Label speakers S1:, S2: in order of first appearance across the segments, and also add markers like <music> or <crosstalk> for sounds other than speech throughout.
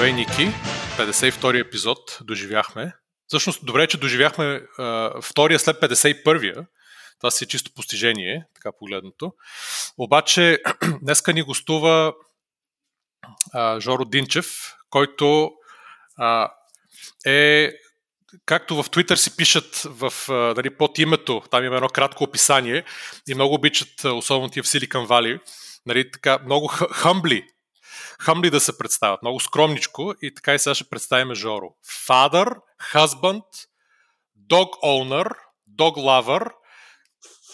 S1: Здравей, Ники! 52 епизод доживяхме. Всъщност, добре, че доживяхме а, втория след 51-я. Това си е чисто постижение, така погледнато. Обаче, <clears throat> днеска ни гостува а, Жоро Динчев, който а, е както в Twitter си пишат в, дали, под името, там има едно кратко описание и много обичат, особено тия в Silicon Valley, нали, така, много хъмбли, хъмбли да се представят, много скромничко и така и сега ще представим Жоро. Father, husband, dog owner, dog lover,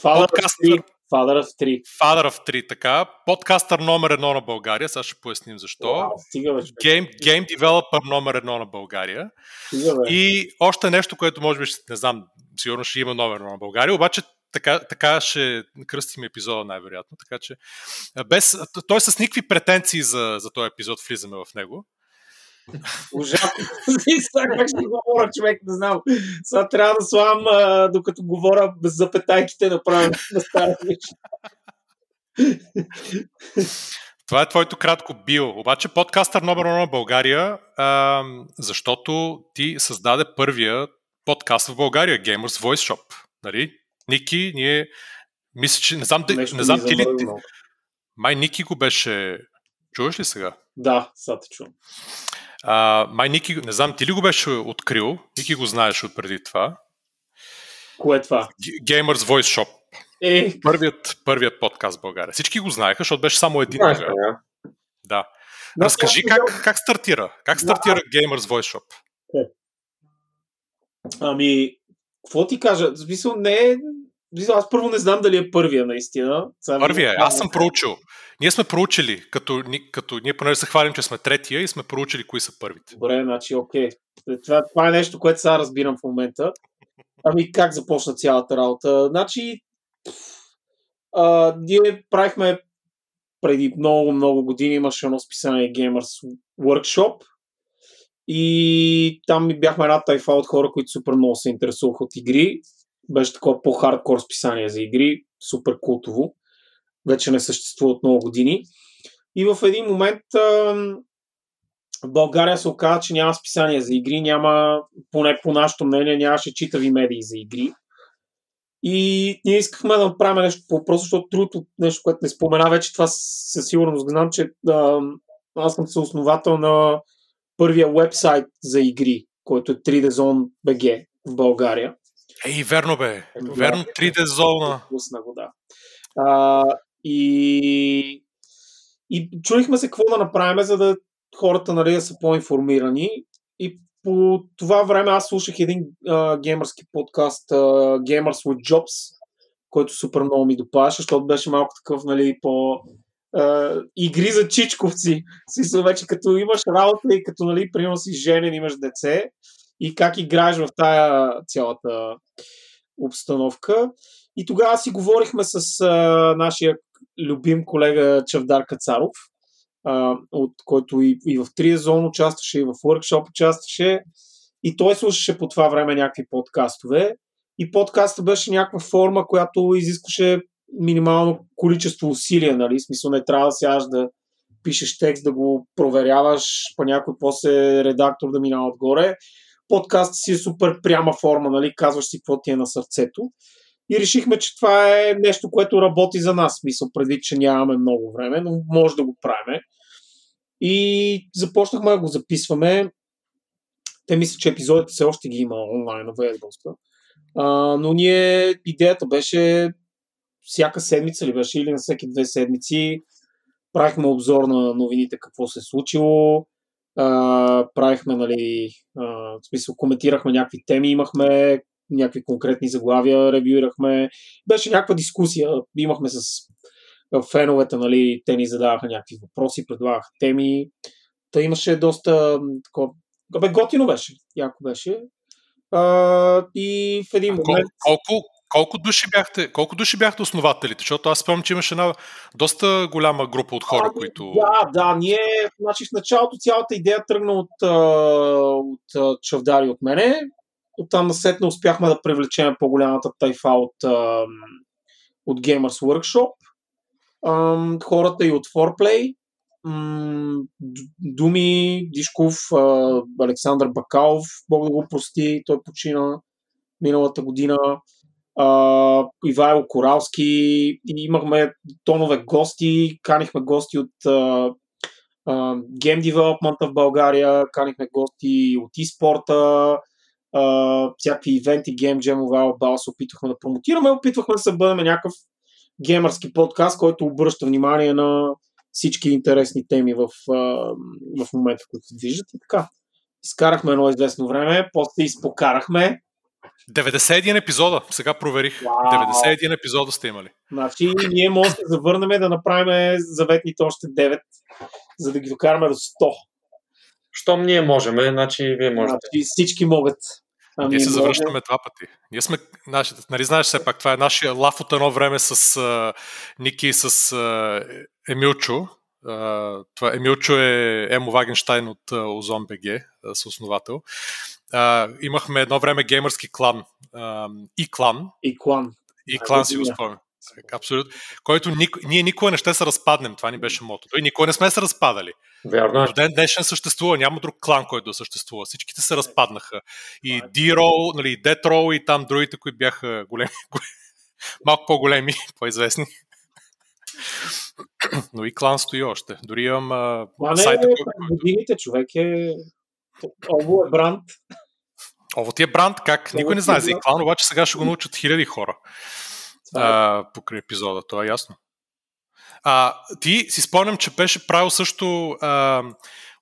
S2: подкастър, Father of 3.
S1: Father of 3, така. Подкастър номер едно на България, сега ще поясним защо.
S2: Wow, стига, бе,
S1: Game, game developer номер едно на България.
S2: Стига, бе.
S1: И още нещо, което може би, не знам, сигурно ще има номер едно на България, обаче така, така ще кръстим епизода най-вероятно. Така че, без, той с никакви претенции за, за този епизод влизаме в него.
S2: Ужасно. <laughs> Сега как ще говоря, човек, не знам. Сега трябва да славам, а, докато говоря без запетайките направо на стара
S1: Това е твоето кратко био. Обаче подкастър номер на България, а, защото ти създаде първия подкаст в България, Gamers Voice Shop. Нали? Ники, ние мисля, че не знам,
S2: Нещо
S1: не знам ти ли... Май Ники го беше... Чуваш ли сега?
S2: Да, сега те чувам.
S1: А, май Ники, не знам, ти ли го беше открил? Ники го знаеш от преди това.
S2: Кое е това?
S1: Gamers Voice Shop.
S2: Е,
S1: Първият, първият подкаст в България. Всички го знаеха, защото беше само един
S2: знаеш, да.
S1: Да.
S2: Да,
S1: Разкажи как, как стартира. Как стартира Gamers Voice Shop?
S2: Ами, какво ти кажа? В смисъл, не е... Аз първо не знам дали е първия, наистина. Сега
S1: Първия е. Аз съм проучил. Ние сме проучили, като, като ние понеже се хвалим, че сме третия и сме проучили кои са първите.
S2: Добре, значи, окей. Това, това е нещо, което сега разбирам в момента. Ами, как започна цялата работа? Значи, а, ние правихме преди много, много години имаше едно списание Gamers Workshop и там ми бяхме една тайфа от хора, които супер много се интересуваха от игри. Беше такова по-хардкор списание за игри, супер култово. Вече не съществува от много години. И в един момент в България се оказа, че няма списание за игри, няма, поне по нашето мнение, нямаше читави медии за игри. И ние искахме да направим нещо по въпроса, защото другото нещо, което не спомена вече, това със сигурност знам, че а, аз съм съосновател на първия вебсайт за игри, който е 3D Zone BG в България.
S1: Ей, верно бе.
S2: Ето,
S1: Верно,
S2: да.
S1: 3D зона.
S2: Пусна го, да. А, и, и чудихме се какво да направим, за да хората нали, да са по-информирани. И по това време аз слушах един а, геймърски подкаст а, Gamers with Jobs, който супер много ми допаваше, защото беше малко такъв, нали, по а, игри за чичковци. Смисъл вече като имаш работа и като, нали, примерно си женен, имаш деце и как играеш в тая цялата обстановка. И тогава си говорихме с а, нашия любим колега Чавдар Кацаров, а, от който и, и в 3 зон участваше, и в workshop участваше. И той слушаше по това време някакви подкастове. И подкастът беше някаква форма, която изискваше минимално количество усилия, нали? Смисъл не трябва да сядаш да пишеш текст, да го проверяваш, па някой после редактор да минава отгоре. Подкастът си е супер пряма форма, нали? Казваш си какво ти е на сърцето. И решихме, че това е нещо, което работи за нас. Мисъл, предвид, че нямаме много време, но може да го правим. И започнахме да го записваме. Те мислят, че епизодите все още ги има онлайн, на доста. А, но ние, идеята беше всяка седмица ли беше или на всеки две седмици правихме обзор на новините, какво се е случило, а, правихме, нали, а, в смисъл, коментирахме някакви теми, имахме някакви конкретни заглавия, ревюирахме. Беше някаква дискусия. Имахме с а, феновете, нали, те ни задаваха някакви въпроси, предлагаха теми. Та имаше доста такова... Бе, готино беше. Яко беше. А, и в един
S1: Кол,
S2: момент...
S1: колко, колко, души бяхте, колко души бяхте основателите? Защото аз спомням, че имаше една доста голяма група от хора,
S2: Ами,
S1: които...
S2: Да, да, ние, значи в началото цялата идея тръгна от, а, от а, Чавдари от мене. Оттам насетне успяхме да привлечем по-голямата тайфа от, а, от Gamers Workshop. А, хората и от Foreplay. Думи, Дишков, Александър Бакалов, Бог да го прости, той почина миналата година. Uh, Ивайло Коралски имахме тонове гости, канихме гости от uh, uh, Game Development в България, канихме гости от e-спорта, uh, всякакви ивенти, Game Jam, Алба се опитвахме да промотираме, опитвахме да се бъдем някакъв геймърски подкаст, който обръща внимание на всички интересни теми в, в момента, които се движат и така. Изкарахме едно известно време, после изпокарахме.
S1: 91 епизода, сега проверих. Wow. 91 епизода сте имали.
S2: Значи, ние можем да завърнем да направим заветните още 9, за да ги докараме до 100.
S3: Щом ние можем, значи вие можете. Значи,
S2: всички могат.
S1: Ами, Ние се завръщаме два пъти. Ние сме, наши, нали знаеш все пак, това е нашия лаф от едно време с uh, Ники и с uh, Емилчо. Uh, това, Емилчо е Емо Вагенштайн от Озон БГ, съосновател. Uh, имахме едно време геймърски клан. Uh, и клан.
S2: И клан.
S1: И клан си го спомням. Абсолютно. Който ник... ние никога не ще се разпаднем. Това ни беше мотото. И никога не сме се разпадали.
S3: Вярно.
S1: До ден днешен съществува. Няма друг клан, който да съществува. Всичките се разпаднаха. И D-Roll, нали, Death Roll и там другите, които бяха големи. малко по-големи, по-известни. Но и клан стои още. Дори имам а,
S2: а сайта. Не, който... годините човек е... Ово е бранд.
S1: Ово ти е бранд, как? Никой не знае за клан, обаче сега ще го научат хиляди хора. Е. а, покрай епизода, това е ясно. А, ти си спомням, че беше правил също, а,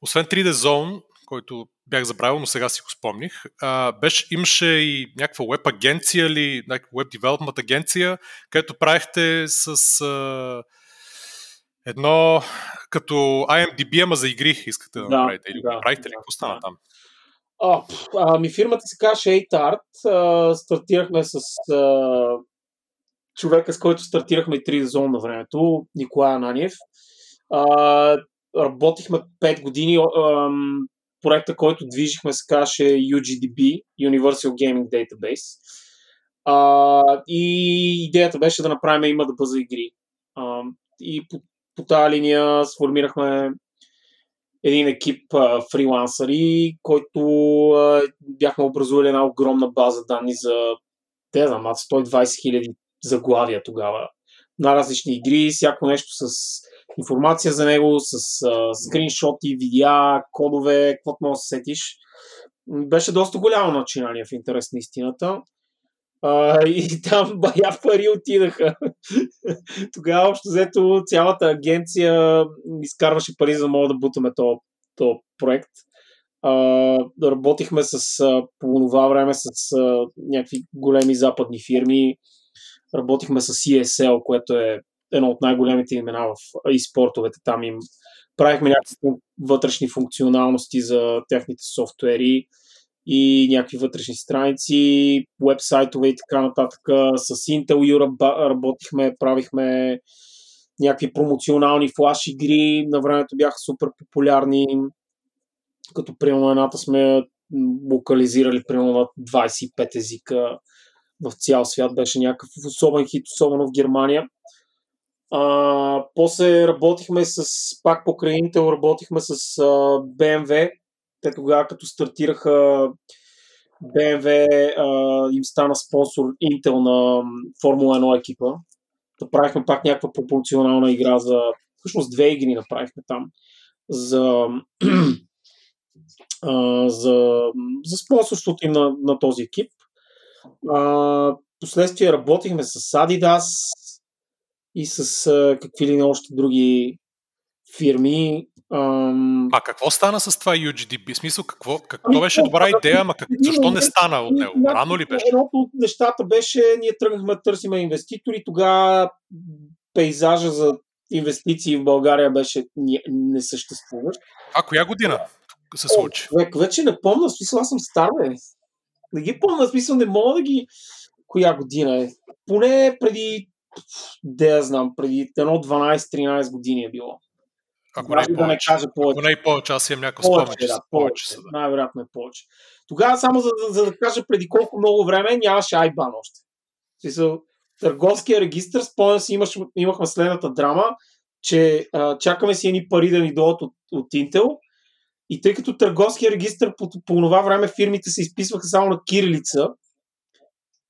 S1: освен 3D Zone, който бях забравил, но сега си го спомних, а, беше, имаше и някаква веб агенция или някаква веб девелопмент агенция, където правихте с а, едно като IMDB, ама за игри искате да, да направите. Или да, правите ли? Какво стана да. там?
S2: А, ами фирмата се казваше 8 Art. стартирахме с а, човека, с който стартирахме 3 зон на времето, Николай Ананиев. А, работихме 5 години. А, проекта, който движихме, се казваше UGDB, Universal Gaming Database. А, и идеята беше да направим има да бъза игри. А, и по, по тази линия сформирахме един екип а, фрилансъри, който а, бяхме образували една огромна база данни за те знам, 120 хиляди заглавия тогава на различни игри, всяко нещо с информация за него, с а, скриншоти, видеа, кодове, каквото може да се сетиш. Беше доста голямо начинание в интерес на истината. И там <laughs> бая пари отидаха. Тогава общо взето цялата агенция изкарваше пари, за да мога да бутаме този то проект. А, работихме с, а, по това време с а, някакви големи западни фирми работихме с ESL, което е едно от най-големите имена в e-спортовете. Там им правихме някакви вътрешни функционалности за техните софтуери и някакви вътрешни страници, вебсайтове и така нататък. С Intel U работихме, правихме някакви промоционални флаш игри. На времето бяха супер популярни. Като примерно едната сме локализирали примерно на 25 езика в цял свят беше някакъв особен хит, особено в Германия. А, после работихме с, пак покрай Intel, работихме с а, BMW. Те тогава, като стартираха BMW, а, им стана спонсор Intel на Формула 1 екипа. Да правихме пак някаква пропорционална игра за... Всъщност две игри направихме там. За, за, за спонсорството им на, на този екип. А, последствие работихме с Adidas и с а, какви ли не още други фирми. Ам...
S1: А какво стана с това UGDB? Смисъл, какво, какво ами, беше добра идея, ама как, защо не стана от него? Рано ли беше?
S2: Едното от нещата беше, ние тръгнахме да търсиме инвеститори, тогава пейзажа за инвестиции в България беше несъществуващ.
S1: А коя година се случи?
S2: О, човек, вече не помня, смисъл, аз съм стар, бе. Не ги помня, смисъл не мога да ги... Коя година е? Поне преди, де я знам, преди едно 12-13 години е било.
S1: Ако не, е да не кажа повече. Ако не и повече, аз имам някакво спомен, да, повече.
S2: повече да. Най-вероятно е повече. Тогава само за, за, за да кажа преди колко много време нямаше Айбан още. Смисъл, търговския регистр, спомням си, имаш, имахме следната драма. че а, чакаме си едни пари да ни дойдат от, от Intel и тъй като търговския регистр по, по това време фирмите се изписваха само на кирилица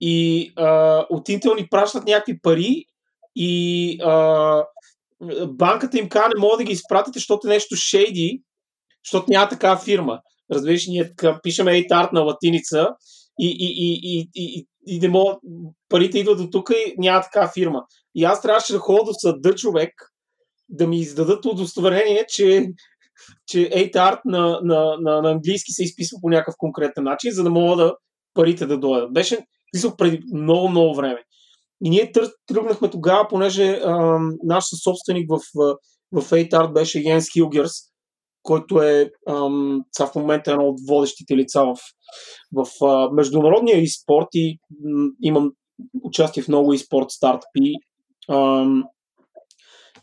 S2: и а, от Intel ни пращат някакви пари и а, банката им казва не мога да ги изпратите, защото е нещо шейди, защото няма такава фирма. Разбираш, ние пишеме ATART на латиница и, и, и, и, и, и не мога, парите идват до тук и няма такава фирма. И аз трябваше да ходя до съда човек, да ми издадат удостоверение, че, че ATART на, на, на, на английски се изписва по някакъв конкретен начин, за да мога да парите да дойдат. Беше писал преди много, много време. И ние тръгнахме тогава, понеже а, наш собственик в, в, в ATART беше Йенс Хилгерс, който е ам, в момента едно от водещите лица в, в а, международния и спорт и м, имам участие в много и спорт стартъпи. Ам,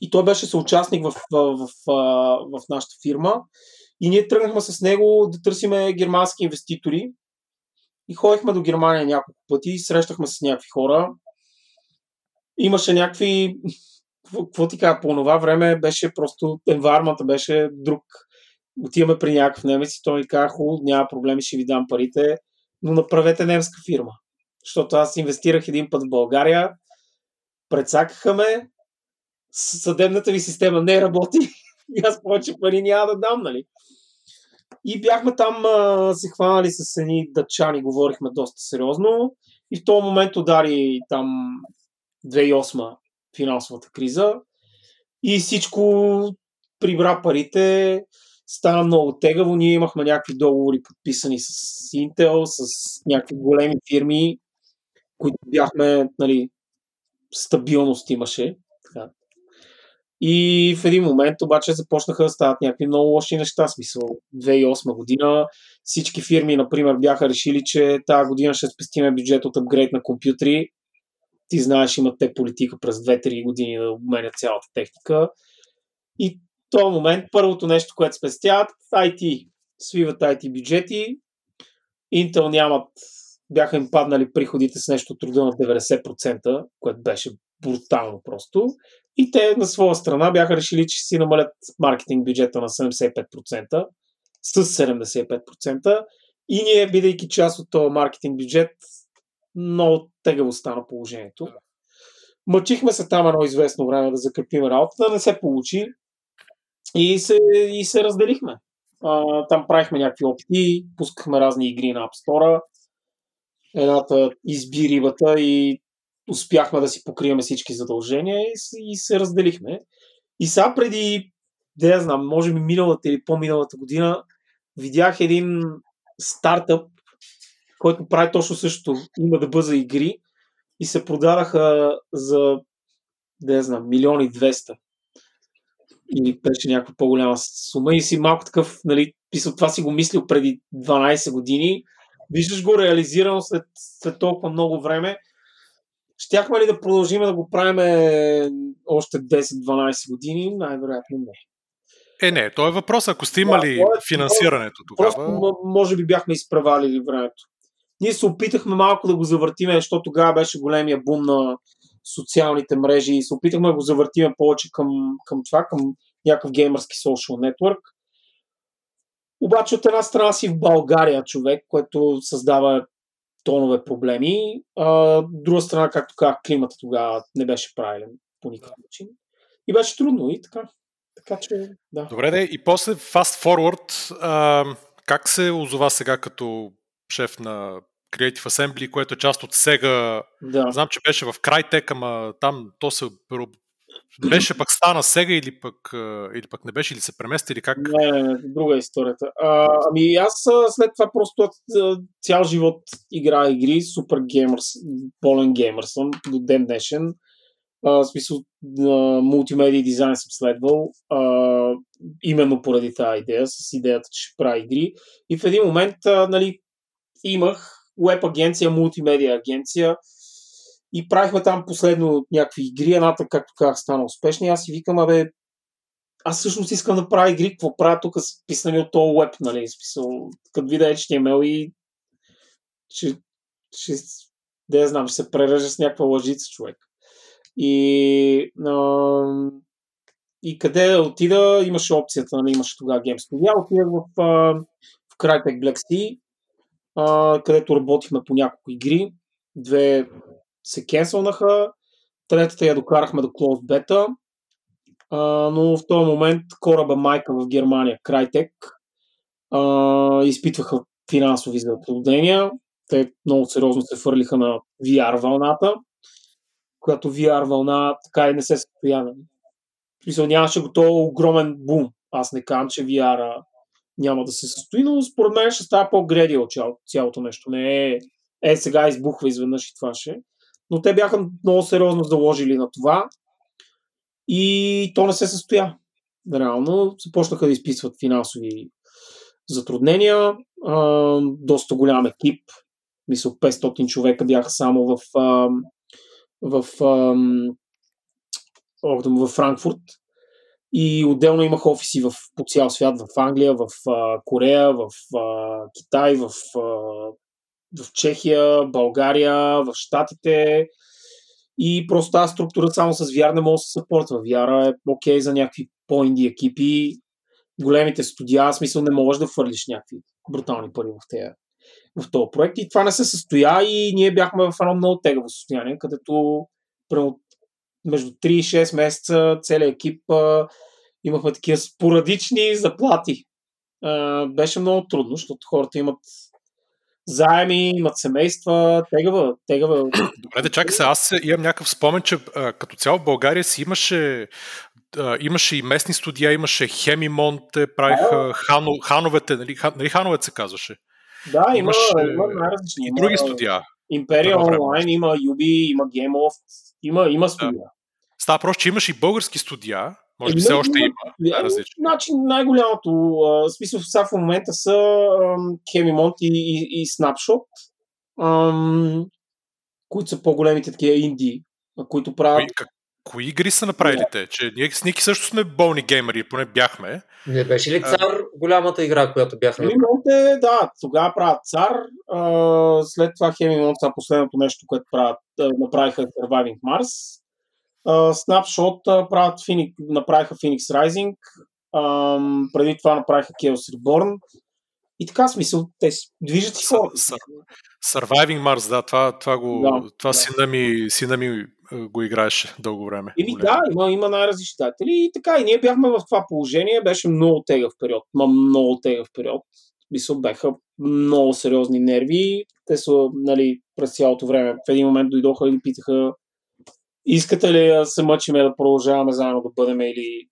S2: и той беше съучастник в, в, в, в нашата фирма. И ние тръгнахме с него да търсиме германски инвеститори. И ходихме до Германия няколко пъти, срещахме с някакви хора. Имаше някакви какво ти кажа, по това време беше просто, енвармата беше друг отиваме при някакъв немец и той ми каза, хубаво, няма проблеми, ще ви дам парите, но направете немска фирма. Защото аз инвестирах един път в България, прецакаха ме, съдебната ви система не работи и <laughs> аз повече пари няма да дам, нали? И бяхме там, а, се хванали с едни дъчани, говорихме доста сериозно и в този момент удари там 2008 финансовата криза и всичко прибра парите, стана много тегаво. Ние имахме някакви договори подписани с Intel, с някакви големи фирми, които бяхме, нали, стабилност имаше. Така. И в един момент обаче започнаха да стават някакви много лоши неща. Смисъл, 2008 година всички фирми, например, бяха решили, че тази година ще спестиме бюджет от апгрейд на компютри. Ти знаеш, имат те политика през 2-3 години да обменят цялата техника. И този момент първото нещо, което спестяват, IT. Свиват IT бюджети. Intel нямат, бяха им паднали приходите с нещо труда на 90%, което беше брутално просто. И те на своя страна бяха решили, че си намалят маркетинг бюджета на 75%, с 75%. И ние, бидейки част от този маркетинг бюджет, много тегаво стана положението. Мъчихме се там едно известно време да закрепим работата, не се получи. И се, и се разделихме. А, там правихме някакви опити, пускахме разни игри на App Store. Едната изби рибата и успяхме да си покриеме всички задължения и, и се разделихме. И сега преди, да я знам, може би миналата или по-миналата година, видях един стартъп, който прави точно същото. Има да бъза игри и се продадаха за, да я знам, милиони 200 или беше някаква по-голяма сума и си малко такъв, нали, писал, това си го мислил преди 12 години, виждаш го реализирано след, след толкова много време. Щяхме ли да продължим да го правим още 10-12 години? Най-вероятно не.
S1: Е, не, то е въпрос. Ако сте имали да, е, финансирането тогава...
S2: Просто, може би бяхме изпревалили времето. Ние се опитахме малко да го завъртиме, защото тогава беше големия бум на социалните мрежи и се опитахме да го завъртиме повече към, към това, към някакъв геймърски social network. Обаче от една страна си в България човек, което създава тонове проблеми. А, друга страна, както казах, климата тогава не беше правилен по никакъв начин. И беше трудно и така. Така че, да.
S1: Добре, де, и после fast forward, а, как се озова сега като шеф на Creative Assembly, което е част от Sega. Да. Знам, че беше в Crytek, ама там то се беше пък стана Сега или пък, или пък не беше, или се премести, или как?
S2: Не, не, не друга е историята. А, ами аз след това просто цял живот играя игри, супер геймърс, болен геймър съм до ден днешен. А, в смисъл, мултимедия дизайн съм следвал, а, именно поради тази идея, с идеята, че ще правя игри. И в един момент, а, нали, имах веб агенция, мултимедия агенция и правихме там последно някакви игри. Едната, както казах, стана успешна. Аз си викам, абе, аз всъщност искам да правя игри, какво правя тук с писани от този веб, нали, смисъл, като видя HTML и че, че да я знам, ще се прережа с някаква лъжица човек. И а, и къде да отида, имаше опцията, нали, имаше тогава Games Studio. Отидах в, в Crytek Black Sea, а, където работихме по няколко игри. Две се кенселнаха, третата я докарахме до Closed Beta, а, но в този момент кораба майка в Германия, а, изпитваха финансови затруднения. Те много сериозно се фърлиха на VR вълната, която VR вълна така и не се състоя. смисъл нямаше го огромен бум. Аз не казвам, че VR няма да се състои, но според мен ще става по-гредио цяло, цялото нещо. Не е, е сега избухва изведнъж и това ще. Но те бяха много сериозно заложили на това и то не се състоя. Реално започнаха да изписват финансови затруднения. А, доста голям екип. Мисля, 500 човека бяха само в, а, в, а, в Франкфурт. И отделно имах офиси в, по цял свят, в Англия, в а, Корея, в а, Китай, в, а, в Чехия, България, в Штатите. И просто тази структура само с VR не може да се съпортва. VR е окей okay за някакви по-инди екипи. Големите студия, в смисъл не можеш да фърлиш някакви брутални пари в, тея, в този проект. И това не се състоя и ние бяхме в едно много тегаво състояние, където между 3 и 6 месеца целият екип а, имахме такива спорадични заплати. А, беше много трудно, защото хората имат заеми, имат семейства, тегава, тегава.
S1: Добре, да чакай се, аз имам някакъв спомен, че а, като цяло в България си имаше а, имаше и местни студия, имаше Хемимонт, те правиха хано, хановете, нали, хан, нали хановете се казваше?
S2: Да, има,
S1: Имаше
S2: има най-различни.
S1: И други студия. По време.
S2: Online, има Ubi, има GameLoft, има, има студия.
S1: Става просто, че имаше и български студия, може би
S2: Еми,
S1: все още
S2: има-. Ами,
S1: различни.
S2: Значи най-голямото, а, смисъл сега в момента са Хемимонт и, и, и Snapshot, ам, които са по-големите такива инди, които правят
S1: как, кои игри са направили те? Че ние с Ники също сме болни геймери, поне бяхме.
S3: Не беше ли цар голямата игра, която бяха направили?
S2: Хемимонт е, да, тогава правят цар, а, след това Хемимонт са последното нещо, което правят, а, направиха Surviving Mars. А, а, правят Phoenix, направиха Phoenix Rising, ам, преди това направиха Chaos Reborn. И така смисъл, те движат хората.
S1: са- Surviving Mars, да, това, това, го,
S2: Да,
S1: това
S2: да.
S1: сина, ми, сина ми го играеше дълго време.
S2: Еми да, има, има най-различни издатели и така. И ние бяхме в това положение. Беше много тегъв период. Ма много тегъв период. Мисъл, бяха много сериозни нерви. Те са, нали, през цялото време. В един момент дойдоха и питаха искате ли да се мъчиме да продължаваме заедно да бъдем или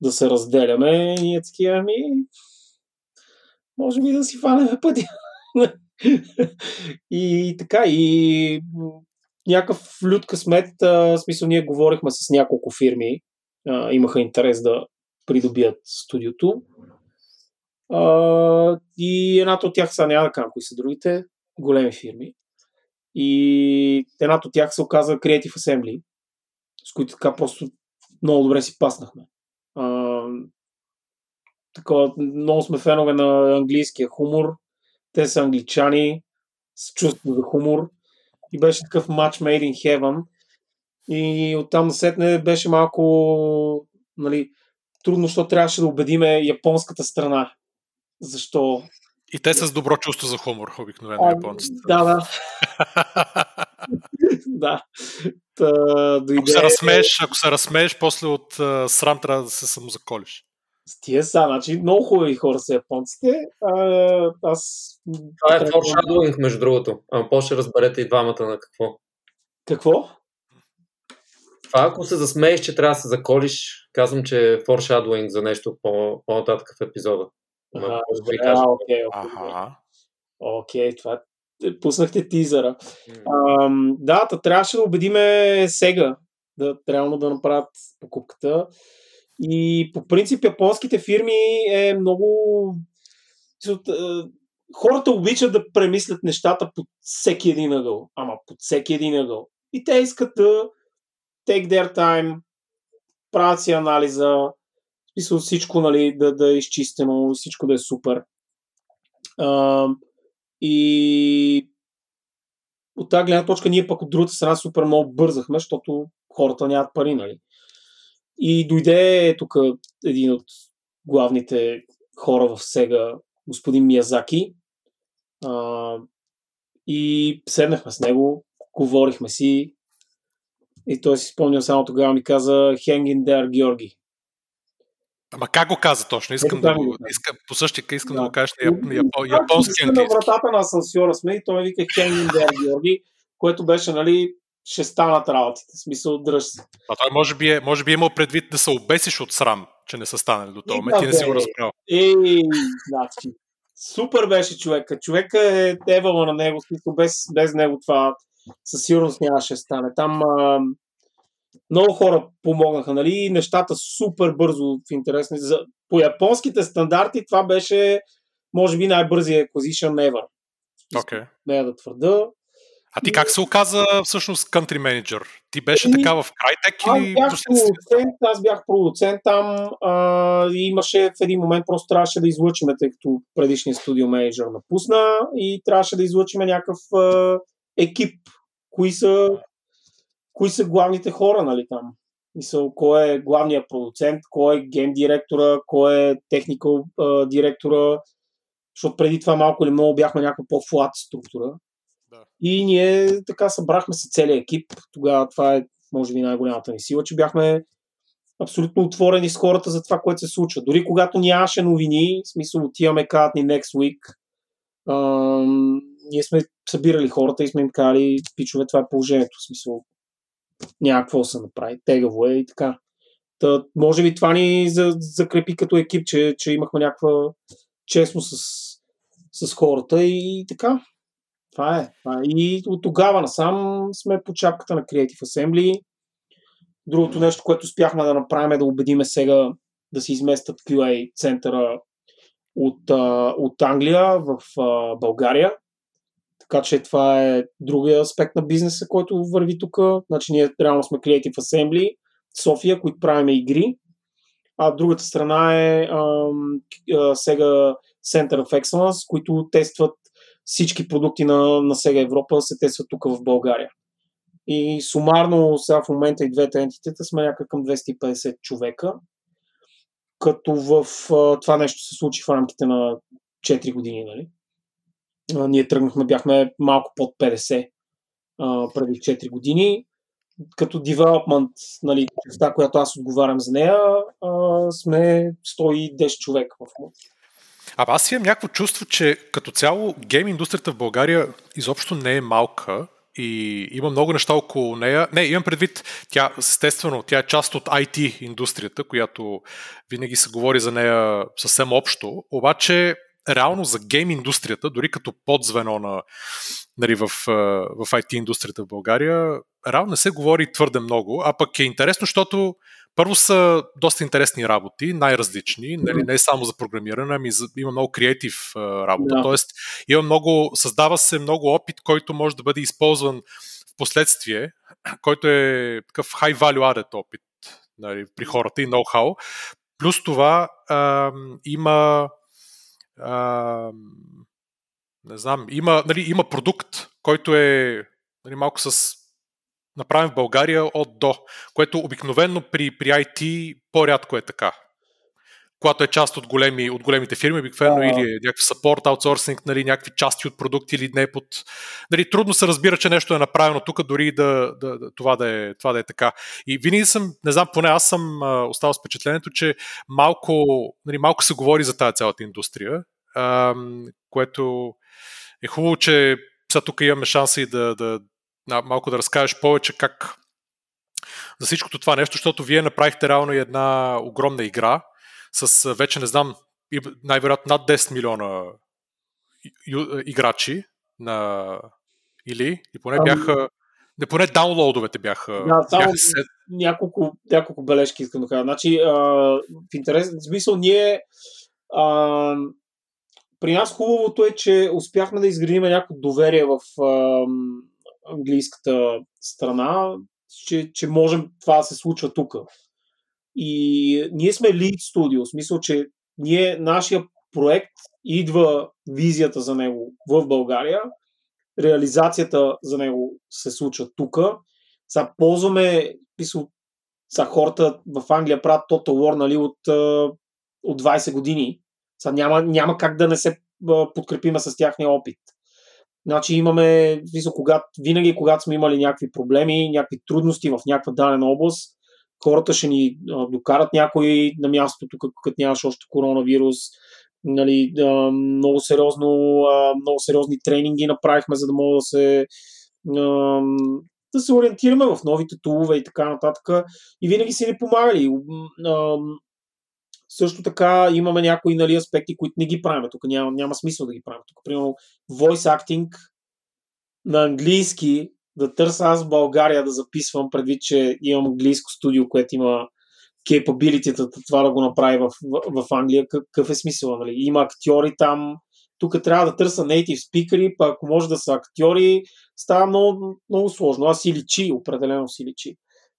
S2: да се разделяме. И ние такива, ами, може би да си фанеме пътя. <laughs> и така, и някакъв лют късмет, в смисъл ние говорихме с няколко фирми, а, имаха интерес да придобият студиото. А, и едната от тях, сега няма да кажа кои са другите, големи фирми. И едната от тях се оказа Creative Assembly, с които така просто много добре си паснахме. А, такова, много сме фенове на английския хумор. Те са англичани с чувство за хумор. И беше такъв матч made in heaven. И оттам насетне беше малко нали, трудно, защото трябваше да убедиме японската страна. Защо?
S1: И те с добро чувство за хумор, обикновено
S2: А,
S1: японците.
S2: Да, да. <laughs> да. Та, дойде...
S1: ако се разсмееш, ако се разсмееш, после от а, срам трябва да се самозаколиш.
S2: С тия са, значи много хубави хора са японците. А, аз...
S3: Това е foreshadowing, между другото. Ама после разберете и двамата на какво.
S2: Какво?
S3: Това, ако се засмееш, че трябва да се заколиш, казвам, че е foreshadowing за нещо по- по-нататък в епизода. Ама
S2: Ага, окей, окей. Окей, това пуснахте тизъра. Ам, да, трябваше да убедиме Сега да реално да направят покупката. И по принцип японските фирми е много... е, Хората обичат да премислят нещата под всеки един ъгъл. Ама под всеки един ъгъл. И те искат да take their time, правят си анализа, смисъл всичко нали, да, да е изчистено, всичко да е супер. Ам, и от тази гледна точка ние пък от другата страна супер много бързахме, защото хората нямат пари, нали? И дойде тук един от главните хора в Сега, господин Миязаки. А, и седнахме с него, говорихме си. И той си спомня само тогава ми каза Hang in there, Георги.
S1: Ама как го каза точно? Искам Ето, да го, искам, по същия искам да, да го кажеш на яп, япон, японски
S2: английски. На вратата на асансьора сме и той ми вика there, Георги, което беше, нали, ще станат работите. В смисъл, дръж се.
S1: А той може би, е, може би е имал предвид да се обесиш от срам, че не са станали до това. Ти не си го разбрал.
S2: Ей, значи, супер беше човека. Човека е евала на него, смисъл, без, без него това със сигурност нямаше да стане. Там а, много хора помогнаха, нали? Нещата супер бързо в интерес. За, по японските стандарти това беше, може би, най-бързия acquisition ever.
S1: Okay.
S2: Не да твърда.
S1: А ти как се оказа всъщност country менеджер? Ти беше и... така в или...
S2: Аз бях продуцент, аз бях продуцент там а, и имаше в един момент просто трябваше да излъчиме, тъй като предишният студио менеджер напусна и трябваше да излъчиме някакъв а, екип. Кои са, кои са главните хора, нали там? Мисъл, кой е главният продуцент, кой е гейм директора, кой е техникал директора, защото преди това малко или много бяхме някаква по-флат структура. И ние така събрахме се целият екип. Тогава това е, може би, най-голямата ни сила, че бяхме абсолютно отворени с хората за това, което се случва. Дори когато нямаше новини, в смисъл отиваме, казват ни next week, ам, ние сме събирали хората и сме им казали, пичове, това е положението. В смисъл, няма какво се направи. Тегаво е и така. Та, може би това ни закрепи като екип, че, че имахме някаква честно с, с хората и, и така. Това е. И от тогава насам сме по чапката на Creative Assembly. Другото нещо, което успяхме да направим е да убедиме сега да се изместят QA центъра от, от Англия в България. Така че това е другия аспект на бизнеса, който върви тук. Значи ние реално сме Creative Assembly, София, които правиме игри. А другата страна е сега Center of Excellence, които тестват всички продукти на, на Сега Европа се тестват тук в България. И сумарно сега в момента и двете ентитета сме някак към 250 човека, като в това нещо се случи в рамките на 4 години. Нали? Ние тръгнахме, бяхме малко под 50 а, преди 4 години. Като development, нали, частта, която аз отговарям за нея, сме 110 човека в момента.
S1: А аз имам някакво чувство, че като цяло гейм индустрията в България изобщо не е малка и има много неща около нея. Не, имам предвид, тя естествено, тя е част от IT индустрията, която винаги се говори за нея съвсем общо, обаче реално за гейм индустрията, дори като подзвено на, нали, в, в IT индустрията в България, реално не се говори твърде много, а пък е интересно, защото първо са доста интересни работи, най-различни, нали, не само за програмиране, ами за, има много креатив работа, да. т.е. има много, създава се много опит, който може да бъде използван в последствие, <clears throat> който е такъв high value added опит нали, при хората и ноу-хау. Плюс това а, има а, не знам, има, нали, има продукт, който е нали, малко с направен в България от до, което обикновено при, при IT по-рядко е така. Когато е част от, големи, от големите фирми, обикновено или е някакъв support, аутсорсинг, нали, някакви части от продукти или не под... Нали, трудно се разбира, че нещо е направено тук, дори да, да, да, това, да е, това да е така. И винаги съм, не знам, поне аз съм а, оставал с впечатлението, че малко, нали, малко се говори за тази цялата индустрия, а, което е хубаво, че сега тук имаме шанса и да, да, малко да разкажеш повече как за всичкото това нещо, защото вие направихте реално една огромна игра с вече не знам, най-вероятно над 10 милиона играчи на или и поне бяха не поне даунлоудовете бяха.
S2: Да, само бяха няколко, няколко бележки искам да кажа. Значи, а, в интерес, в смисъл, ние а, при нас хубавото е, че успяхме да изградим някакво доверие в а, английската страна, че, че можем това да се случва тук. И ние сме lead studio, в смисъл, че ние, нашия проект идва визията за него в България, реализацията за него се случва тук. Сега ползваме, писал, са хората в Англия правят Total War нали, от, от 20 години. Са, няма, няма как да не се подкрепиме с тяхния опит. Значи имаме, висо, когато, винаги когато сме имали някакви проблеми, някакви трудности в някаква дадена област, хората ще ни докарат някой на мястото, като нямаш още коронавирус. Нали, много, сериозно, много сериозни тренинги направихме, за да мога да се да се ориентираме в новите тулове и така нататък. И винаги си ни помагали. Също така имаме някои нали, аспекти, които не ги правим. Тук няма, няма смисъл да ги правим. Тук, примерно, voice acting на английски да търся аз в България да записвам, предвид, че имам английско студио, което има capability това да го направи в, в, в Англия. Какъв е смисъл? Нали? Има актьори там, тук трябва да търся native спикъри, пък ако може да са актьори, става много, много сложно. Аз си личи, определено си личи.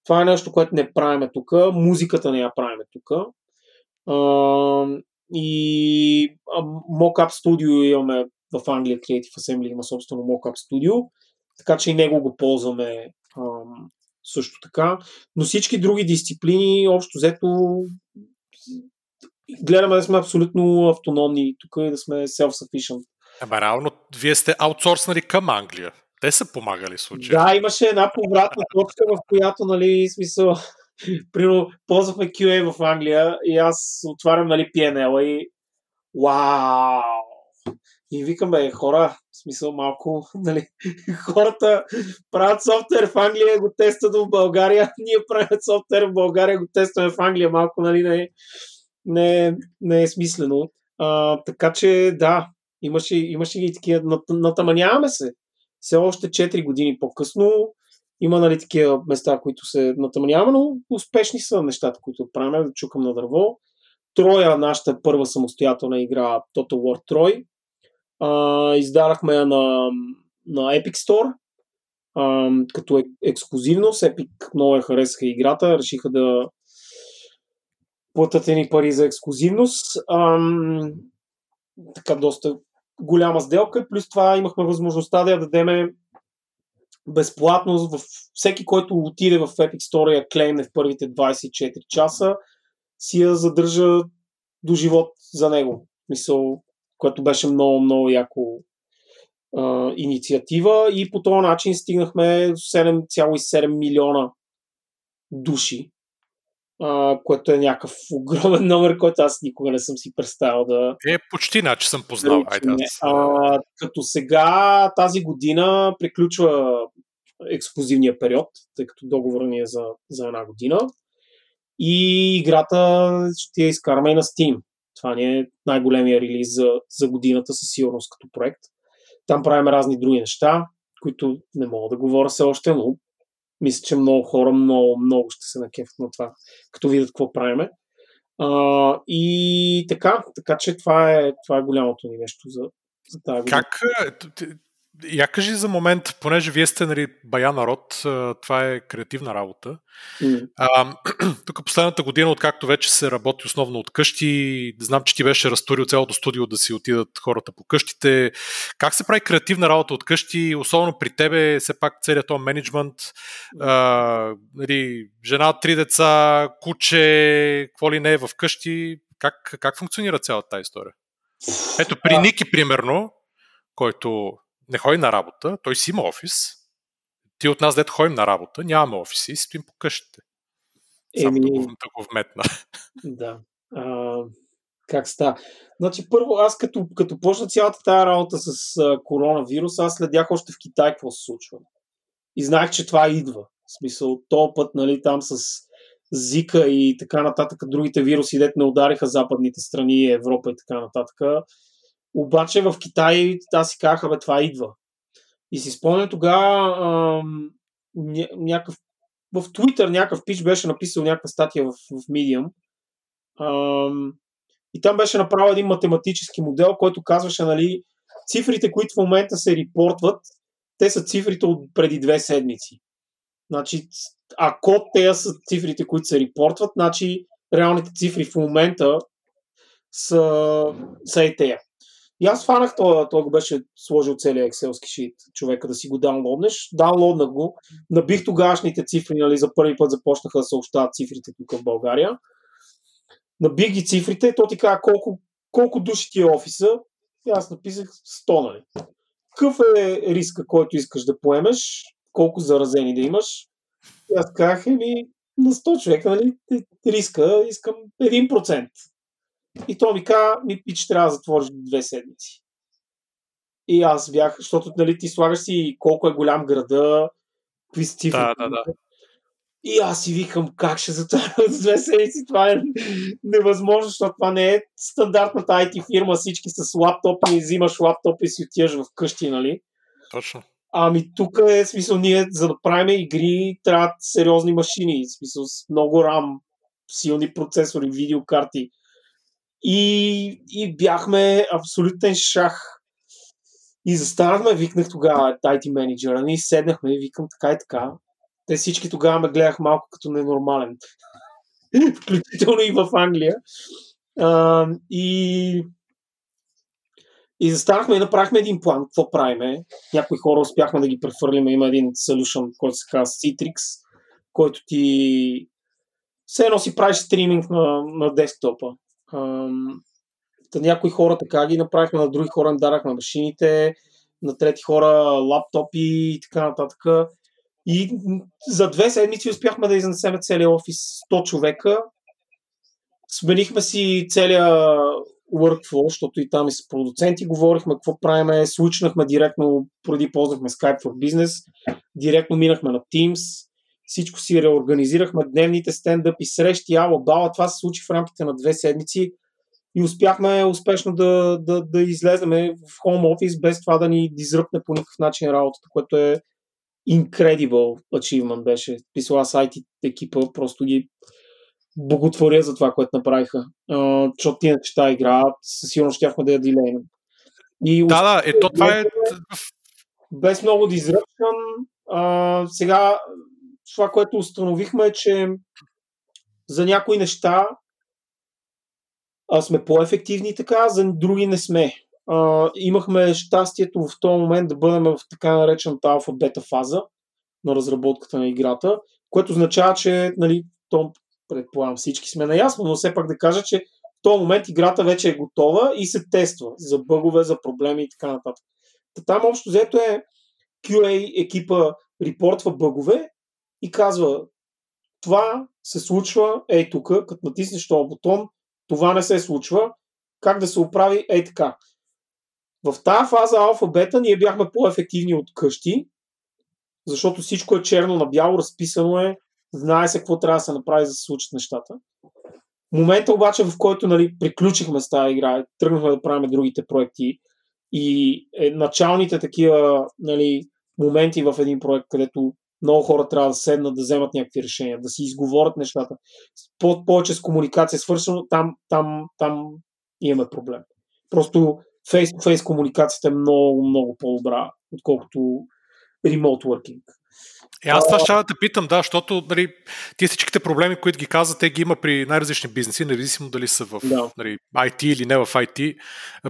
S2: Това е нещо, което не правиме тук. Музиката не я правиме тук. И Mockup Studio имаме в Англия, Creative Assembly има собствено Mockup Studio, така че и него го ползваме също така. Но всички други дисциплини, общо взето, гледаме да сме абсолютно автономни тук и да сме self-sufficient.
S1: Ама реално, вие сте аутсорснали към Англия. Те са помагали в случая.
S2: Да, имаше една повратна точка, в която, нали, смисъл, <laughs> примерно, ползвахме QA в Англия и аз отварям, нали, PNL и вау! И викаме, хора, в смисъл малко, <laughs> нали, хората правят софтуер в Англия, го тестват в България, <laughs> ние правим софтуер в България, го тестваме в Англия, малко, нали, не, не, не е смислено. А, така че да, имаше, имаше ги такива, натаманяваме се. Все още 4 години по-късно има нали, такива места, които се натъмняваме, но успешни са нещата, които правим, да чукам на дърво. Троя, нашата първа самостоятелна игра Total War Troy, а, издадахме я на, на Epic Store, а, като е, ексклюзивност. Epic много я харесаха играта, решиха да, платят ни пари за ексклюзивност. Ам, така доста голяма сделка. Плюс това имахме възможността да я дадеме безплатно в всеки, който отиде в Epic Store и я клеймне в първите 24 часа, си я задържа до живот за него. Мисъл, което беше много, много яко а, инициатива и по този начин стигнахме 7,7 милиона души а, което е някакъв огромен номер, който аз никога не съм си представил да...
S1: Е, почти значи съм познал. Айде, аз...
S2: а, като сега тази година приключва ексклюзивния период, тъй като договора ни е за, за една година. И играта ще я изкараме и на Steam. Това ни е най-големия релиз за, за годината със сигурност като проект. Там правим разни други неща, които не мога да говоря все още, но мисля, че много хора много, много ще се накефят на това, като видят какво правиме. А, и така, така че това е, това е голямото ни нещо за, за тази
S1: година. Как, е, я кажи за момент, понеже вие сте нали, бая народ, това е креативна работа. Mm. А, <clears throat> тук последната година, откакто вече се работи основно от къщи, знам, че ти беше разтурил цялото студио да си отидат хората по къщите. Как се прави креативна работа от къщи, особено при тебе, все пак целият този менеджмент, а, нали, жена, три деца, куче, какво ли не е в къщи, как, как функционира цялата тази история? Ето при Ники, примерно, който не ходи на работа, той си има офис. Ти от нас, дето ходим на работа, нямаме офиси и стоим по къщите. Само Еми... да, го, вметна.
S2: Да. А, как ста? Значи, първо, аз като, като почна цялата тази работа с а, коронавирус, аз следях още в Китай какво се случва. И знаех, че това идва. В смисъл, то път, нали, там с Зика и така нататък, другите вируси, дете не удариха западните страни, Европа и така нататък. Обаче в Китай аз си казах, бе, това идва. И си спомня тогава някакъв в Twitter някакъв пич беше написал някаква статия в, в Medium. Ам, и там беше направил един математически модел, който казваше, нали, цифрите, които в момента се репортват, те са цифрите от преди две седмици. Значи, ако те са цифрите, които се репортват, значи реалните цифри в момента са, са и тея. И аз фанах това, той го беше сложил целият Excel шит, човека да си го даунлоднеш. Даунлоднах го, набих тогашните цифри, нали, за първи път започнаха да съобщават цифрите тук в България. Набих ги цифрите, то ти казва колко, колко души ти е офиса. И аз написах 100, нали. Какъв е риска, който искаш да поемеш, колко заразени да имаш. И аз казах, еми, на 100 човека, нали, риска искам 1%. И то ми каза, ми пич, трябва да затвориш две седмици. И аз бях, защото нали, ти слагаш си колко е голям града, какви са цифри.
S1: Да, да, да.
S2: И аз си викам, как ще затворя с две седмици? Това е невъзможно, защото това не е стандартната IT фирма, всички с лаптопи, взимаш лаптоп и си отиваш в къщи, нали?
S1: Точно.
S2: Ами тук е смисъл, ние за да правим игри трябват сериозни машини, в смисъл с много RAM, силни процесори, видеокарти. И, и бяхме абсолютен шах. И застанахме, викнах тогава IT менеджера ни, седнахме и викам така и така. Те всички тогава ме гледах малко като ненормален. <laughs> Включително и в Англия. А, и и застанахме и направихме един план. Какво правиме? Някои хора успяхме да ги прехвърлим. Има един solution, който се казва Citrix, който ти все едно си правиш стриминг на, на десктопа. Та някои хора така ги направихме, на други хора им дарахме машините, на трети хора лаптопи и така нататък. И за две седмици успяхме да изнесеме целият офис 100 човека. Сменихме си целият workflow, защото и там и с продуценти говорихме какво правиме, случнахме директно, преди ползвахме Skype for Business, директно минахме на Teams, всичко си реорганизирахме, дневните стендъпи, срещи, ала, бала, това се случи в рамките на две седмици и успяхме успешно да, да, да излеземе в home office без това да ни дизръпне по никакъв начин работата, което е incredible achievement беше. Писал аз IT екипа, просто ги боготворя за това, което направиха. Защото ти иначе тази игра със сигурност щяхме да я дилейнем.
S1: И да, да, ето това е...
S2: Без много. Uh, сега това, което установихме е, че за някои неща а, сме по-ефективни така, за други не сме. А, имахме щастието в този момент да бъдем в така наречената алфа-бета фаза на разработката на играта, което означава, че нали, то, предполагам всички сме наясно, но все пак да кажа, че в този момент играта вече е готова и се тества за бъгове, за проблеми и така нататък. Там общо взето е QA екипа репортва бъгове и казва това се случва ей тук, като натиснеш този бутон, това не се случва, как да се оправи ей така. В тази фаза алфа-бета ние бяхме по-ефективни от къщи, защото всичко е черно на бяло, разписано е, знае се какво трябва да се направи, за да се случат нещата. Момента обаче, в който нали, приключихме с тази игра, тръгнахме да правим другите проекти и е, началните такива нали, моменти в един проект, където много хора трябва да седнат, да вземат някакви решения, да си изговорят нещата. По- повече с комуникация свършено, там, там, там имаме проблем. Просто face-to-face комуникацията е много, много по-добра, отколкото remote working.
S1: Е, аз това ще да те питам, да, защото нали, тия всичките проблеми, които ги каза, те ги има при най-различни бизнеси, независимо дали са в да. нали, IT или не в IT.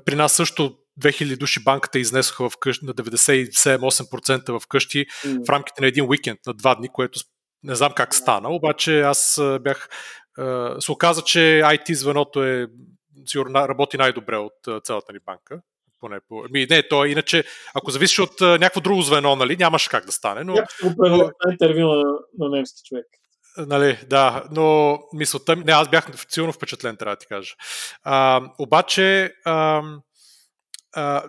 S1: При нас също 2000 души банката изнесоха в къщи, на 97-8% в къщи mm. в рамките на един уикенд, на два дни, което не знам как стана, обаче аз бях се оказа, че IT звеното е сигурно работи най-добре от цялата ни банка. Поне по... Ми, не, то иначе, ако зависиш от някакво друго звено, нали, нямаше как да стане. Но,
S2: интервю на, на немски човек.
S1: Нали, да, но мисълта ми, не, аз бях силно впечатлен, трябва да ти кажа. А, обаче, а, а,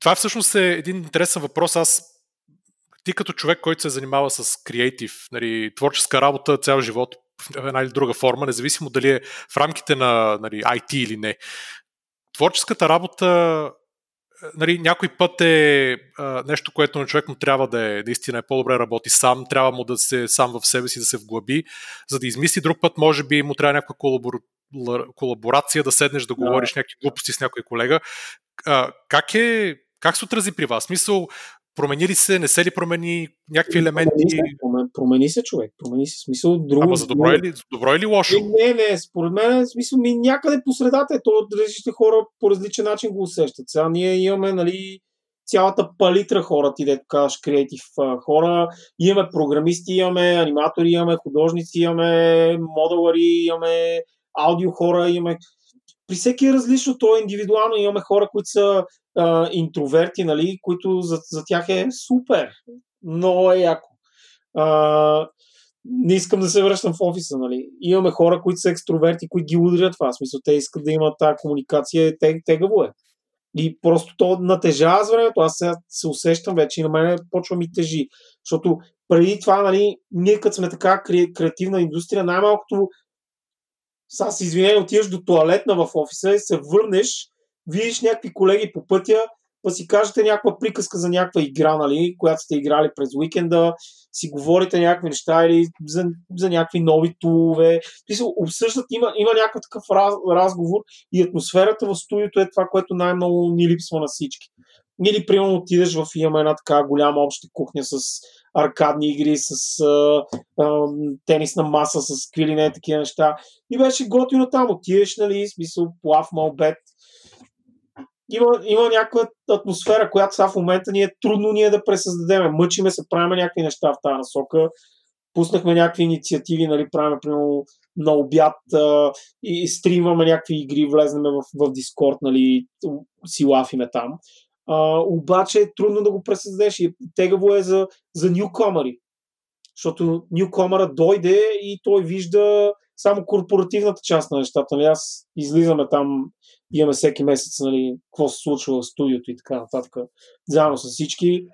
S1: това всъщност е един интересен въпрос. Аз ти като човек, който се занимава с креатив, нали, творческа работа цял живот в една или друга форма, независимо дали е в рамките на нали, IT или не. Творческата работа нали, някой път е а, нещо, което на човек му трябва да е наистина е по-добре работи сам, трябва му да се сам в себе си да се вглъби, за да измисли друг път, може би му трябва някаква колабор... колаборация, да седнеш да говориш да. някакви глупости с някой колега. А, как е, как се отрази при вас? Смисъл, промени ли се, не се ли промени някакви елементи?
S2: Промени промен, промени се човек, промени се смисъл. Друго,
S1: Ама за добро или, за добро или лошо?
S2: Не, не, според мен, смисъл ми някъде по средата е то, различните хора по различен начин го усещат. Сега ние имаме, нали, цялата палитра хора, ти дето казваш креатив хора. Имаме програмисти, имаме аниматори, имаме художници, имаме модалари, имаме аудио хора, имаме при всеки е различно, то е индивидуално. Имаме хора, които са а, интроверти, нали, които за, за тях е супер. Много е яко. А, не искам да се връщам в офиса, нали. Имаме хора, които са екстроверти, които ги удрят това. В смисъл, те искат да имат тази комуникация, тег, тегаво е. И просто то натежава с времето. Аз сега се усещам вече и на мен почва ми тежи. Защото преди това, нали, ние като сме така креативна индустрия, най-малкото сега с извинение отиваш до туалетна в офиса и се върнеш, видиш някакви колеги по пътя, па си кажете някаква приказка за някаква игра, нали, която сте играли през уикенда, си говорите някакви неща или за, за някакви нови тулове. Обсъждат, има, има някакъв такъв раз, разговор и атмосферата в студиото е това, което най-много ни липсва на всички. Или, примерно, отидеш в имаме една така голяма обща кухня с аркадни игри, с а, а, тенисна маса, с квилине, такива неща. И беше готино там. Отидеш, нали, смисъл, плав, малбет. Има, има някаква атмосфера, която сега в момента ни е трудно ние да пресъздадем. Мъчиме се, правим някакви неща в тази насока. Пуснахме някакви инициативи, нали, правим, примерно, на обяд а, и стримваме някакви игри, влезнеме в, в Дискорд, нали, си лафиме там. А, обаче е трудно да го пресъздадеш и тегаво е за, за нюкомари. Защото нюкомара дойде и той вижда само корпоративната част на нещата. Нали? Аз излизаме там, имаме всеки месец, нали, какво се случва в студиото и така нататък, заедно с всички.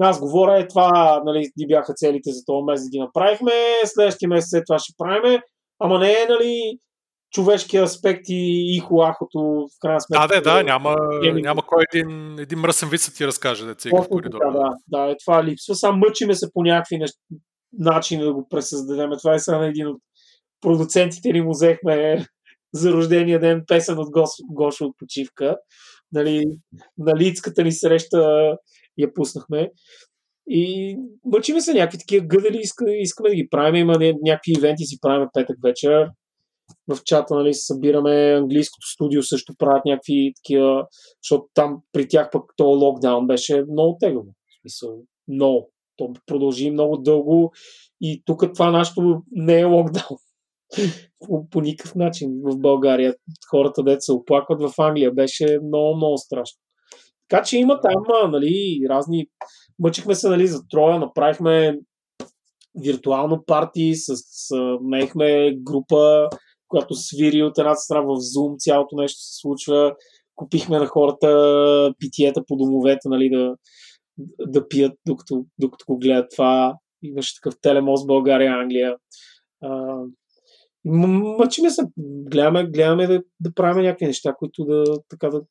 S2: Аз говоря, е това, нали, ни бяха целите за този месец, ги направихме, следващия месец след това ще правиме, ама не е, нали, човешки аспекти и хуахото в крайна сметка.
S1: Да, да, да, няма, няма кой един, един мръсен вид да ти разкаже да цигли в коридора.
S2: Да, да, да, е, това липсва. Сам мъчиме се по някакви нещ... начини да го пресъздадем. Това е само един от продуцентите ни му взехме за рождения ден песен от Гос, Гошо от почивка. Нали, на лицката ни среща я пуснахме. И мъчиме се някакви такива гъдели, искаме да ги правим. Има някакви ивенти, си правим петък вечер в чата нали, събираме, английското студио също правят някакви такива, защото там при тях пък то локдаун беше много тегаво. В смисъл, много. То продължи много дълго и тук това нашето не е локдаун. по, по никакъв начин в България. Хората, деца се оплакват в Англия, беше много, много страшно. Така че има там нали, разни... Мъчихме се нали, за Троя, направихме виртуално парти, с, с, мехме група, която свири от една страна в Zoom, цялото нещо се случва. Купихме на хората питиета по домовете, нали, да, да пият, докато, докато го гледат това. Имаше такъв телемост България, Англия. А, мъчиме се, гледаме, гледаме да, да правим някакви неща, които да, така, да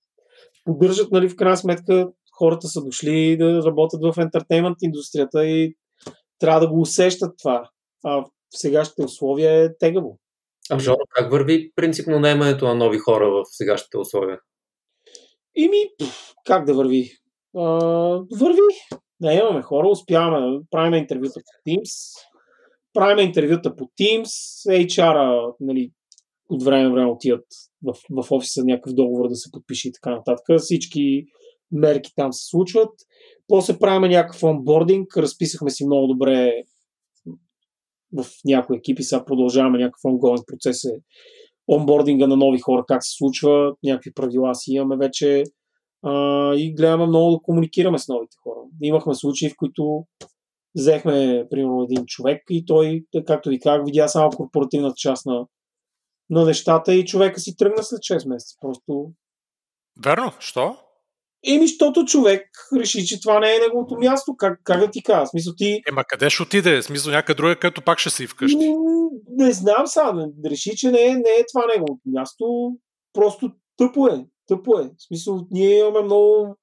S2: поддържат, нали, в крайна сметка хората са дошли да работят в ентертеймент индустрията и трябва да го усещат това. А в сегашните условия е тегаво.
S3: А Жоро, как върви принципно наемането на нови хора в сегашните условия?
S2: Ими, как да върви? А, върви. Да, имаме хора, успяваме. Правим интервюта по Teams. Правим интервюта по Teams. HR-а, нали, от време време отиват в, в офиса някакъв договор да се подпише и така нататък. Всички мерки там се случват. После правим някакъв онбординг. Разписахме си много добре в някои екипи, сега продължаваме някакъв ongoing процес е онбординга на нови хора, как се случва, някакви правила си имаме вече а, и гледаме много да комуникираме с новите хора. Имахме случаи, в които взехме, примерно, един човек и той, както ви казах, видя само корпоративната част на, на нещата и човека си тръгна след 6 месеца. Просто.
S1: Верно, що?
S2: Еми, защото човек реши, че това не е неговото място. Как, как да ти кажа? Смисъл ти...
S1: Ема къде ще отиде? Смисъл някъде друга, където пак ще си вкъщи.
S2: Не, не знам сега. Реши, че не е, не е това неговото място. Просто тъпо е. Тъпо е. В смисъл, ние имаме много...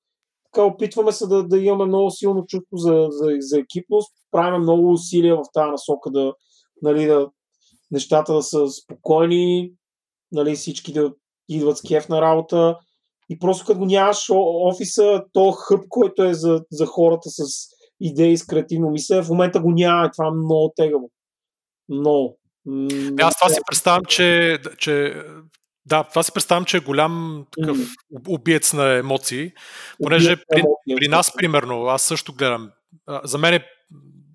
S2: Така, опитваме се да, да имаме много силно чувство за, за, за екипност. Правим много усилия в тази насока да, нали, да нещата да са спокойни, нали, всички да идват с кеф на работа и просто като го нямаш офиса, то хъб, който е за, за хората с идеи с креативно мислене. В момента го няма. Това е много тегаво. Много.
S1: Не, аз това си представям, че, че да, това си представям, че е голям такъв убиец на емоции, понеже при, при нас, примерно, аз също гледам. За мен е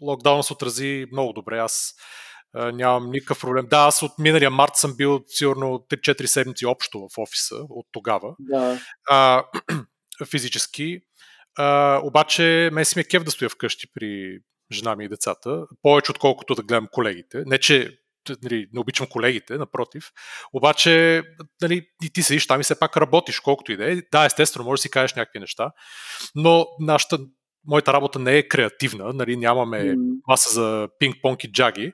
S1: локдауна се отрази много добре. Аз а, нямам никакъв проблем. Да, аз от миналия март съм бил сигурно 3-4 седмици общо в офиса от тогава.
S2: Да.
S1: А, <clears throat> физически. А, обаче, мен си ми е кев да стоя вкъщи при жена ми и децата, повече отколкото да гледам колегите. Не, че нали, не обичам колегите, напротив. Обаче, нали, и ти седиш там и все пак работиш, колкото и да е. Да, естествено, можеш да си кажеш някакви неща, но нашата, моята работа не е креативна, нали, нямаме mm. маса за пинг-понг и джаги.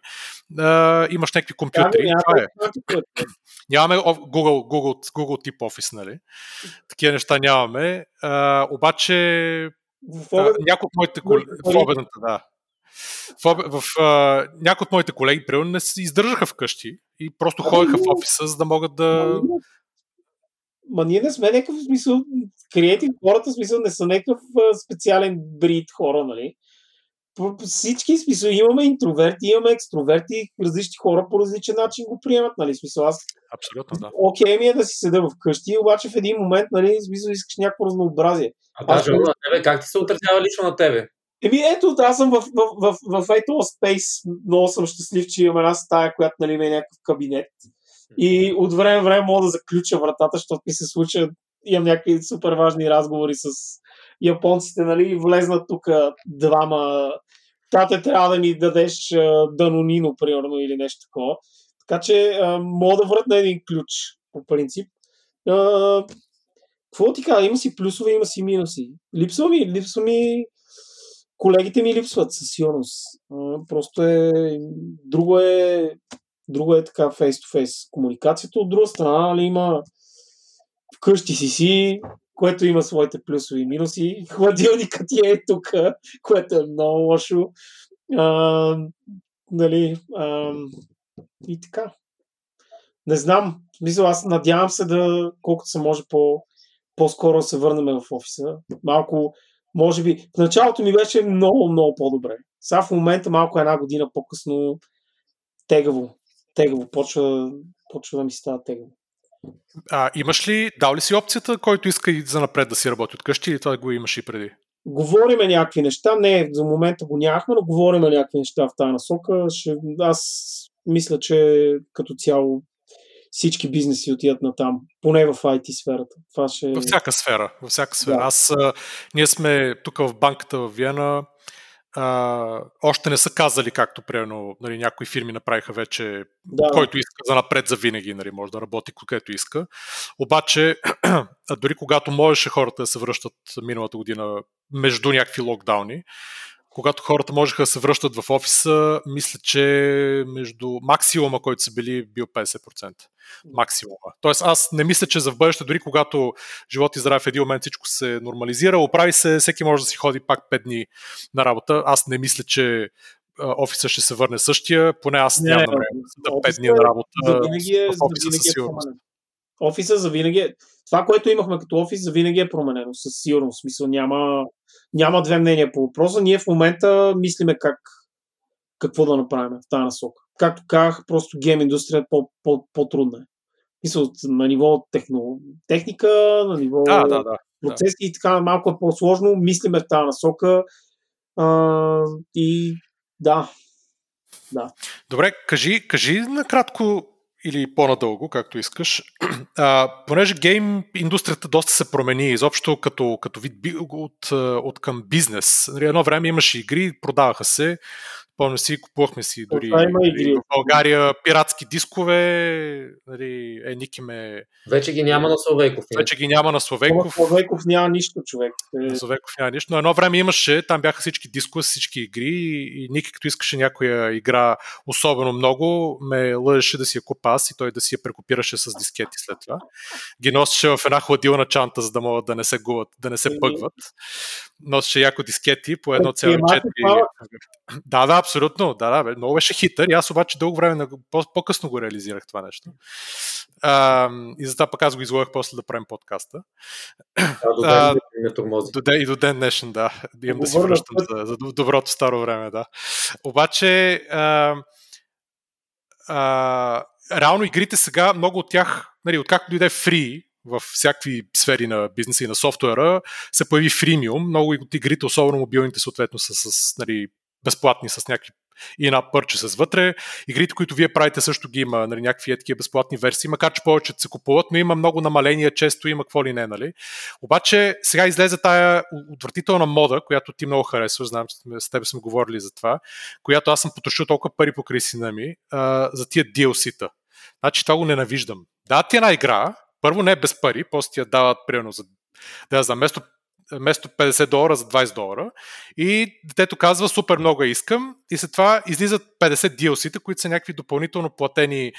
S1: А, имаш някакви компютри. Да, това е. <clears throat> нямаме Google, Google, Google тип офис, нали? Такива неща нямаме. А, обаче, в някои от моите колеги... В обедната, да в, в а, някои от моите колеги, примерно, не се издържаха вкъщи и просто ходеха в офиса, за да могат да...
S2: Ма ние не сме някакъв смисъл, креатив хората, смисъл не са някакъв специален брид хора, нали? По всички смисъл имаме интроверти, имаме екстроверти, различни хора по различен начин го приемат, нали? Смисъл аз.
S1: Абсолютно, да.
S2: Окей ми е да си седа вкъщи, обаче в един момент, нали, смисъл искаш някакво разнообразие.
S3: А да, на тебе, как ти се отразява лично на тебе?
S2: Еми ето, аз съм в, в, в, в, в ето Space, много съм щастлив, че имам една стая, която нали, е някакъв кабинет. И от време време мога да заключа вратата, защото ми се случва, имам някакви супер важни разговори с японците, нали, влезнат тук двама, тате трябва да ми дадеш данонино, примерно, или нещо такова. Така че мога да върна един ключ, по принцип. Какво ти кажа? Има си плюсове, има си минуси. Липсва ми, липсва ми колегите ми липсват със сигурност. Просто е... Друго е... Друго е така face-to-face комуникацията. От друга страна, нали, има вкъщи си си, което има своите плюсови и минуси. <laughs> Хладилникът ти е тук, което е много лошо. А, нали, а, и така. Не знам. Мисля, аз надявам се да, колкото се може по, по-скоро се върнем в офиса. Малко може би, в началото ми беше много, много по-добре. Сега в момента, малко една година по-късно, тегаво. Тегаво. Почва, почва да ми става тегаво.
S1: А, имаш ли, дал ли си опцията, който иска и за напред да си работи от къщи или това го имаш и преди?
S2: Говориме някакви неща. Не, за момента го нямахме, но говориме някакви неща в тази насока. Ще, аз мисля, че като цяло всички бизнеси отидат на там, поне в IT сферата. Това ще...
S1: Във всяка сфера. Във всяка сфера. Да. Аз, ние сме тук в банката в Виена, а, още не са казали, както примерно нали, някои фирми направиха вече, да. който иска за напред за винаги, нали, може да работи където иска. Обаче, <clears throat> дори когато можеше хората да се връщат миналата година между някакви локдауни, когато хората можеха да се връщат в офиса, мисля, че между максимума, който са били, бил 50%. Максимума. Тоест аз не мисля, че за в бъдеще, дори когато живот и здраве в един момент всичко се нормализира, оправи се, всеки може да си ходи пак 5 дни на работа. Аз не мисля, че офиса ще се върне същия, поне аз нямам време да 5 дни на работа
S2: е, в офиса със е сигурност. Офиса за винаги е... Това, което имахме като офис, за винаги е променено, със сигурност. Смисъл, няма, няма две мнения по въпроса. Ние в момента мислиме как, какво да направим в тази насока. Както казах, просто гейм индустрия е по, по, по-трудна. Мисля, на ниво техно, техника, на ниво
S1: да, да, да,
S2: процеси да. и така малко е по-сложно. Мислиме в тази насока. А, и да. да.
S1: Добре, кажи, кажи накратко или по-надълго, както искаш. <clears throat> А, понеже гейм индустрията доста се промени изобщо като, като вид от, от към бизнес. Нали, едно време имаше игри, продаваха се, Помня си, купувахме си дори
S2: игри.
S1: в България пиратски дискове. Нали, е, Ники ме...
S3: Вече ги няма на Словейков.
S1: Вече ги няма на Словейков.
S2: Словейков няма нищо, човек.
S1: На Словейков няма нищо. Но едно време имаше, там бяха всички дискове, всички игри и Ники като искаше някоя игра особено много, ме лъжеше да си я купа аз и той да си я прекопираше с дискети след това. Ги носеше в една хладилна чанта, за да могат да не се губят, да не се бъгват. Носеше яко дискети по 1,4. Да, да, абсолютно. Да, да, бе, много беше хитър и аз обаче дълго време, по- по-късно го реализирах това нещо. А, и затова пък аз го изложих после да правим подкаста.
S3: А, до ден ме тормози.
S1: До и до ден днешен, да. Имам да си връщам за, за доброто старо време, да. Обаче, а, а, реално игрите сега, много от тях, нали, откакто дойде фри, в всякакви сфери на бизнеса и на софтуера, се появи фримиум. Много от игрите, особено мобилните, съответно, са с, нали, безплатни, с някакви и една с вътре. Игрите, които вие правите, също ги има нали, някакви такива безплатни версии, макар че повече се купуват, но има много намаления, често има какво ли не, нали? Обаче сега излезе тая отвратителна мода, която ти много харесваш, знам, че с теб сме говорили за това, която аз съм потрошил толкова пари по крисина ми, а, за тия DLC-та. Значи това го ненавиждам. Да, ти една игра, първо не е без пари, после ти я дават примерно за да за место вместо 50 долара за 20 долара. И детето казва, супер много искам. И след това излизат 50 DLC-та, които са някакви допълнително платени.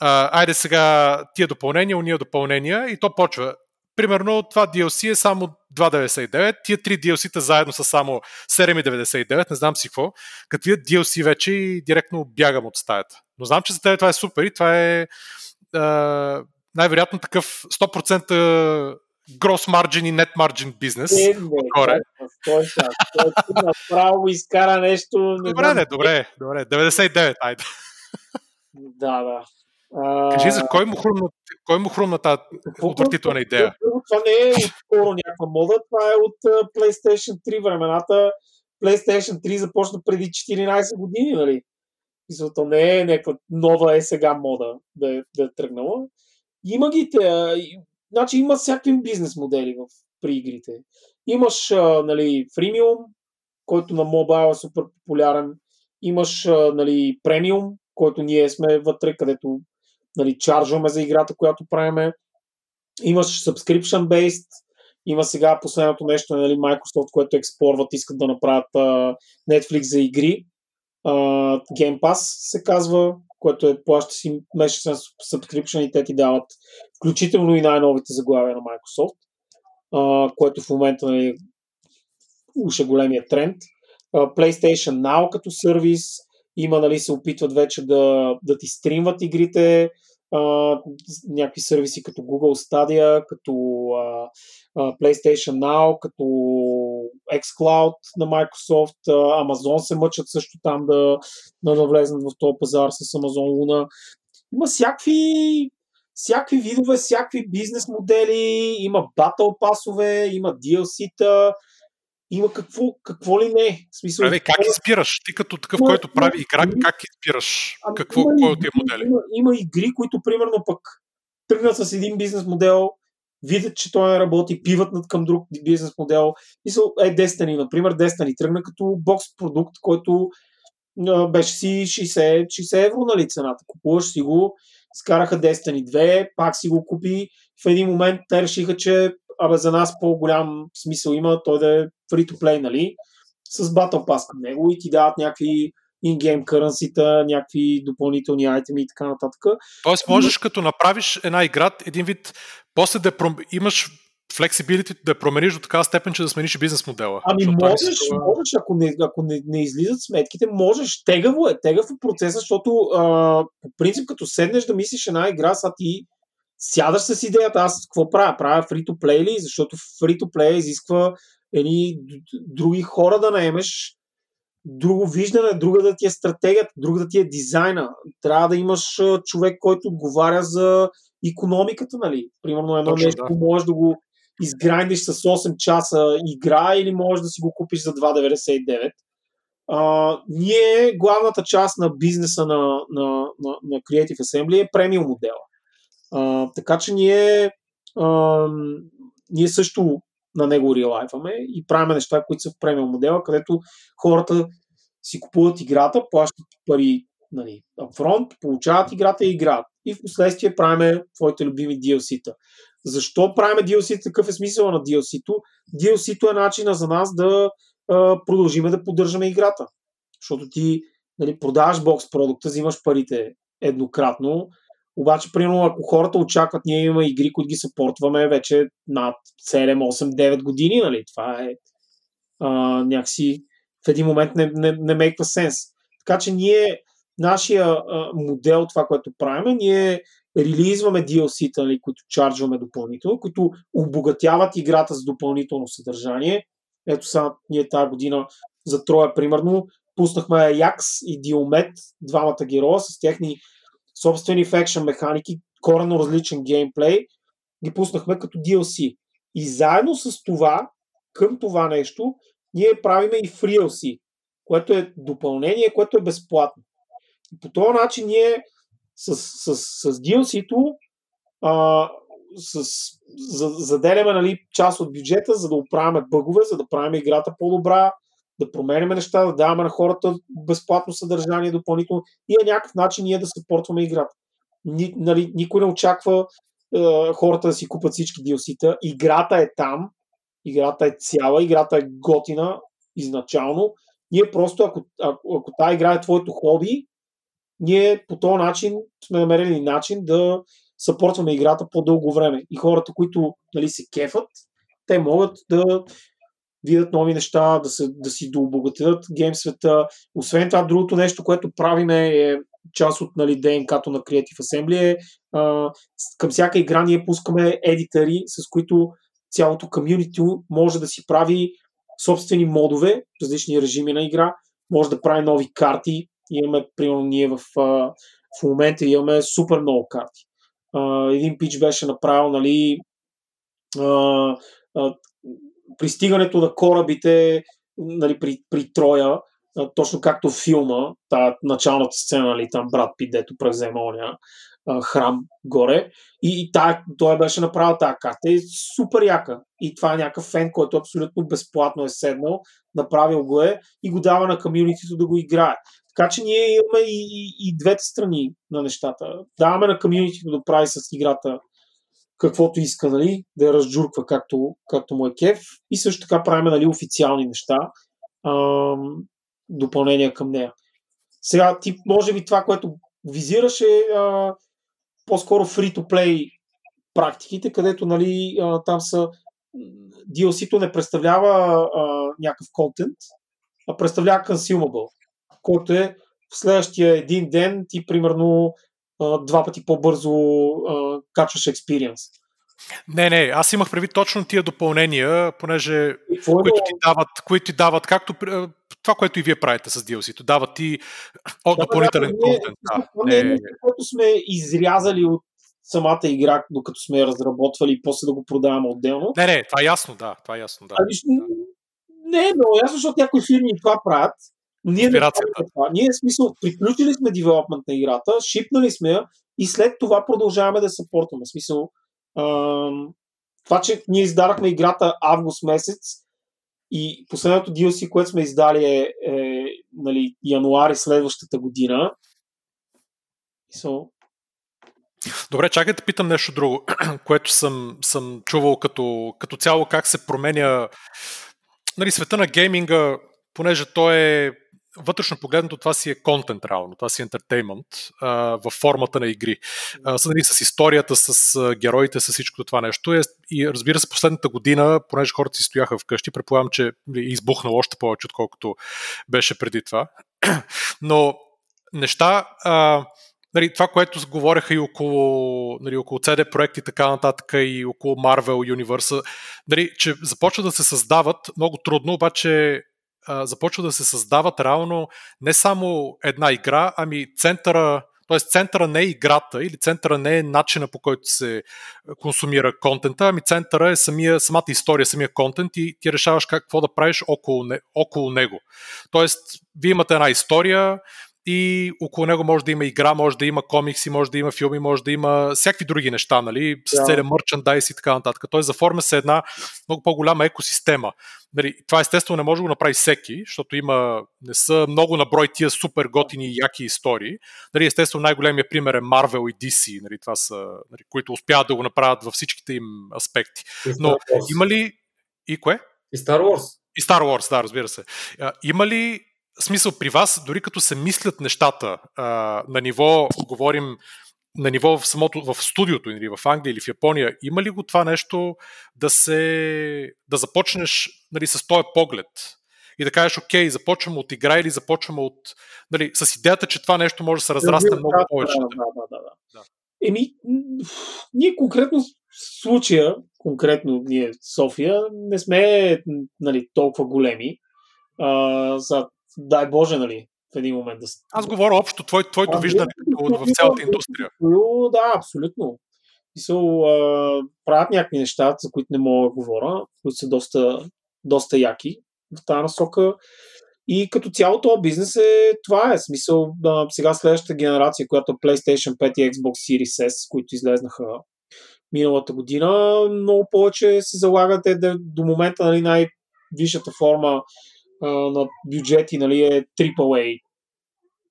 S1: А, айде сега тия допълнения, уния допълнения. И то почва. Примерно това DLC е само 2,99, тия 3 DLC-та заедно са само 7,99, не знам си какво. Какви DLC вече и директно бягам от стаята. Но знам, че за теб това е супер и това е а, най-вероятно такъв 100% gross margin и net margin бизнес.
S2: Не, не, Той, направо изкара нещо.
S1: Не добре, не, добре, добре. 99, айде.
S2: Да, да.
S1: А... Кажи за кой му хрумна, кой му хрумна тази отвратителна идея?
S2: Това не е скоро някаква мода, това е от PlayStation 3 времената. PlayStation 3 започна преди 14 години, нали? Мисълта не е някаква нова е сега мода да е, да е тръгнала. Има ги те, Значи има всякакви бизнес модели в, при игрите. Имаш а, нали, фримиум, който на мобайл е супер популярен. Имаш а, нали, премиум, който ние сме вътре, където нали, чаржваме за играта, която правиме. Имаш subscription based, има сега последното нещо, нали, Microsoft, което експорват, искат да направят а, Netflix за игри. А, Game Pass се казва, което е плаща си месечен subscription и те ти дават включително и най-новите заглавия на Microsoft, а, което в момента нали, уж е големия тренд. А, PlayStation Now като сервис, има, нали, се опитват вече да, да ти стримват игрите, а, някакви сервиси като Google Stadia, като а, а, PlayStation Now, като xCloud на Microsoft, Amazon се мъчат също там да, да навлезнат в този пазар с Amazon Luna. Има всякакви всякакви видове, всякакви бизнес модели, има батъл пасове, има DLC-та, има какво, какво ли не. В
S1: смисъл, Абе, как избираш? Ти като такъв, има, който прави игра, как избираш? Ами, какво, има, кой от тия модели?
S2: Има, има игри, които примерно пък тръгнат с един бизнес модел, видят, че той работи, пиват над към друг бизнес модел. Мисъл, е Destiny, например, Destiny тръгна като бокс продукт, който а, беше си 60, 60 евро нали, цената. Купуваш си го, скараха Destiny 2, пак си го купи. В един момент те решиха, че абе, за нас по-голям смисъл има той да е free-to-play, нали? С Battle Pass към него и ти дават някакви in-game currency някакви допълнителни айтеми и така нататък.
S1: Тоест можеш като направиш една игра, един вид, после да пром... имаш флексибилити да промениш до такава степен, че да смениш бизнес модела.
S2: Ами можеш, това... можеш, ако, не, ако не, не излизат сметките, можеш. Тегаво е, тегав е процеса, защото а, по принцип, като седнеш да мислиш една игра, са ти сядаш с идеята, аз какво правя? Правя free-to-play ли? Защото free-to-play изисква едни други хора да наемеш, друго виждане, друга да ти е стратегията, друга да ти е дизайна. Трябва да имаш човек, който отговаря за економиката, нали? Примерно едно Точно, нещо да. можеш да го изграндиш с 8 часа игра или можеш да си го купиш за 2,99. А, ние, главната част на бизнеса на, на, на, на Creative Assembly е премиум модела. А, така че ние, а, ние също на него релайваме и правим неща, които са в премиум модела, където хората си купуват играта, плащат пари нали, upfront, получават играта и играят. И в последствие правиме твоите любими DLC-та. Защо правиме DLC? Такъв е смисъл на DLC-то? DLC-то е начина за нас да а, продължиме да поддържаме играта. Защото ти нали, продаваш бокс продукта, взимаш парите еднократно, обаче, примерно, ако хората очакват, ние имаме игри, които ги съпортваме вече над 7, 8, 9 години, нали? Това е а, някакси в един момент не, не, не мейква сенс. Така че ние, нашия а, модел, това, което правим, ние релизваме DLC-та, нали, които чарджваме допълнително, които обогатяват играта с допълнително съдържание. Ето сега ние тази година за Троя, примерно, пуснахме Якс и Диомет, двамата героя с техни собствени фекшн механики, корено различен геймплей, ги пуснахме като DLC. И заедно с това, към това нещо, ние правиме и FreeLC, което е допълнение, което е безплатно. И по този начин ние с, с, с DLC-то а, с, за, заделяме нали, част от бюджета, за да оправяме бъгове, за да правим играта по-добра, да променяме неща, да даваме на хората безплатно съдържание допълнително и на някакъв начин ние да съпортваме играта. Ни, нали, никой не очаква е, хората да си купат всички DLC-та. Играта е там, играта е цяла, играта е готина изначално. Ние просто, ако, ако, ако тази игра е твоето хоби, ние по този начин сме намерили начин да съпортваме играта по-дълго време. И хората, които нали, се кефат, те могат да видят нови неща, да, се, да си дообогатят гейм света. Освен това, другото нещо, което правиме е част от нали, ДНК-то на Creative Assembly е а, към всяка игра ние пускаме едитъри, с които цялото комьюнити може да си прави собствени модове, различни режими на игра, може да прави нови карти. Имаме, примерно, ние в, в момента имаме супер много карти. А, един пич беше направил, нали, а, а, пристигането на корабите нали, при, при Троя, точно както в филма, та началната сцена, нали, там брат Пит, дето превзема оня храм горе. И, и тая, той беше направил тази карта. Е супер яка. И това е някакъв фен, който абсолютно безплатно е седнал, направил го е и го дава на комьюнитито да го играе. Така че ние имаме и, и, и двете страни на нещата. Даваме на комьюнитито да прави с играта каквото иска, нали, да я разджурква както, както му е кеф. И също така правим нали, официални неща, ам, допълнения към нея. Сега, ти, може би това, което визираше а, по-скоро free-to-play практиките, където нали, а, там са DLC-то не представлява а, някакъв контент, а представлява consumable, който е в следващия един ден ти примерно два пъти по-бързо а, качваш експириенс.
S1: Не, не, аз имах преди точно тия допълнения, понеже които ти дават, които ти дават, както това, което и вие правите с DLC-то, дават ти от да, допълнителен да, контент.
S2: Да, не, е нещо, което сме изрязали от самата игра, докато сме я разработвали и после да го продаваме отделно.
S1: Не, не, това е ясно, да. Това е ясно, да.
S2: Ами, не е много ясно, защото някои фирми това правят. Но ние не това. Ние, смисъл, приключили сме девелопмент на играта, шипнали сме я и след това продължаваме да съпортваме. Смисъл, ам, това, че ние издадахме играта август месец и последното DLC, което сме издали е, е нали, януари следващата година. So...
S1: Добре, чакай да питам нещо друго, <clears throat> което съм, съм чувал като, като цяло как се променя нали, света на гейминга, понеже той е вътрешно погледнато това си е контент реално, това си е ентертеймент в формата на игри. А, с, нали, с историята, с а, героите, с всичко това нещо. Е, и разбира се, последната година, понеже хората си стояха вкъщи, предполагам, че е избухнало още повече, отколкото беше преди това. <clears throat> Но неща, а, нали, това, което говореха и около, нали, около CD проекти и така нататък и около Marvel Universe, нали, че започва да се създават много трудно, обаче започва да се създават реално не само една игра, ами центъра, т.е. центъра не е играта или центъра не е начина по който се консумира контента, ами центъра е самия, самата история, самия контент и ти решаваш какво да правиш около, около него. Тоест, вие имате една история, и около него може да има игра, може да има комикси, може да има филми, може да има всякакви други неща, нали, с yeah. целият мърчандайз и така нататък. Той заформя се една много по-голяма екосистема. Нали, това естествено не може да го направи всеки, защото има, не са много наброй тия супер готини и яки истории. Нали, естествено най-големият пример е Marvel и DC, нали, това са, нали, които успяват да го направят във всичките им аспекти. Но има ли... И кое?
S3: И Star Wars.
S1: И Star Wars, да, разбира се. Има ли смисъл при вас, дори като се мислят нещата а, на ниво, говорим на ниво в самото, в студиото, или в Англия или в Япония, има ли го това нещо да се, да започнеш нали, с този поглед и да кажеш, окей, започваме от игра или започваме от, нали, с идеята, че това нещо може да се разрасне много
S2: да,
S1: повече.
S2: Да, да, да, да. Еми, ние конкретно в случая, конкретно ние София, не сме нали, толкова големи. А, за, дай Боже, нали, в един момент да...
S1: Аз говоря общо, твой, твоето виждане в цялата индустрия.
S2: Да, абсолютно. Мисъл, правят някакви неща, за които не мога да говоря, които са доста, доста яки в тази насока. И като цяло този бизнес е, това е смисъл, да, сега следващата генерация, която е PlayStation 5 и Xbox Series S, които излезнаха миналата година, много повече се залагат е да, до момента нали, най-висшата форма на бюджети нали, е AAA.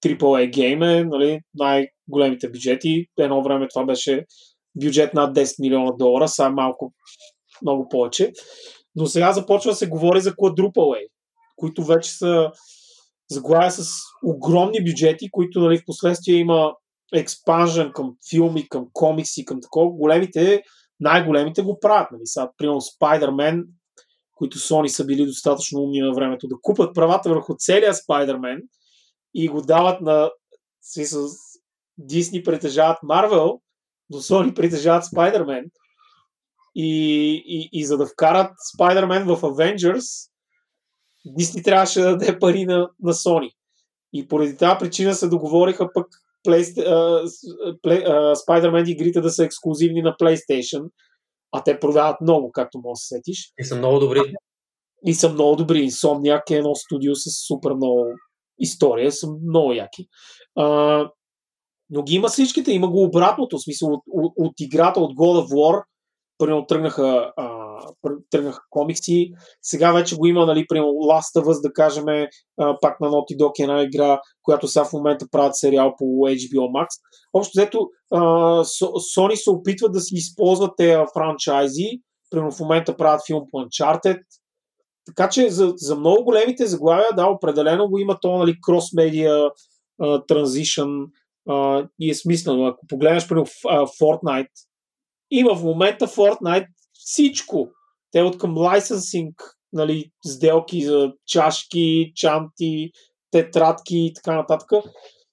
S2: AAA гейм е нали, най-големите бюджети. Едно време това беше бюджет над 10 милиона долара, сега малко много повече. Но сега започва да се говори за quadruple A, които вече са заглавия с огромни бюджети, които нали, в последствие има експанжен към филми, към комикси, към такова. Големите, най-големите го правят. Нали? Сега, примерно, Spider-Man, които Sony са били достатъчно умни на времето да купат правата върху целия Spider-Man и го дават на Disney притежават Marvel, но Sony притежават Spider-Man. И, и, и за да вкарат Spider-Man в Avengers, Disney трябваше да даде пари на, на Sony. И поради тази причина се договориха пък Play, uh, Play, uh, Spider-Man игрите да са ексклюзивни на PlayStation, а те продават много, както може да се сетиш.
S3: И са много добри.
S2: И са много добри. Insomniac е едно студио с супер много история, са много яки. Uh, но ги има всичките, има го обратното, в смисъл от, от, от играта от God of War, примерно тръгнаха, а, тръгнаха комикси, сега вече го има, нали, примерно Last of Us, да кажем, а, пак на Naughty Dog е една игра, която сега в момента правят сериал по HBO Max. Общо взето, Sony се опитват да си използват тези франчайзи, примерно в момента правят филм по Uncharted, така че за, за много големите заглавия, да, определено го има то, нали, cross-media uh, transition, а, и е смислено. Ако погледнеш при Fortnite, има в момента Fortnite всичко. Те от към лайсенсинг, нали, сделки за чашки, чанти, тетрадки и така нататък.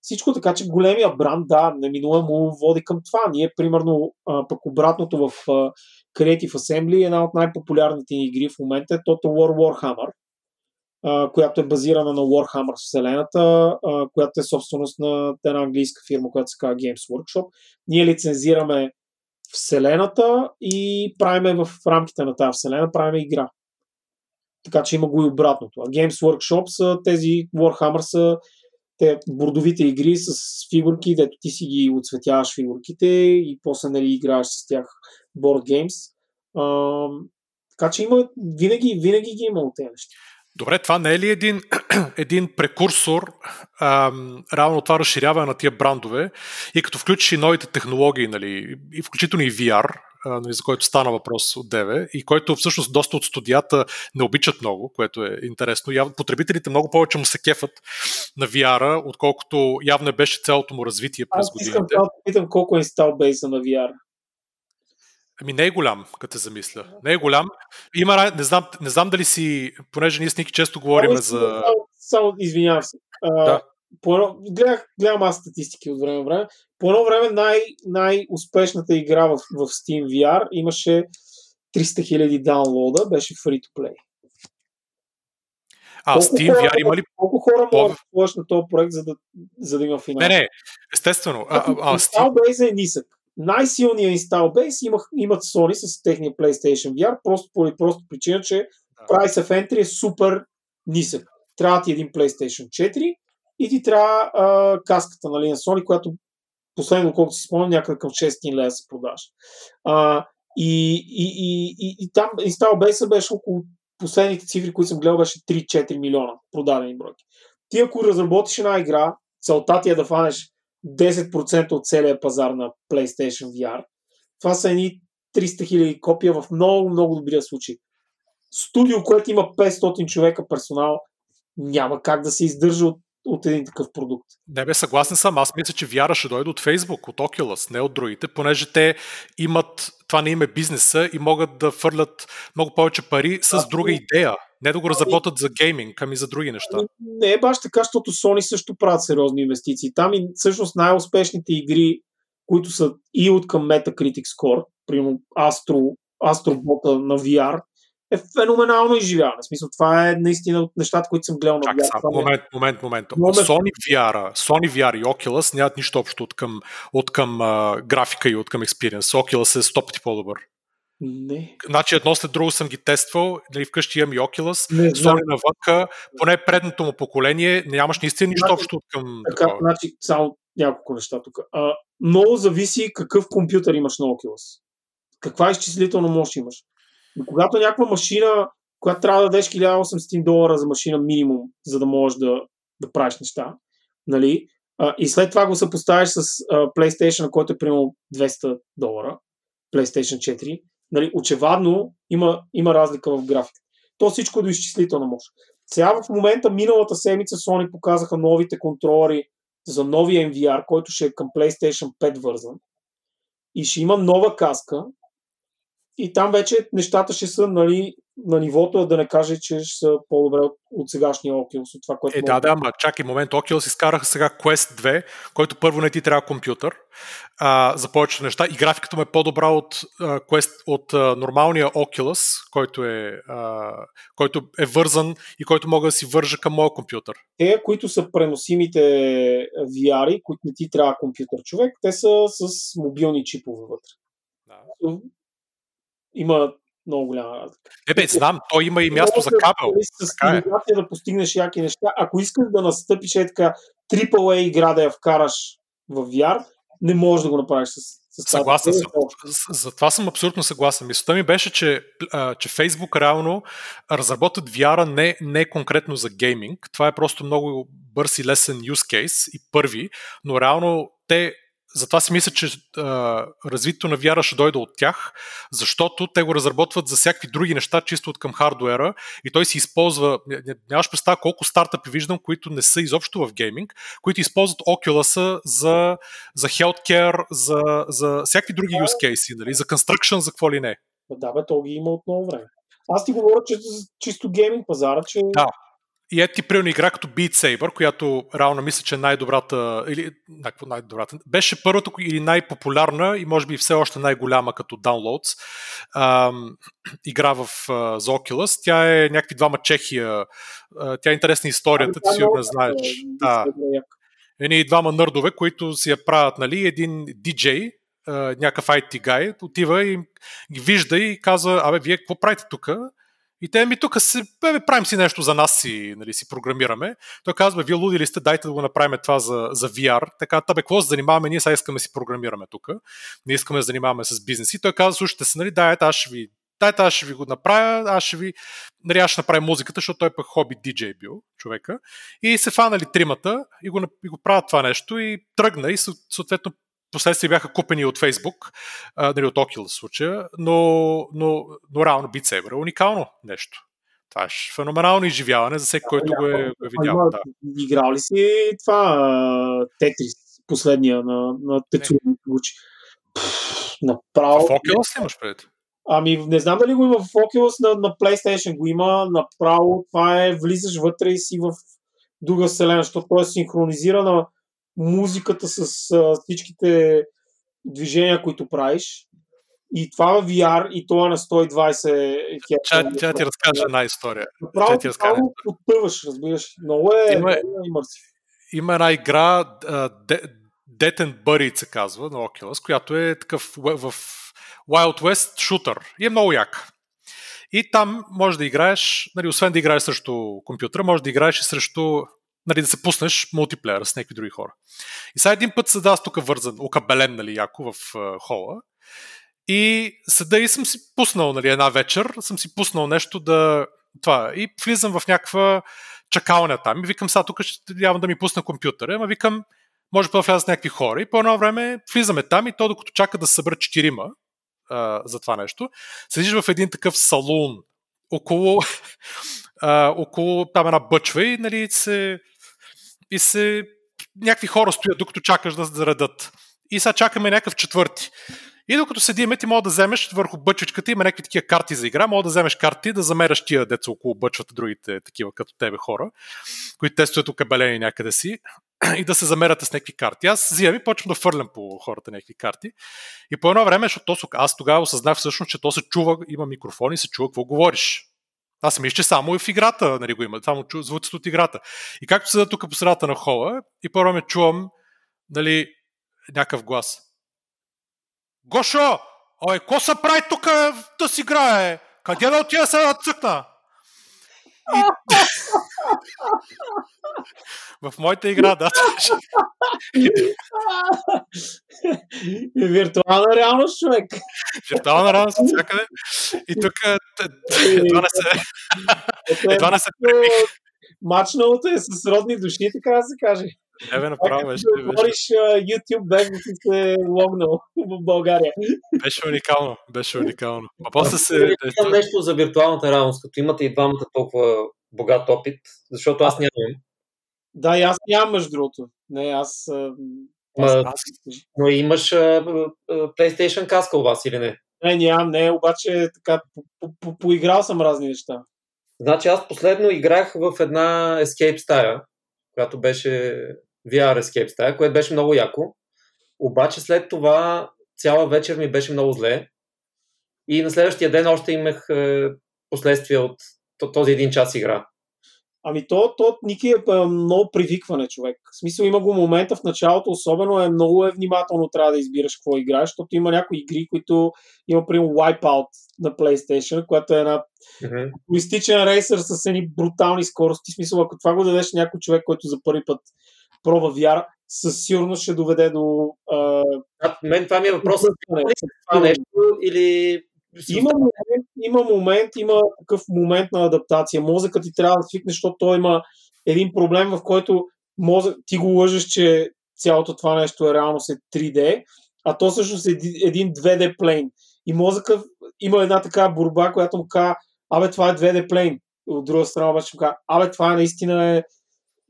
S2: Всичко така, че големия бранд, да, неминуемо води към това. Ние, примерно, а, пък обратното в а, Creative Assembly, една от най-популярните ни игри в момента е Total War Warhammer, която е базирана на Warhammer вселената, която е собственост на една английска фирма, която се казва Games Workshop. Ние лицензираме вселената и правиме в рамките на тази вселена, правиме игра. Така че има го и обратното. А Games Workshop са тези Warhammer са те бордовите игри с фигурки, дето ти си ги отцветяваш фигурките и после нали играеш с тях board games. А, така че има, винаги, винаги ги има от тези неща.
S1: Добре, това не е ли един, <clears throat> един прекурсор, ам, равно това разширяване на тия брандове и като включиш и новите технологии, нали, и включително и VR, нали, за който стана въпрос от Деве, и който всъщност доста от студията не обичат много, което е интересно. Яв... Потребителите много повече му се кефат на VR, отколкото явно беше цялото му развитие през
S2: Аз
S1: годините. Аз
S2: искам да питам колко е инстал бейса на VR.
S1: Ами не е голям, като се замисля. Не е голям. Има, не знам, не знам дали си, понеже ние с Ники често говорим
S2: Само,
S1: за...
S2: Само, само извинявам се. А,
S1: Да.
S2: по едно, гледах, гледам аз статистики от време на време. По едно време най- най-успешната игра в, в Steam VR имаше 300 000 даунлода, беше free to play.
S1: А,
S2: Колко
S1: Steam
S2: хора-
S1: VR има ли...
S2: Колко хора
S1: По-
S2: могат да на този проект, за да, за да има финал?
S1: Не, не, естествено. А, а, а, Steam...
S2: Е нисък. Най-силният install base имах, имат Sony с техния PlayStation VR, просто поради просто причина, че
S1: Да.
S2: price of entry е супер нисък. Трябва ти един PlayStation 4 и ти трябва а, каската нали, на Sony, която последно, колкото си спомням, някъде към 600 лева се продаваш. А, и, и, и, и, и там install base беше около последните цифри, които съм гледал, беше 3-4 милиона продадени бройки. Ти ако разработиш една игра, целта ти е да фанеш 10% от целия пазар на PlayStation VR. Това са едни 300 000 копия в много, много добрия случай. Студио, което има 500 човека персонал, няма как да се издържа от, от един такъв продукт.
S1: Не бе, съгласен съм. Аз мисля, че VR ще дойде от Facebook, от Oculus, не от другите, понеже те имат, това не им е бизнеса и могат да фърлят много повече пари с
S2: Да.
S1: друга идея. Не да го разработят за гейминг, ами за други неща.
S2: Не е баш така, защото Sony също правят сериозни инвестиции. Там и всъщност най-успешните игри които са и от към Metacritic Score, примерно Astro, Astroбота на VR, е феноменално изживяване. В смисъл, това е наистина от нещата, които съм гледал
S1: Чак,
S2: на VR.
S1: са,
S2: Това е-
S1: момент, момент, момент.
S2: Момент.
S1: Sony VR, Sony VR и Oculus нямат нищо общо от към, от към а, графика и от към experience. Oculus е 100 пъти по-добър.
S2: Не.
S1: Значи едно след друго съм ги тествал, нали, вкъщи имам и Oculus,
S2: Не.
S1: Sony навънка, поне предното му поколение, нямаш наистина нищо
S2: Значи,
S1: общо от към
S2: Така,
S1: такова.
S2: значи, само няколко неща тук. А, много зависи какъв компютър имаш на Oculus. Каква изчислителна мощ имаш. И когато някаква машина, която трябва да дадеш 1800 долара за машина минимум, за да можеш да, да правиш неща, нали? А, и след това го съпоставиш с а, PlayStation, който е примерно 200 долара, PlayStation 4, нали? очевадно има, има разлика в графика. То всичко е до изчислителна мощ. Сега в момента, миналата седмица, Sony показаха новите контролери за новия MVR, който ще е към PlayStation 5 вързан. И ще има нова каска. И там вече нещата ще са нали, на нивото, да не кажа, че ще са по-добре от, от сегашния Oculus, от това, което
S1: Е, да, да, ама чакай момент. Oculus изкараха сега Quest 2, който първо не ти трябва компютър а, за повечето неща и графиката му е по-добра от, а, Quest, от а, нормалния Oculus, който е, а, който е вързан и който мога да си вържа към моя компютър.
S2: те, които са преносимите VR, които не ти трябва компютър човек, те са с мобилни чипове вътре.
S1: Да.
S2: Има много голяма разлика.
S1: Не бе, знам, той има и място за кабел.
S2: С
S1: Така е.
S2: да постигнеш яки неща. Ако искаш да настъпиш е така AAA игра да я вкараш в VR, не можеш да го направиш с, с
S1: Съгласен съм. За това съм абсолютно съгласен. Мисълта ми беше, че, а, че Facebook реално разработват VR не, не конкретно за гейминг. Това е просто много бърз и лесен use case и първи, но реално те затова си мисля, че а, развитието на VR ще дойде от тях, защото те го разработват за всякакви други неща, чисто от към хардуера и той си използва, ня- ня- нямаш представа колко стартъпи виждам, които не са изобщо в гейминг, които използват Oculus за, за healthcare, за, за всякакви други use cases, нали? за construction, за какво ли не.
S2: Да, бе, то ги има от много време. Аз ти говоря, че чисто гейминг пазара, че
S1: Да. И ето ти примерно игра като Beat Saber, която реално мисля, че е най-добрата, или най-добрата, беше първата или най-популярна и може би все още най-голяма като downloads ам, <clears throat> игра в, а, за Oculus. Тя е някакви двама Чехия. А, тя е интересна историята, ти сигурно я знаеш. Да. Едни двама нърдове, които си я правят, нали, един диджей, някакъв IT гай, отива и ги вижда и казва, абе, вие какво правите тук? И те ми тук си, бе, правим си нещо за нас си, нали, си програмираме. Той казва, вие луди ли сте, дайте да го направим това за, за VR. Така, табе, какво се занимаваме, ние сега искаме да си програмираме тук. Не искаме да се занимаваме с бизнес. И той казва, слушайте се, нали, дайте, аз ще ви дайте аз ще ви го направя, аз ще ви, нали, аз ще направя музиката, защото той пък хоби диджей бил, човека. И се фанали тримата и го, и го правят това нещо и тръгна и съответно последствие бяха купени от а, нали, от Oculus случая, но, но, но реално Beat Saber е уникално нещо. Това е феноменално изживяване за всеки, който го е, го е видял.
S2: Ама,
S1: Да.
S2: Играл ли си това Тетрис, последния на, на Микигучи? Направо.
S1: В Oculus ли имаш пред?
S2: Ами, не знам дали го има в Oculus, на, на PlayStation го има. Направо това е, влизаш вътре и си в друга вселена, защото той е синхронизирана музиката с а, всичките движения, които правиш. И това VR, и това на 120 Hz.
S1: Тя, тя ти разкаже една история.
S2: Направо
S1: тя ти разкаже.
S2: потъваш, разбираш. Много е,
S1: Има-
S2: е имърсив.
S1: Има една игра, De- Dead and Buried се казва на Oculus, която е такъв в в Wild West шутър. И е много як. И там може да играеш, нали, освен да играеш срещу компютъра, може да играеш и срещу нали, да се пуснеш мултиплеера с някакви други хора. И сега един път седа аз тук вързан, окабелен, нали, яко в uh, хола. И седа и съм си пуснал, нали, една вечер, съм си пуснал нещо да... Това. И влизам в някаква чакалня там и викам, сега тук ще явно да ми пусна компютъра, ама викам, може да влязат някакви хора и по едно време влизаме там и то докато чака да се съберат четирима а, за това нещо, седиш в един такъв салун около, <laughs> а, около там една бъчва и нали се и се някакви хора стоят докато чакаш да заредат. И сега чакаме някакъв четвърти. И докато седиме, ти мога да вземеш върху бъчвичката, има някакви такива карти за игра, мога да вземеш карти да замеряш тия деца около бъчвата, другите такива като тебе хора, които те стоят окабелени някъде си. <clears throat> и да се замеряте с някакви карти. Аз взимам и почвам да фърлям по хората някакви карти. И по едно време, защото то, аз тогава осъзнах всъщност, че то се чува, има микрофон и се чува какво говориш. Аз съм че само в играта нали, го има, само чу, звуците от играта. И както седа тук по средата на хола, и първо ме чувам нали, някакъв глас. Гошо! Ой, ко се прави тук да си играе? Къде да отида сега да цъкна? И... <laughs> в моята игра, да. <laughs>
S2: Виртуална реалност, човек.
S1: Виртуална реалност от всякъде. И тук едва не се... едва не се
S2: Мачналото е с родни души, така да се каже.
S1: Не бе, направо беше.
S2: Да говориш YouTube без да си се логнал в България.
S1: Беше уникално, беше уникално. А после се...
S3: Искам нещо за виртуалната реалност, като имате и двамата толкова богат опит, защото аз нямам.
S2: Да, и аз нямам, между другото. Не, аз...
S3: Ма, аз... Но имаш а, PlayStation каска у вас или не?
S2: Не, нямам, не, обаче така, поиграл съм разни неща.
S3: Значи аз последно играх в една Escape стая, която беше VR Escape стая, което беше много яко. Обаче след това цяла вечер ми беше много зле. И на следващия ден още имах е, последствия от този един час игра.
S2: Ами то, то Ники е много привикване, човек. В смисъл има го момента в началото, особено е много е внимателно трябва да избираш какво играеш, защото има някои игри, които има, примерно, Wipeout на PlayStation, която е една mm-hmm. туристичен рейсър с едни брутални скорости. В смисъл, ако това го дадеш някой човек, който за първи път пробва VR, със сигурност ще доведе до... А...
S3: А, мен това ми е въпросът. Това нещо или
S2: има момент, има момент, има такъв момент на адаптация. Мозъкът ти трябва да свикне, защото той има един проблем, в който мозък, ти го лъжеш, че цялото това нещо е реално след 3D, а то всъщност е един 2D плейн. И мозъкът има една така борба, която му казва, абе това е 2D плейн. От друга страна обаче му казва, абе това е наистина е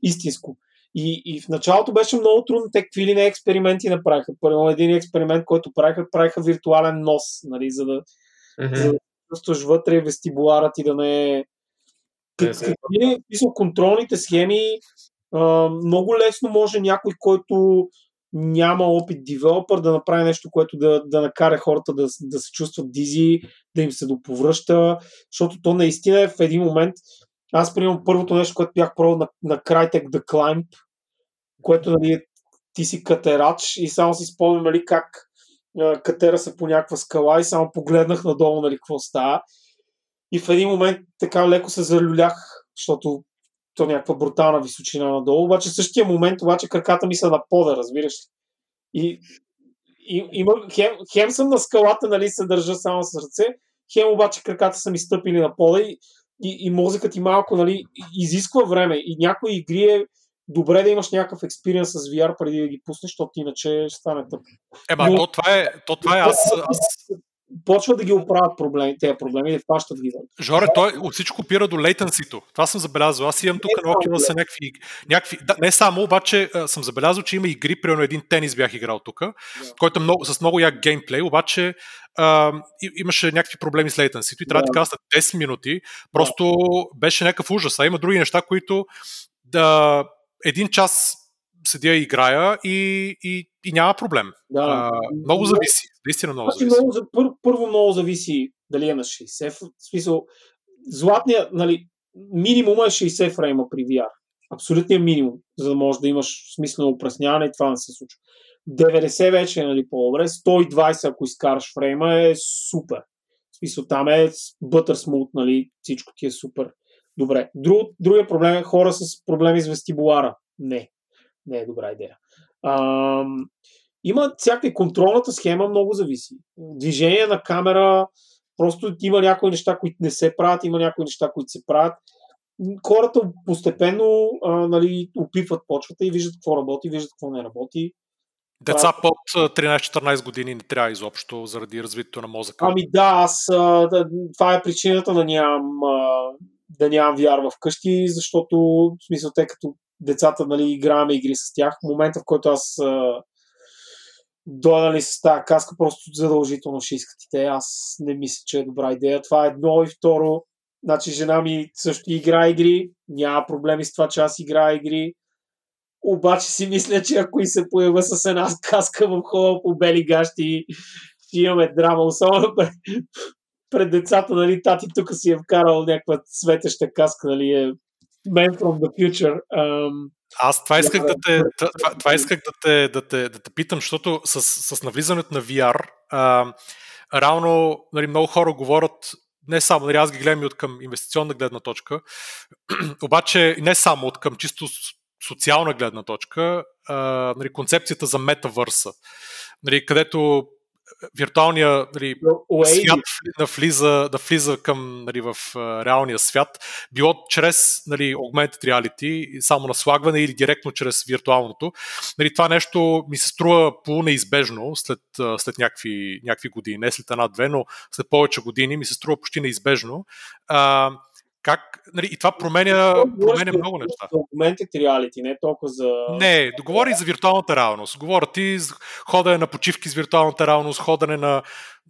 S2: истинско. И, и в началото беше много трудно. Те какви ли не експерименти направиха. Първо един експеримент, който правиха, правиха виртуален нос, нали, за да mm-hmm. за да чувстваш вътре вестибуларът и да не е... Какви контролните схеми, а, много лесно може някой, който няма опит девелопър да направи нещо, което да, да накара хората да, да се чувстват дизи, да им се доповръща, защото то наистина е в един момент. Аз приемам първото нещо, което бях пробвал на, на Crytek The Climb, което нали, ти си катерач и само си спомням нали, как катера се по някаква скала и само погледнах надолу, нали, какво става. И в един момент така леко се залюлях, защото то е някаква брутална височина надолу. Обаче в същия момент, обаче краката ми са на пода, разбираш ли. И, и има, хем, хем съм на скалата, нали, се държа само с ръце, хем обаче краката са ми стъпили на пода и, и, и мозъкът ти малко, нали, изисква време. И някои игри е добре да имаш някакъв експириенс с VR преди да ги пуснеш, защото иначе ще стане тъп.
S1: Ема, Но, то това е, то това е аз, аз...
S2: Почва да ги оправят проблеми, тези проблеми и да фащат ги.
S1: Жоре, той от всичко опира до лейтенсито. Това съм забелязал. Аз имам тук на Oculus са някакви, някакви да, не само, обаче съм забелязал, че има игри, примерно един тенис бях играл тук, yeah. който много, с много як геймплей, обаче а, имаше някакви проблеми с лейтенсито и трябва yeah. да кажа 10 минути. Просто yeah. беше някакъв ужас. А има други неща, които да един час седя и играя и, и, и няма проблем. Да, а, много зависи. Наистина много
S2: значи зависи. Много, пър, първо много зависи дали имаш 60. В смисъл, златния, нали, минимума е 60 фрейма при VR. Абсолютният минимум, за да можеш да имаш смислено опресняване и това не се случва. 90 вече е нали, по-добре, 120 ако изкараш фрейма е супер. В смисъл там е бътър смут, нали, всичко ти е супер. Добре. Друг, другия проблем е хора с проблеми с вестибулара. Не. Не е добра идея. А, има всякакви контролната схема, много зависи. Движение на камера, просто има някои неща, които не се правят, има някои неща, които се правят. Хората постепенно а, нали, опитват почвата и виждат какво работи, виждат какво не работи.
S1: Деца под 13-14 години не трябва изобщо заради развитието на мозъка.
S2: Ами да, аз, това е причината да нямам да нямам VR вкъщи, защото в смисъл те като децата нали, играем игри с тях. В момента, в който аз дойда нали, с тази каска, просто задължително ще искат и те. Аз не мисля, че е добра идея. Това е едно и второ. Значи жена ми също игра игри, няма проблеми с това, че аз играя игри. Обаче си мисля, че ако и се поява с една каска в хола по бели гащи, ще имаме драма. Особено пред, децата, нали, тати тук си е вкарал някаква светеща каска, нали, е Man from the Future. Um,
S1: аз това исках да те, това, това исках да те, да те, да те питам, защото с, с навлизането на VR, а, реално нали, много хора говорят не само, нали, аз ги гледам и от към инвестиционна гледна точка, <clears throat> обаче не само от към чисто социална гледна точка, а, нали, концепцията за метавърса, нали, където виртуалния нали, свят да влиза, да влиза към нали, в реалния свят, било чрез нали, augmented reality, само наслагване или директно чрез виртуалното. Нали, това нещо ми се струва по-неизбежно след, след някакви, някакви години, не след една-две, но след повече години ми се струва почти неизбежно. Uh, как, нали, и това променя, променя много неща.
S2: Augmented reality, не толкова за...
S1: Не, договори за виртуалната реалност. Говоря ти за ходене на почивки с виртуалната реалност, ходене на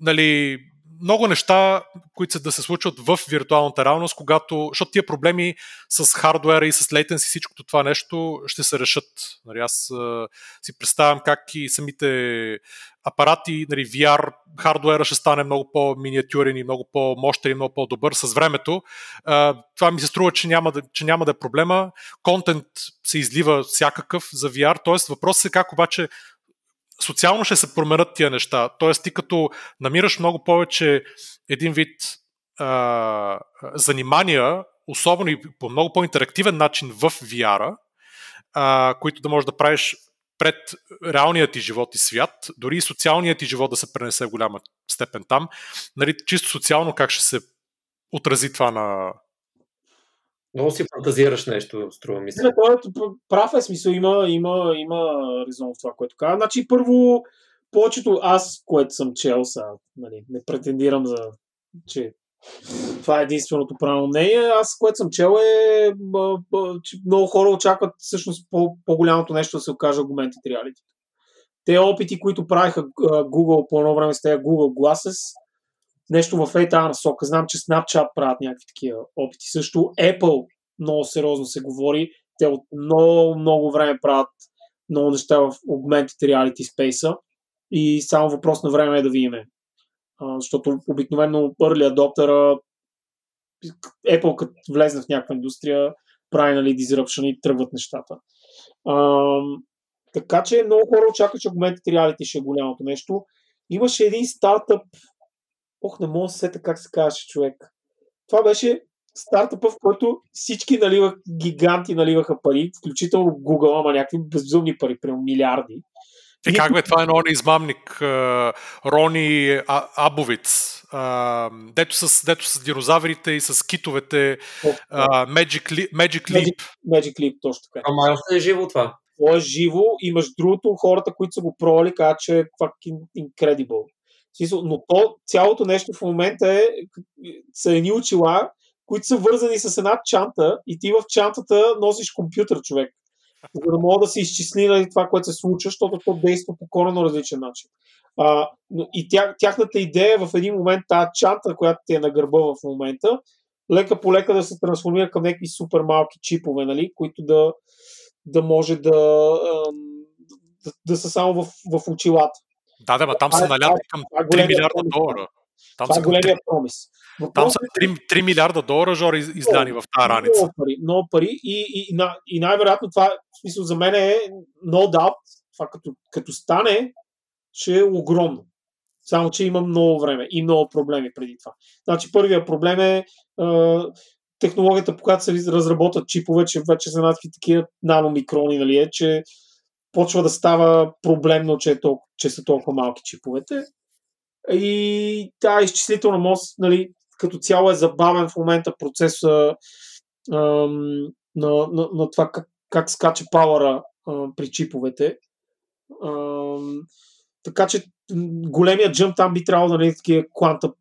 S1: нали, много неща, които са да се случват в виртуалната реалност, когато, защото тия проблеми с хардуера и с latency, всичкото това нещо ще се решат. Нали, аз а, си представям как и самите апарати, нали, VR, хардуера ще стане много по-миниатюрен и много по-мощен и много по-добър с времето. А, това ми се струва, че няма, да, че няма да е проблема. Контент се излива всякакъв за VR, т.е. въпросът е как обаче социално ще се променят тия неща. Тоест, ти като намираш много повече един вид а, занимания, особено и по много по-интерактивен начин в VR, а, които да можеш да правиш пред реалният ти живот и свят, дори и социалният ти живот да се пренесе в голяма степен там. Нали, чисто социално как ще се отрази това на,
S3: много си фантазираш нещо, струва ми се.
S2: Не, той е прав е смисъл, има, има, има резон в това, което казва. Значи, първо, повечето аз, което съм чел, са, нали, не претендирам за, че това е единственото правилно мнение. Аз, което съм чел е, че много хора очакват всъщност по- по-голямото нещо да се окаже Augmented Reality. Те опити, които правиха Google по едно време с тези Google Glasses, нещо в ей тази насока. Знам, че Snapchat правят някакви такива опити. Също Apple много сериозно се говори. Те от много, много време правят много неща в Augmented Reality Space и само въпрос на време е да видим. защото обикновено Early Adopter Apple като влезне в някаква индустрия прави нали, disruption и тръгват нещата. А, така че много хора очакват, че Augmented Reality ще е голямото нещо. Имаше един стартъп, ох, не мога да се сета как се казваше човек. Това беше стартъпа, в който всички наливах, гиганти наливаха пари, включително Google, ама някакви безумни пари, прямо милиарди.
S1: И как бе, това е едно измамник, Рони Абовиц, дето с, дето с динозаврите и с китовете, Magic, Leap. Magic Leap.
S2: Magic Leap, точно така.
S3: Ама още е живо това.
S2: Това е живо и между другото хората, които са го пробвали, казват, че е fucking incredible. Но то, цялото нещо в момента е, са едни очила, които са вързани с една чанта и ти в чантата носиш компютър, човек. За да мога да се изчисли нали, това, което се случва, защото то действа по корено различен начин. А, но и тя, тяхната идея е в един момент тази чанта, която ти е на гърба в момента, лека по лека да се трансформира към някакви супер малки чипове, нали, които да, да може да, да, да са само в, в очилата.
S1: Да, да, там са наляти към 3 милиарда долара.
S2: Там това е големия промис.
S1: Там са 3, 3 милиарда долара жори издани в тази раница.
S2: Много пари, много пари и, и, и, и най-вероятно това, в смисъл за мен е no doubt, това като, като стане, ще е огромно. Само, че има много време и много проблеми преди това. Значи, първият проблем е, е технологията, по която се разработват чипове, че вече са някакви такива наномикрони, нали, е, че почва да става проблемно, че, е толкова, че са толкова малки чиповете. И тази изчислителна мост, нали, като цяло е забавен в момента процеса ам, на, на, на това как, как скача пауъра при чиповете. Ам, така че големия джъмп там би трябвало да е такива квантъм,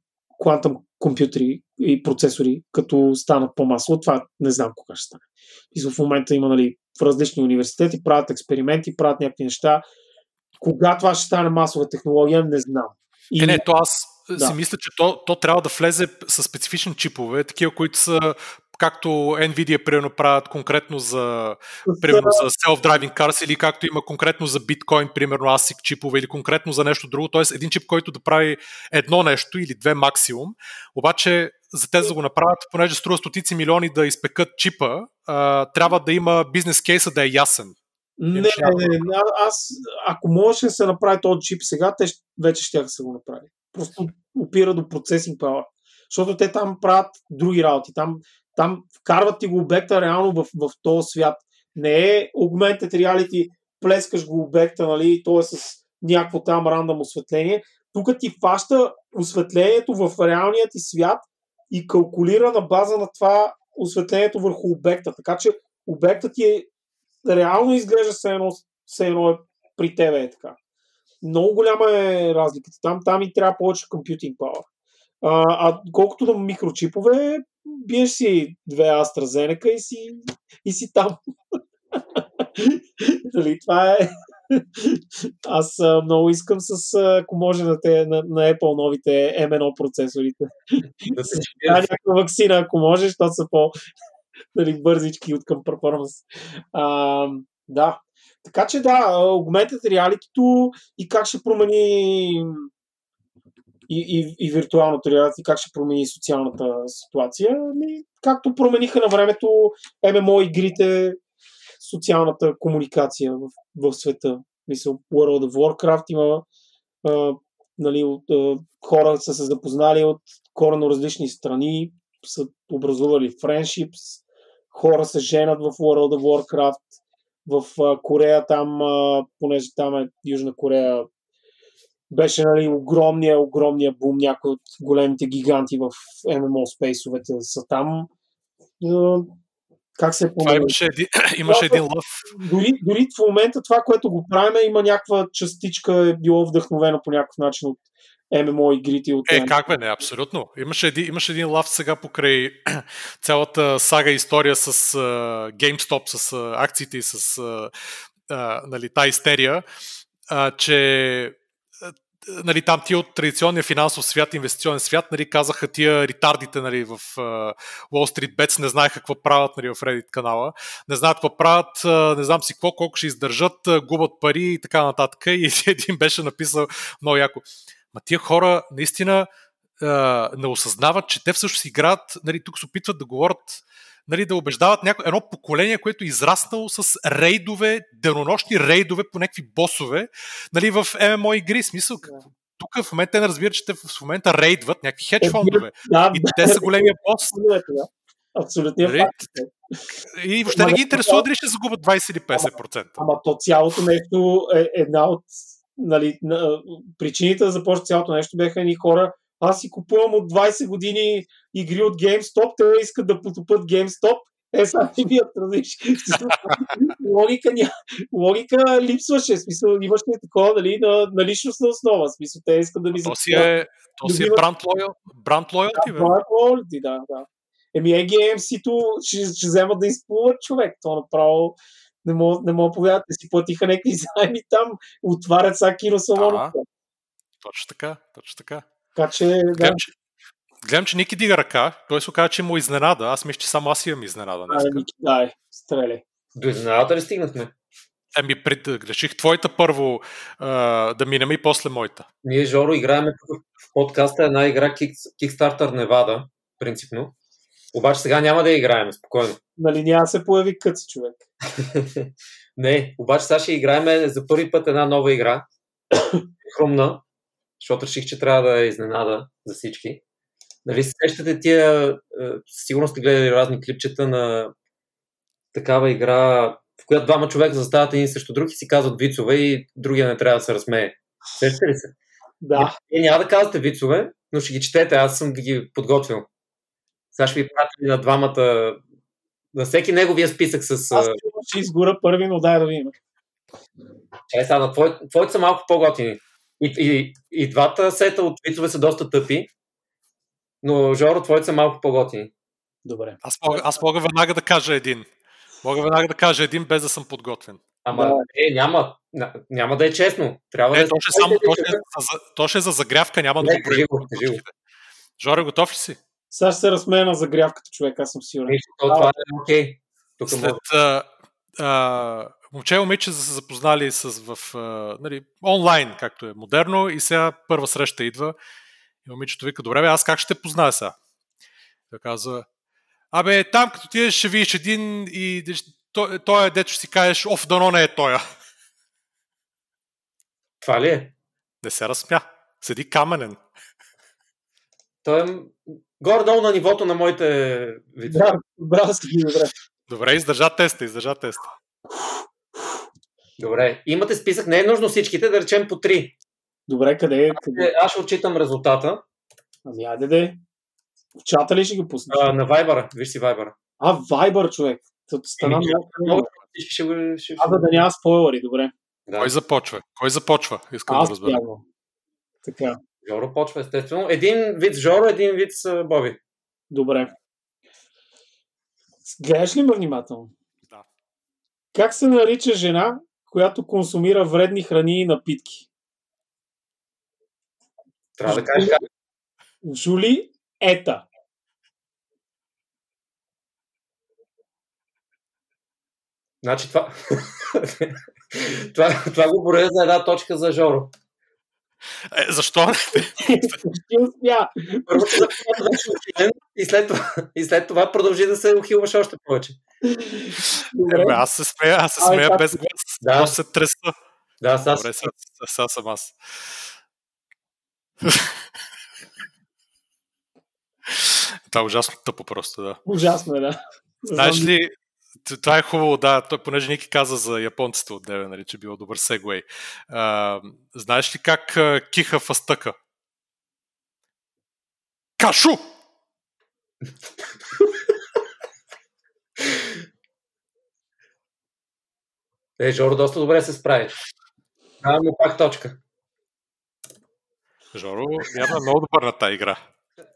S2: квантъм компютри и процесори, като станат по-масово. Това не знам кога ще стане. И в момента има нали, в различни университети, правят експерименти, правят някакви неща. Кога това ще стане масова технология, не знам.
S1: И... Е, не, то аз да. си мисля, че то, то трябва да влезе с специфични чипове, такива, които са както Nvidia примерно правят конкретно за, примерно за self-driving cars или както има конкретно за биткоин, примерно ASIC чипове или конкретно за нещо друго, т.е. един чип, който да прави едно нещо или две максимум, обаче за те да го направят, понеже струва стотици милиони да изпекат чипа, а, трябва да има бизнес кейса да е ясен.
S2: Не, не, не, не, аз, ако можеше да се направи този чип сега, те вече ще да се го направи. Просто опира до процесинг power. Защото те там правят други работи. Там, там вкарват ти го обекта реално в, в този свят. Не е augmented reality, плескаш го обекта, нали, то е с някакво там рандъм осветление. Тук ти фаща осветлението в реалния ти свят и калкулира на база на това осветлението върху обекта. Така че обектът ти е реално изглежда се едно, се едно е при тебе е така. Много голяма е разликата. Там, там и трябва повече компютинг power. А, а колкото на микрочипове, биеш си две AstraZeneca и си, и си там. Дали, <laughs> това е... Аз а, много искам с, ако може на, те, на, на Apple новите M1 процесорите. Да се <laughs> да, някаква вакцина, ако може, защото са по нали, бързички от към перформанс. А, да. Така че да, augmented reality и как ще промени и, и, и виртуалното реалити, как ще промени социалната ситуация. Ами, както промениха на времето ММО игрите, социалната комуникация в, в света. Мисъл, World of Warcraft има а, нали, от, а, хора са се запознали от корено различни страни, са образували friendships, хора се женат в World of Warcraft, в а, Корея там, а, понеже там е Южна Корея, беше нали, огромния, огромния бум. Някои от големите гиганти в MMO спейсовете са там. Как се
S1: Това имаше един, <clears throat> имаше един лъв.
S2: Дори, дори в момента това, което го правим, има някаква частичка е било вдъхновено по някакъв начин от ММО игрите. От
S1: е, как бе, не, абсолютно. Имаше един, имаше един лав сега покрай <clears throat> цялата сага история с uh, GameStop, с uh, акциите и с uh, uh, нали, та истерия, uh, че нали, там тия от традиционния финансов свят, инвестиционен свят, нали, казаха тия ритардите нали, в uh, Wall Street Bets, не знаеха какво правят нали, в Reddit канала, не знаят какво правят, не знам си какво, колко ще издържат, губят пари и така нататък. <laughs> И един беше написал много яко. Ма тия хора наистина uh, не осъзнават, че те всъщност играят, нали, тук се опитват да говорят нали, да убеждават няко... едно поколение, което е израснало с рейдове, денонощни рейдове по някакви босове нали, в ММО игри. Смисъл, тук в момента не разбират, че те в момента рейдват някакви хедж фондове. Да, и те са големия бос.
S2: Абсолютно. Нали?
S1: И въобще не ги интересува дали ще загубят 20 или 50%.
S2: Ама, ама то цялото нещо е една от нали, причините да започне цялото нещо бяха едни хора, аз си купувам от 20 години игри от GameStop, те искат да потопат GameStop. Е, сега ти вият, разбираш. логика, ня... логика липсваше. Смисъл, имаше такова, нали, на, на личностна основа. Смисъл, те искат да ми
S1: То си е, то си е бранд лоял, бранд лоялти,
S2: бе. Бранд лоялти, да, да. Еми, EGMC-то ще, ще вземат да изплуват човек. То направо не мога, не мога повярват. си платиха някакви заеми там, отварят са киносалони.
S1: Точно така, точно така.
S2: Така че, да.
S1: Гледам, че, гледам, че Ники дига ръка. Той се оказа, че му изненада. Аз мисля, че само аз имам изненада.
S2: Ай, Ники, дай, стреляй.
S3: До изненадата ли стигнахме?
S1: Еми, пред, реших твоята първо а, да минем и после моята.
S3: Ние, Жоро, играем в подкаста една игра Kickstarter Nevada, принципно. Обаче сега няма да играем, спокойно.
S2: Нали няма се появи къци човек. <laughs>
S3: Не, обаче сега ще играем за първи път една нова игра. <coughs> Хрумна, защото реших, че трябва да е изненада за всички. Нали, сещате тия, е, сигурно сте гледали разни клипчета на такава игра, в която двама човека застават един срещу друг и си казват вицове и другия не трябва да се разсмее. Сещате ли се?
S2: Да.
S3: Е, няма да казвате вицове, но ще ги четете, аз съм ги подготвил. Сега ще ви пратя на двамата, на всеки неговия списък с...
S2: Аз ще изгора първи, но дай да видим.
S3: Е, сега, на твой, твоите са малко по-готини. И, и, и двата сета от вицове са доста тъпи, но Жоро, твоите са малко по-готини.
S2: Добре.
S1: Аз мога, аз мога веднага да кажа един. Мога веднага да кажа един, без да съм подготвен.
S3: Ама, да. е, няма, няма да е честно. Трябва
S1: е,
S3: да
S1: то, ще само, то, ще, е за, то ще е за загрявка, няма не, да го.
S3: Живо,
S1: Жоре, готов ли си?
S2: Сега ще се разсмея на загрявката, човек, аз съм сигурен.
S3: То това е окей. Тук
S1: След а, а, момче и момиче са се запознали с, в, нали, онлайн, както е модерно, и сега първа среща идва. И момичето вика, добре, бе, аз как ще те позная сега? Той казва, абе, там като ти ще видиш един и той, той е, дето ще си кажеш, оф, дано не е тоя.
S3: Това ли е?
S1: Не се разсмя. Седи каменен.
S3: Той е горе-долу на нивото на моите видео.
S2: Да, браво си ги, добре.
S1: Добре, издържа теста, издържа теста.
S3: Добре. Имате списък, не е нужно всичките, да речем по три.
S2: Добре, къде е? Къде?
S3: Е, Аз ще отчитам резултата.
S2: Ами, айде де. В чата ли ще ги пуснеш?
S3: А, на Viber. Виж си Viber.
S2: А, Viber, човек. Стана много.
S3: Ще го... Ще...
S2: А, да, да няма спойлери, добре.
S3: Да.
S1: Кой започва? Кой започва? Искам
S2: Аз
S1: да разбера.
S2: бягвам. Така,
S3: Жоро почва, естествено. Един вид с Жоро, един вид с Боби.
S2: добре. Гледаш ли ме внимателно?
S1: Да.
S2: Как се нарича жена, която консумира вредни храни и напитки?
S3: Трябва да кажеш как.
S2: Жули Ета.
S3: Значи това... <laughs> това, това го броя за една точка за Жоро.
S1: Е, защо?
S2: Ще успя.
S3: Първо се си ухилен и след, това, и след това продължи да се ухилваш още повече.
S2: Добре.
S1: Е, аз се смея, аз се смея без глас.
S3: Да.
S1: Просто се треса.
S3: Да, сега
S1: Добре, сега, сега съм аз. <laughs> Това е ужасно тъпо просто, да.
S2: Ужасно е, да. Не
S1: Знаеш ли, това е хубаво, да, той, понеже Ники каза за японците от деве, нали, че било добър сегвей. А, знаеш ли как а, киха фастъка? Кашу! <laughs>
S3: Е, Жоро доста добре се справи. Давам му пак точка.
S1: Жоро, явно е много добър на тази игра. <laughs>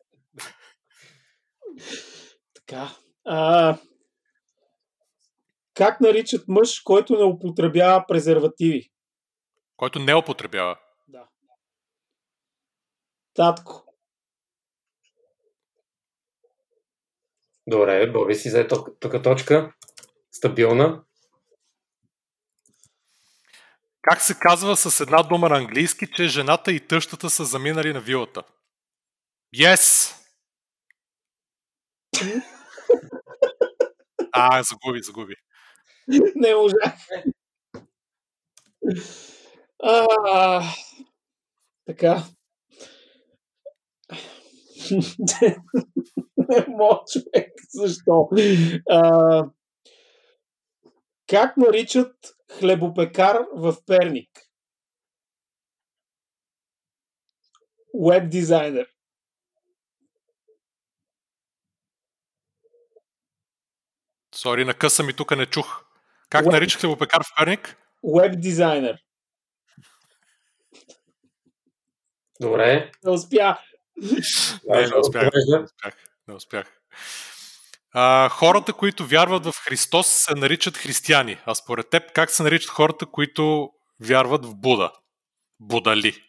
S2: Така. А, как наричат мъж, който не употребява презервативи?
S1: Който не употребява.
S2: Да. Татко.
S3: Добре, Боби си взе тук точка. Стабилна.
S1: Как се казва с една дума на английски, че жената и тъщата са заминали на вилата? Yes! <laughs> А, загуби, загуби. <laughs>
S2: Не можах. А, така. <laughs> Не мога, човек. Защо? А, как наричат хлебопекар в Перник? Веб дизайнер.
S1: Сори, накъса ми тук не чух. Как
S2: Уеб-
S1: наричах хлебопекар в Перник?
S2: Веб дизайнер.
S3: Добре.
S2: Не успя.
S1: Не, не успях. Не успях. Не успях. А, хората, които вярват в Христос, се наричат християни. А според теб, как се наричат хората, които вярват в Буда? Будали.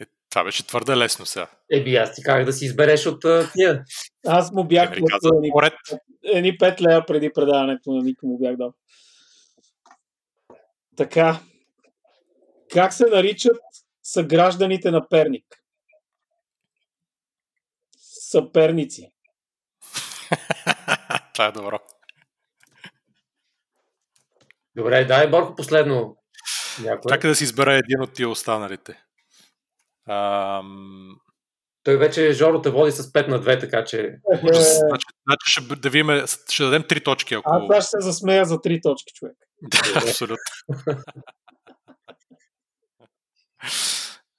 S1: Е, това беше твърде лесно сега.
S3: Еби, аз ти как да си избереш от тия.
S2: Аз му бях
S1: каза,
S2: дал едни, едни 5 лева преди предаването на Ника му бях дал. Така. Как се наричат съгражданите на Перник? Съперници. <laughs>
S1: това е добро.
S3: Добре, дай Борко последно. Някой.
S1: Чакай да си избера един от тия останалите. Ам...
S3: Той вече Жоро те води с 5 на 2, така че...
S1: Ужас. Значи, значи ще, да видим, ще дадем три точки, ако...
S2: Аз сега ще се засмея за три точки, човек. <laughs>
S1: Да, абсолютно. <laughs>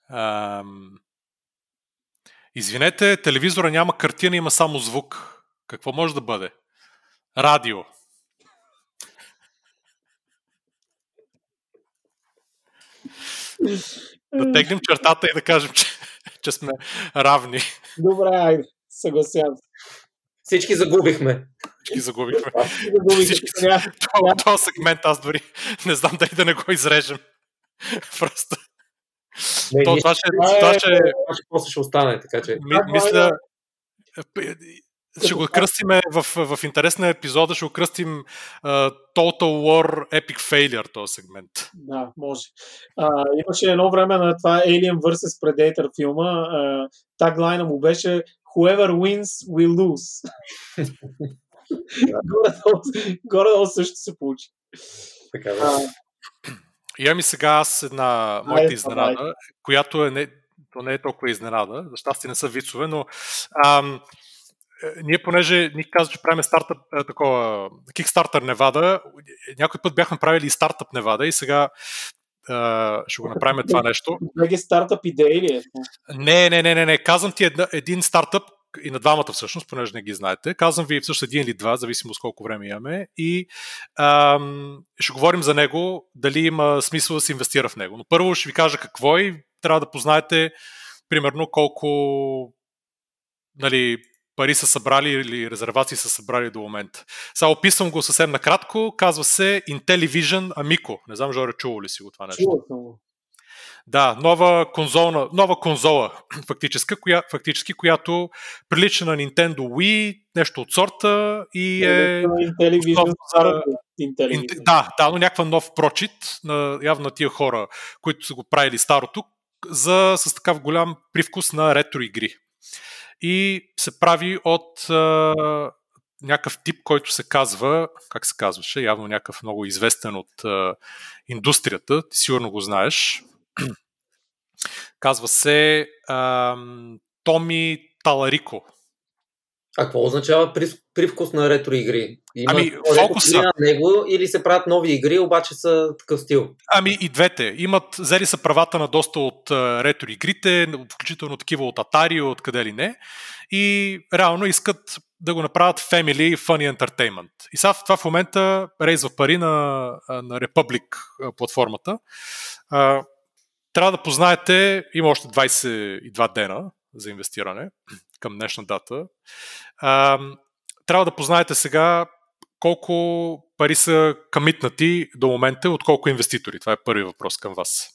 S1: Ам... Извинете, телевизора няма картина, има само звук. Какво може да бъде? Радио. Да тегнем чертата и да кажем, че, че сме равни.
S2: Добре, айде. Съгласявам се.
S3: Всички загубихме.
S1: Всички загубихме.
S2: Всички.
S1: Това, този сегмент аз дори не знам дали да не го изрежем. <laughs> Просто
S3: Не,
S1: То, това ще,
S2: това
S1: това ще,
S3: Това ще после ще остане, така че...
S1: ми, мисля, ще го кръстиме в, в интерес на епизода, ще го кръстим uh, Total War Epic Failure, този сегмент.
S2: Да, може. А, имаше едно време на това Alien vs. Predator филма. А, таглайна му беше Whoever wins, will lose. <laughs> горе-долу, също се получи.
S3: Така, да.
S2: А,
S1: Имам и сега аз една моята
S2: Айде,
S1: изненада, която е не, то не е толкова изненада, за щастие не са вицове, но ам, е, ние понеже ни каза, че правим стартъп, е, такова, Kickstarter Невада, някой път бяхме правили и стартъп Невада и сега е, ще го направим това нещо.
S2: Беге стартъп идеи ли е?
S1: Не, не, не, не, не. Казвам ти една, един стартъп и на двамата всъщност, понеже не ги знаете. Казвам ви всъщност един или два, зависимо с колко време имаме. И ам, ще говорим за него, дали има смисъл да се инвестира в него. Но първо ще ви кажа какво е и трябва да познаете примерно колко нали, пари са събрали или резервации са събрали до момента. Сега описвам го съвсем накратко. Казва се Intellivision Amico. Не знам, Жоре, чувал ли си го това нещо?
S2: Чувал съм го.
S1: Да, нова конзола, нова конзола <clears throat> фактически, коя, фактически, която прилича на Nintendo Wii, нещо от сорта и е...
S2: Intellivision,
S1: за- Инте-
S2: Intellivision.
S1: Да, да, но някаква нов прочит на явно на тия хора, които са го правили старото, за, с такъв голям привкус на ретро игри. И се прави от а, някакъв тип, който се казва, как се казваше, явно някакъв много известен от а, индустрията, ти сигурно го знаеш. <clears throat> Казва се ам, Томи Таларико.
S3: А какво означава прив- привкус на ретро игри? Има
S1: Ами, фокуса.
S3: на него или се правят нови игри, обаче са такъв стил?
S1: Ами и двете. Имат, взели са правата на доста от ретро игрите, включително такива от Atari, от къде ли не. И реално искат да го направят Family Funny Entertainment. И сега в това в момента рейзва пари на, на Republic платформата. Трябва да познаете, има още 22 дена за инвестиране към днешна дата. А, трябва да познаете сега колко пари са камитнати до момента, от колко инвеститори? Това е първи въпрос към вас.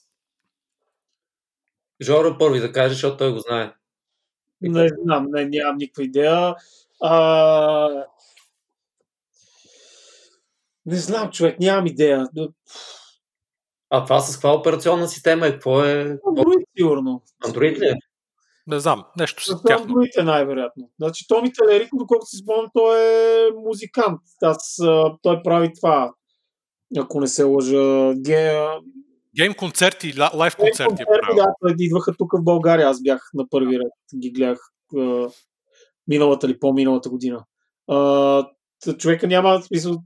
S3: Жоро първи да каже, защото той го знае.
S2: Не знам, не, нямам никаква идея. А... Не знам, човек, нямам идея.
S3: А това с каква операционна система е? Какво е?
S2: Android сигурно.
S3: Android ли е?
S1: Не знам, нещо с тяхно.
S2: Android е най-вероятно. Значи Томи Телерико, доколкото си спомням, той е музикант. Аз, той прави това, ако не се лъжа. Ге...
S1: Гейм концерти, ла- лайв концерти е правил.
S2: да, идваха тук в България. Аз бях на първи ред. Ги гледах а, миналата или по-миналата година. Т- човека няма смисъл.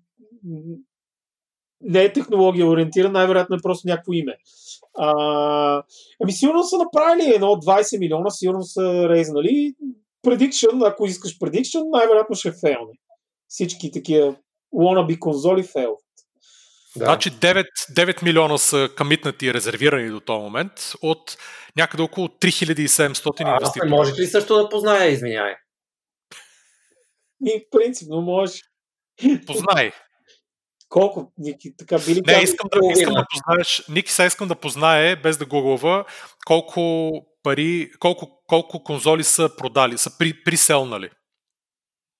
S2: Не е технология ориентиран, най-вероятно е просто някакво име. А, ами сигурно са направили едно 20 милиона, сигурно са рейзнали. Prediction, ако искаш prediction, най-вероятно ще фейлне. Всички такива wannabe конзоли фейл.
S3: Да.
S1: Значи 9, 9 милиона са камитнати и резервирани до този момент от някъде около 3700
S3: а, не
S1: инвеститори.
S3: може ли също да познае, извиняй?
S2: И принципно може.
S1: Познай.
S2: Колко? Ники, така били
S1: Не, искам да, искам да познаеш, Ники сега искам да познае, без да гуглва, колко пари, колко, колко конзоли са продали, са при, приселнали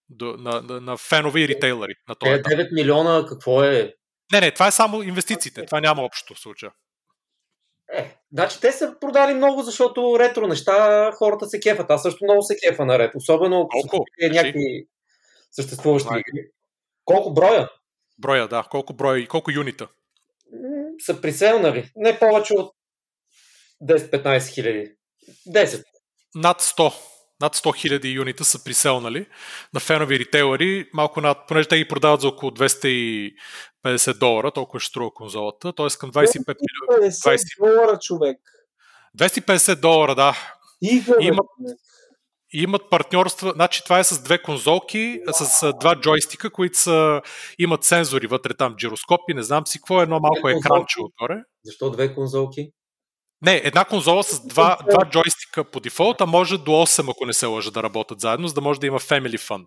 S1: до, на, на, на фенове и ритейлери на този
S3: Те
S1: етап.
S3: 9 милиона, какво е?
S1: Не, не, това е само инвестициите, това няма общо в случая.
S3: Е, значи те са продали много, защото ретро неща хората се кефат. Аз също много се кефа на ретро. Особено ако са някакви съществуващи игри. Колко броя?
S1: Броя, да, колко броя колко юнита.
S3: Са приселнали. Не повече от 10-15 хиляди. 10.
S1: Над 100. Над 100 хиляди юнита са приселнали на фенови ритейлери, малко над, понеже те ги продават за около 250 долара, толкова ще струва конзолата, т.е. към 25 милиона.
S2: 50
S1: 20.
S2: долара, човек.
S1: 250 долара, да.
S2: Бе,
S1: Има-. И имат партньорства, значи това е с две конзолки, с два джойстика, които са, имат сензори вътре там, джироскопи, не знам си какво, едно малко екранче отгоре.
S3: Защо две конзолки?
S1: Не, една конзола с два, два джойстика по дефолт, а може до 8, ако не се лъжа, да работят заедно, за да може да има Family Fun.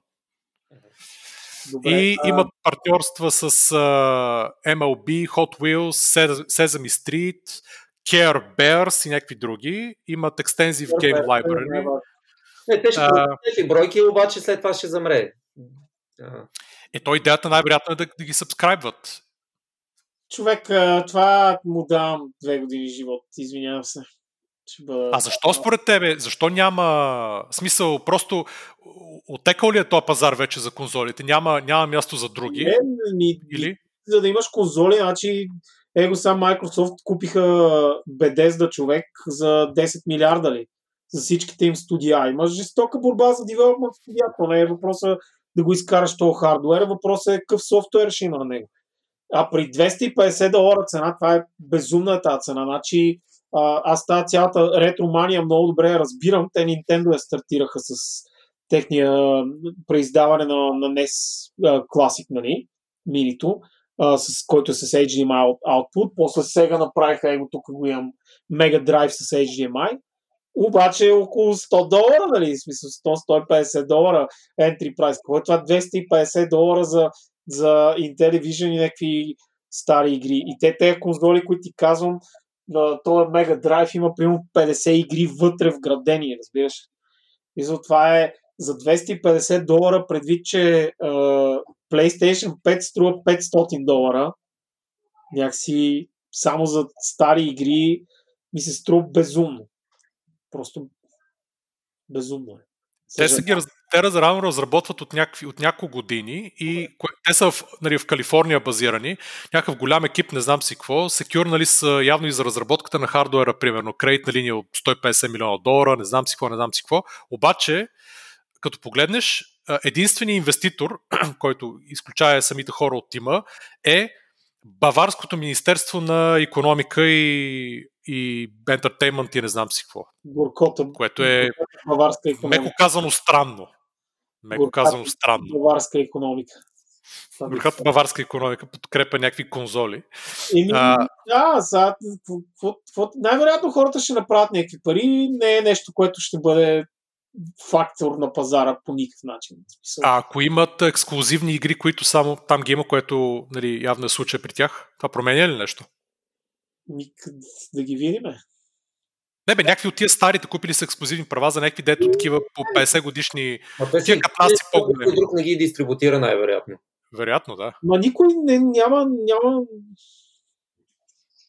S2: Добре,
S1: И
S2: а,
S1: имат партньорства с а, MLB, Hot Wheels, Ses- Sesame Street, Care Bears и някакви други. Имат Extensive Game Library.
S3: Не, те ще а... бройки, обаче след това ще замре.
S1: Е, то идеята най-вероятно е да, да ги сабскрайбват.
S2: Човек, това му давам две години живот, извинявам се.
S1: Бъда... А защо според тебе? Защо няма смисъл? Просто отекал ли е този пазар вече за конзолите? Няма, няма място за други?
S2: Не, ми, Или? За да имаш конзоли, значи его сам Microsoft купиха Bethesda човек за 10 милиарда ли? За всичките им студия. Има жестока борба за девелопмент студия. То не е въпроса да го изкараш този хардуер, въпросът е какъв софтуер ще има на него. А при 250 долара цена, това е безумна тази цена. Значи, аз тази цялата ретромания много добре разбирам. Те Nintendo я стартираха с техния преиздаване на, на NES Classic, нали, минито, с който е с HDMI output. После сега направиха, его тук го имам, Mega Drive с HDMI. Обаче е около 100 долара, нали, в смисъл 100-150 долара entry price. Какво е това 250 долара за, за Intellivision и някакви стари игри. И те, тези конзоли, които ти казвам, на този Mega Drive има примерно 50 игри вътре вградени, разбираш. И за това е за 250 долара, предвид, че uh, PlayStation 5 струва 500 долара, някакси само за стари игри ми се струва безумно. Просто безумно е.
S1: Те, са ги, те разрано разработват от, някакви, от няколко години и те са в, нали, в Калифорния базирани. Някакъв голям екип, не знам си какво. Секюр нали, са явно и за разработката на хардуера, примерно. Кредитна линия от 150 милиона долара, не знам си какво, не знам си какво. Обаче, като погледнеш, единственият инвеститор, <clears throat> който изключая самите хора от тима, е Баварското министерство на економика и, и ентертеймент и не знам си какво.
S2: Горкота.
S1: Което е,
S2: баварска економика.
S1: меко казано, странно. Меко Горката, казано странно.
S2: Баварска економика.
S1: Горката баварска економика подкрепа някакви конзоли.
S2: Еми, а... да, сега, най-вероятно хората ще направят някакви пари. Не е нещо, което ще бъде фактор на пазара по никакъв начин.
S1: А ако имат ексклюзивни игри, които само там ги има, което нали, явно е случай при тях, това променя ли нещо?
S2: Ник, да ги видиме.
S1: Не бе, някакви от тия старите купили са ексклюзивни права за някакви дето такива по 50 годишни
S3: тия каплаци по-големи. друг не ги дистрибутира най-вероятно.
S1: Вероятно, да.
S2: Ма никой не, няма, няма,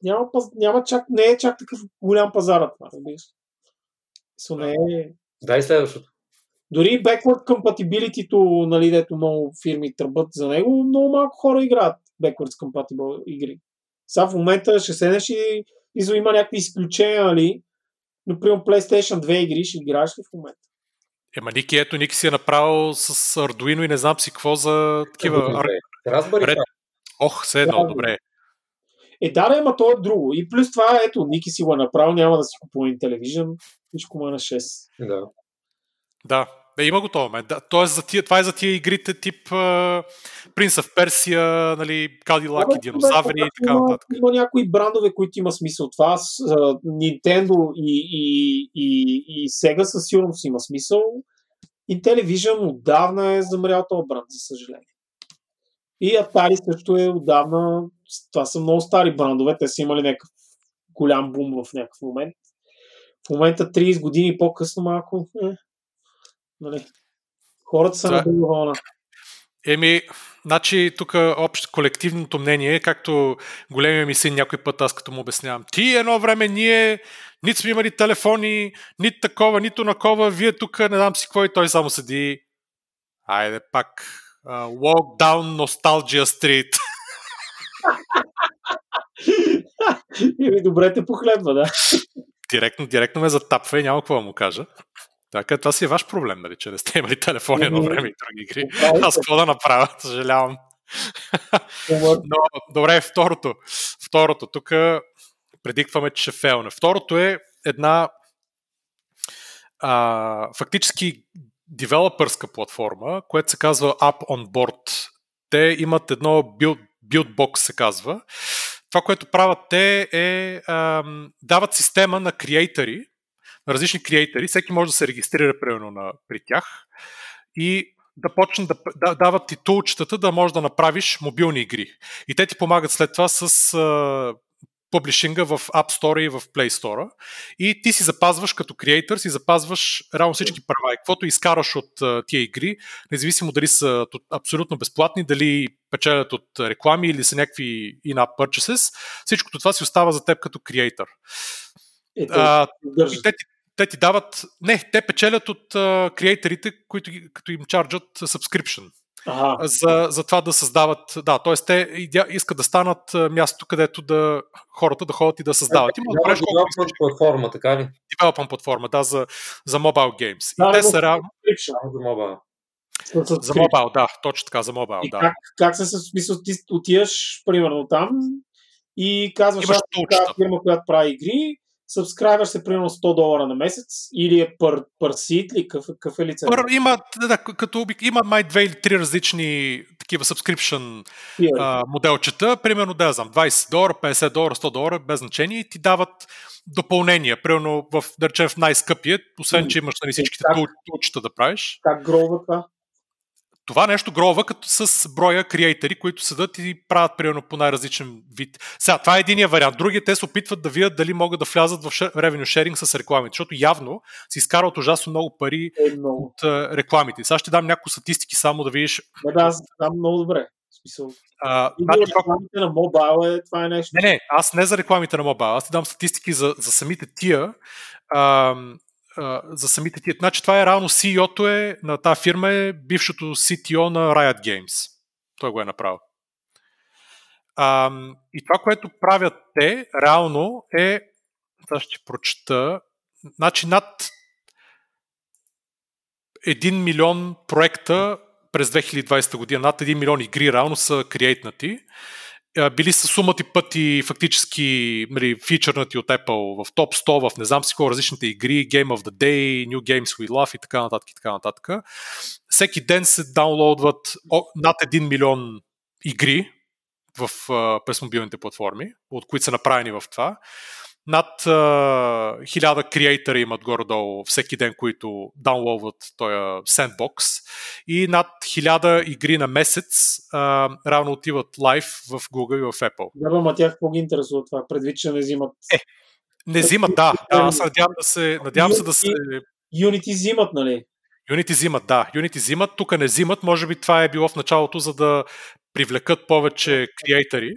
S2: няма, няма чак, не е чак такъв голям пазар това, разбираш. не е...
S3: Дай следващото.
S2: Дори backward compatibility нали, дето много фирми тръбат за него, много малко хора играят backward compatible игри. Сега в момента ще седнеш и, и има някакви изключения, нали? Например, PlayStation 2 игри ще играеш ли в момента?
S1: Ема Ники, ето Ники си е направил с Arduino и не знам си какво за такива...
S3: Разбери.
S1: Ох, все едно, добре.
S2: Е, да, ама то е друго. И плюс това, ето, Ники си го е направил, няма да си купува телевизион, всичко му е на 6.
S3: Да.
S1: Да, е, има го това момент. Да, тоест, за тия, това е за тия игрите тип uh, Prince of Persia, нали, Cadillac и динозаври и така нататък.
S2: Има, има някои брандове, които има смисъл. Това с uh, Nintendo и, и, и, и Sega със сигурност има смисъл. Intellivision отдавна е замрял този бранд, за съжаление. И Atari също е отдавна. Това са много стари брандове. Те са имали някакъв голям бум в някакъв момент. В момента 30 години по-късно малко. Е, нали? Хората са на вълна.
S1: Еми, значи тук общо колективното мнение, както големия ми син някой път, аз като му обяснявам, ти едно време ние нито сме имали телефони, нито такова, нито накова, вие тук не знам си и той само седи. Айде пак, uh, walk down nostalgia street. <laughs>
S2: Еми, добре те похлебва, да.
S1: Директно, директно ме затапва и няма какво да му кажа. Така, това си е ваш проблем, нали, че не сте имали телефони едно време и други игри. Аз какво да направя, съжалявам. Но, добре, второто. Второто, тук предикваме, че ще фейлне. Второто е една а, фактически девелопърска платформа, която се казва Up on Board. Те имат едно build, build box, се казва. Това, което правят те е а, дават система на креатори, различни креатори, всеки може да се регистрира примерно на, при тях и да почне да, да дават ти тулчетата да можеш да направиш мобилни игри. И те ти помагат след това с а, публишинга в App Store и в Play Store. И ти си запазваш като креатор, си запазваш реално всички права. И каквото изкараш от а, тия игри, независимо дали са абсолютно безплатни, дали печелят от реклами или са някакви in-app purchases, всичкото това си остава за теб като креатор.
S2: Е,
S1: А, и те, ти- те ти дават... Не, те печелят от креаторите, които като им чарджат subscription
S2: Ага.
S1: за, за това да създават. Да, т.е. те искат да станат място, където да хората да ходят и да създават. Има да
S3: development платформа, така ли?
S1: Development платформа, да, за, за mobile games.
S2: Да,
S1: и те са.
S3: Само за
S2: с-
S1: За mobile, да, точно така, за mobile,
S2: И
S1: да.
S2: как, как се смисъл, ти отиваш, примерно там и казваш,
S1: Имаш
S2: аз фирма, която прави игри, сабскрайбваш се примерно 100 долара на месец или е пър, пър сит ли, какъв, какъв е лице?
S1: Пър, има, да, като, обик- има май две или три различни такива subscription а, моделчета, примерно, да знам, 20 долара, 50 долара, 100 долара, без значение, и ти дават допълнения. Примерно, в, да речем, в най-скъпия, освен, че имаш нали, всичките
S2: Как?
S1: тул- тулчета да правиш,
S2: Как грова това?
S1: Това нещо грова като с броя креатори, които седат и правят примерно по най-различен вид. Сега, това е единия вариант. Другия, те се опитват да видят дали могат да влязат в revenue sharing с рекламите, защото явно си изкарват ужасно много пари
S2: Е много.
S1: от а, рекламите. Сега ще дам някои статистики само да видиш.
S2: Не, да, аз знам много добре. Смисъл,
S1: А,
S2: и
S1: значи,
S2: рекламите на мобайл е, това е нещо.
S1: не, не, аз не за рекламите на мобайл, аз ти дам статистики за, за самите тия. А, за самите тия. Значи това е реално CEO-то е на тази фирма е бившото CTO на Riot Games. Той го е направил. А, и това, което правят те, реално е, сега ще прочета, значи над 1 милион проекта през 2020 година, над 1 милион игри реално са креейтнати. Били са сумати пъти фактически нали, фичърнати от Apple в топ 100, в не знам си какво различните игри, Game of the Day, New Games We Love и така нататък и така нататък. Всеки ден се даунлоудват над 1 милион игри в, през мобилните платформи, от които са направени в това. Над хиляда креатора имат горе-долу всеки ден, които даунлоудват този Sandbox и над хиляда игри на месец а, равно отиват лайв в Google и в Apple.
S2: Да, ма тях какво ги интересува това? Предвид, че не взимат.
S1: Е, Не взимат, да. да аз надявам да се, надявам се да се...
S2: Unity взимат, нали?
S1: Unity взимат, да. Unity взимат, тук не взимат. Може би това е било в началото, за да привлекат повече креатори.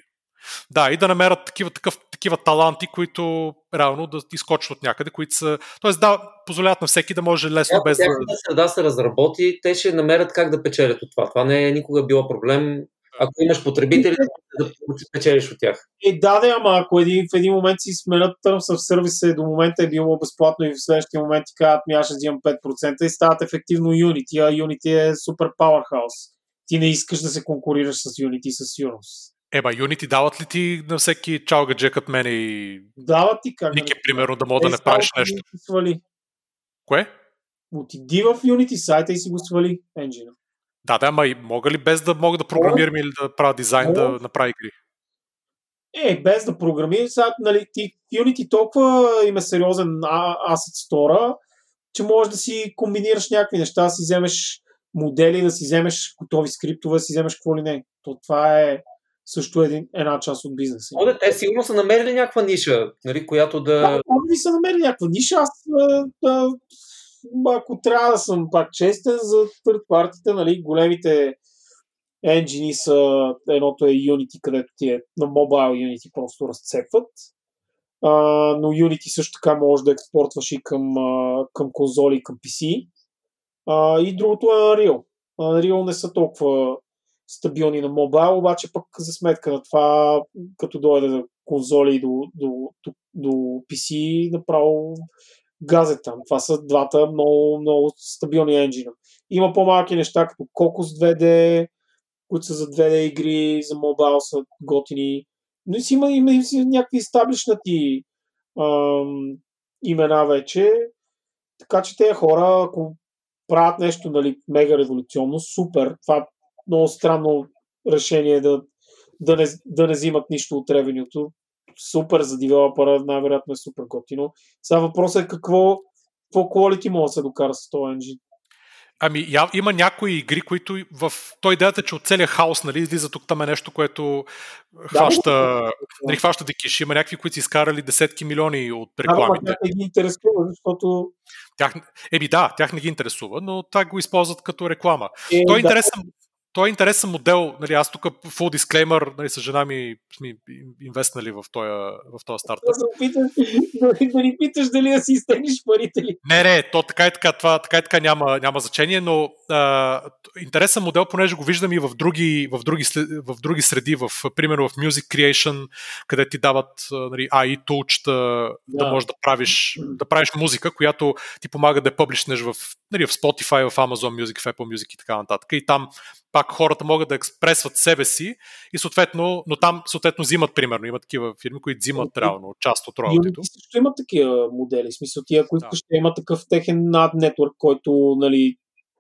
S1: Да, и да намерят такива, такъв, такива таланти, които реално да изкочват някъде, които са... Тоест да, позволяват на всеки да може лесно
S3: Ако
S1: без да...
S3: тяхната среда се разработи, те ще намерят как да печелят от това. Това не е никога било проблем. Ако имаш потребители, да печелиш от тях.
S2: Е, да, да, ама ако един, в един момент си сменят Terms of Service, до момента е било безплатно и в следващия момент ти казват, ми аз ще взимам 5% и стават ефективно Unity, а Unity е супер powerhouse. Ти не искаш да се конкурираш с Unity със сигурност.
S1: Еба, Unity дават ли ти на всеки чалгаджи като мене и
S2: Дават ти как
S1: Ники, примерно, да мога да
S2: Е,
S1: не правиш нещо?
S2: Свали.
S1: Кое?
S2: Отиди в Unity сайта и си го свали енджина.
S1: Да, да, ама и мога ли без да мога да програмирам или да правя дизайн, да направя игри?
S2: Е, без да програмираш, сега, нали, ти Unity толкова има сериозен а- asset store, че можеш да си комбинираш някакви неща, да си вземеш модели, да си вземеш готови скриптове, да си вземеш какво ли не. То това е също един, една част от бизнеса.
S3: Оде, те сигурно са намерили някаква ниша, нали, която да...
S2: Да, може би са намерили някаква ниша. Аз, а, а, ако трябва да съм пак честен, за third партите, нали, големите енджини са, едното е Unity, където ти е на Mobile Unity просто разцепват. А, но Unity също така може да експортваш и към, а, към конзоли към PC. А, и другото е Unreal. Unreal не са толкова стабилни на мобайл, обаче пък за сметка на това, като дойде до конзоли и до, до, до, до PC, направо газет там. Това са двата много, много стабилни енджина. Има по-малки неща, като Cocos 2D, които са за 2D игри, за мобайл са готини. Но си има, има, има си някакви стаблишнати имена вече. Така че тези хора, ако правят нещо нали, мега революционно, супер. Това много странно решение да, да, не, да не взимат нищо от ревенюто. Супер за девелопера, най-вероятно е супер готино. Сега въпросът е какво, какво quality може да се докара с този енджин.
S1: Ами, я, има някои игри, които в... Той идеята е, че от целия хаос, нали, излиза тук там е нещо, което хваща, да, нали, хваща декиш. Има някакви, които са изкарали десетки милиони от рекламите.
S2: Да, тях не ги интересува, защото...
S1: Тях, еми да, тях не ги интересува, но так го използват като реклама. Е, Той е да. интересен, той е интересен модел. Нали, аз тук full disclaimer, нали, с жена ми сме инвестнали в този, в този стартъп.
S2: Да, да ни питаш дали да си изтеглиш парите ли.
S1: Не, не, то така и така, това, така и така няма, няма значение, но а, интересен модел, понеже го виждам и в други, в други, в други среди, в, примерно в Music Creation, къде ти дават нали, AI тулчета, да. да можеш да правиш, да правиш музика, която ти помага да публишнеш в, нали, в Spotify, в Amazon Music, в Apple Music и така нататък. И там пак хората могат да експресват себе си и съответно, но там съответно взимат примерно, има такива фирми, които взимат реално част от роялтито.
S2: И също има такива модели, в смисъл тия, които да. ще има такъв техен над нетворк, който нали,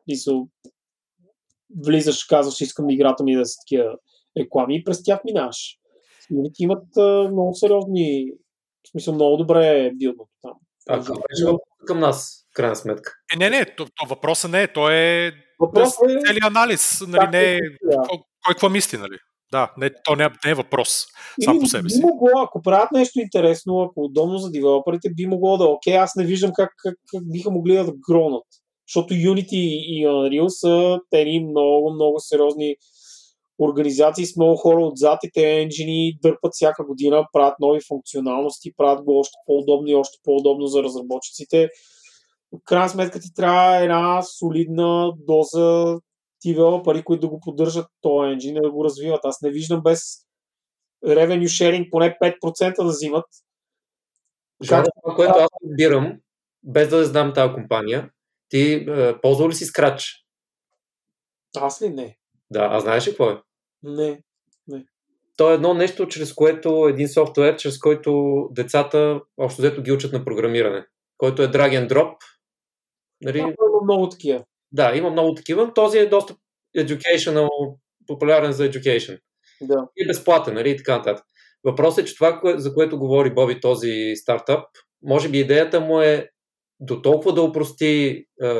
S2: мисъл, влизаш, казваш, искам играта ми да са такива реклами и през тях минаваш. Unity имат а, много сериозни, в смисъл много добре е билдното там.
S3: А, към, към нас, крайна сметка.
S1: Е, не, не, то, то въпросът не е, то е Въпрос е... Целият анализ, нали, не е... Кой, кой какво мисли, нали? Да, не, то не, не е въпрос сам по себе си.
S2: Би могло, ако правят нещо интересно, ако е удобно за девелоперите, би могло да е окей, аз не виждам как, как, как биха могли да гронат. Защото Unity и Unreal са тени много, много сериозни организации с много хора отзад и те енджини дърпат всяка година, правят нови функционалности, правят го още по-удобно и още по-удобно за разработчиците в крайна сметка ти трябва една солидна доза девелопери, които да го поддържат този енджин и да го развиват. Аз не виждам без revenue sharing поне 5% да взимат.
S3: Жан, това, което аз разбирам, без да знам тази компания, ти е, ползвал ли си Scratch?
S2: Аз ли не?
S3: Да, а знаеш ли какво е?
S2: Не, не.
S3: То е едно нещо, чрез което, един софтуер, чрез който децата общо взето ги учат на програмиране, който е drag and drop
S2: Нали? Да, има много такива.
S3: Да, има много такива. Този е доста educational, популярен за education.
S2: Да.
S3: И безплатен, нали? И така нататък. Въпросът е, че това, за което говори Боби този стартъп, може би идеята му е до толкова да упрости е,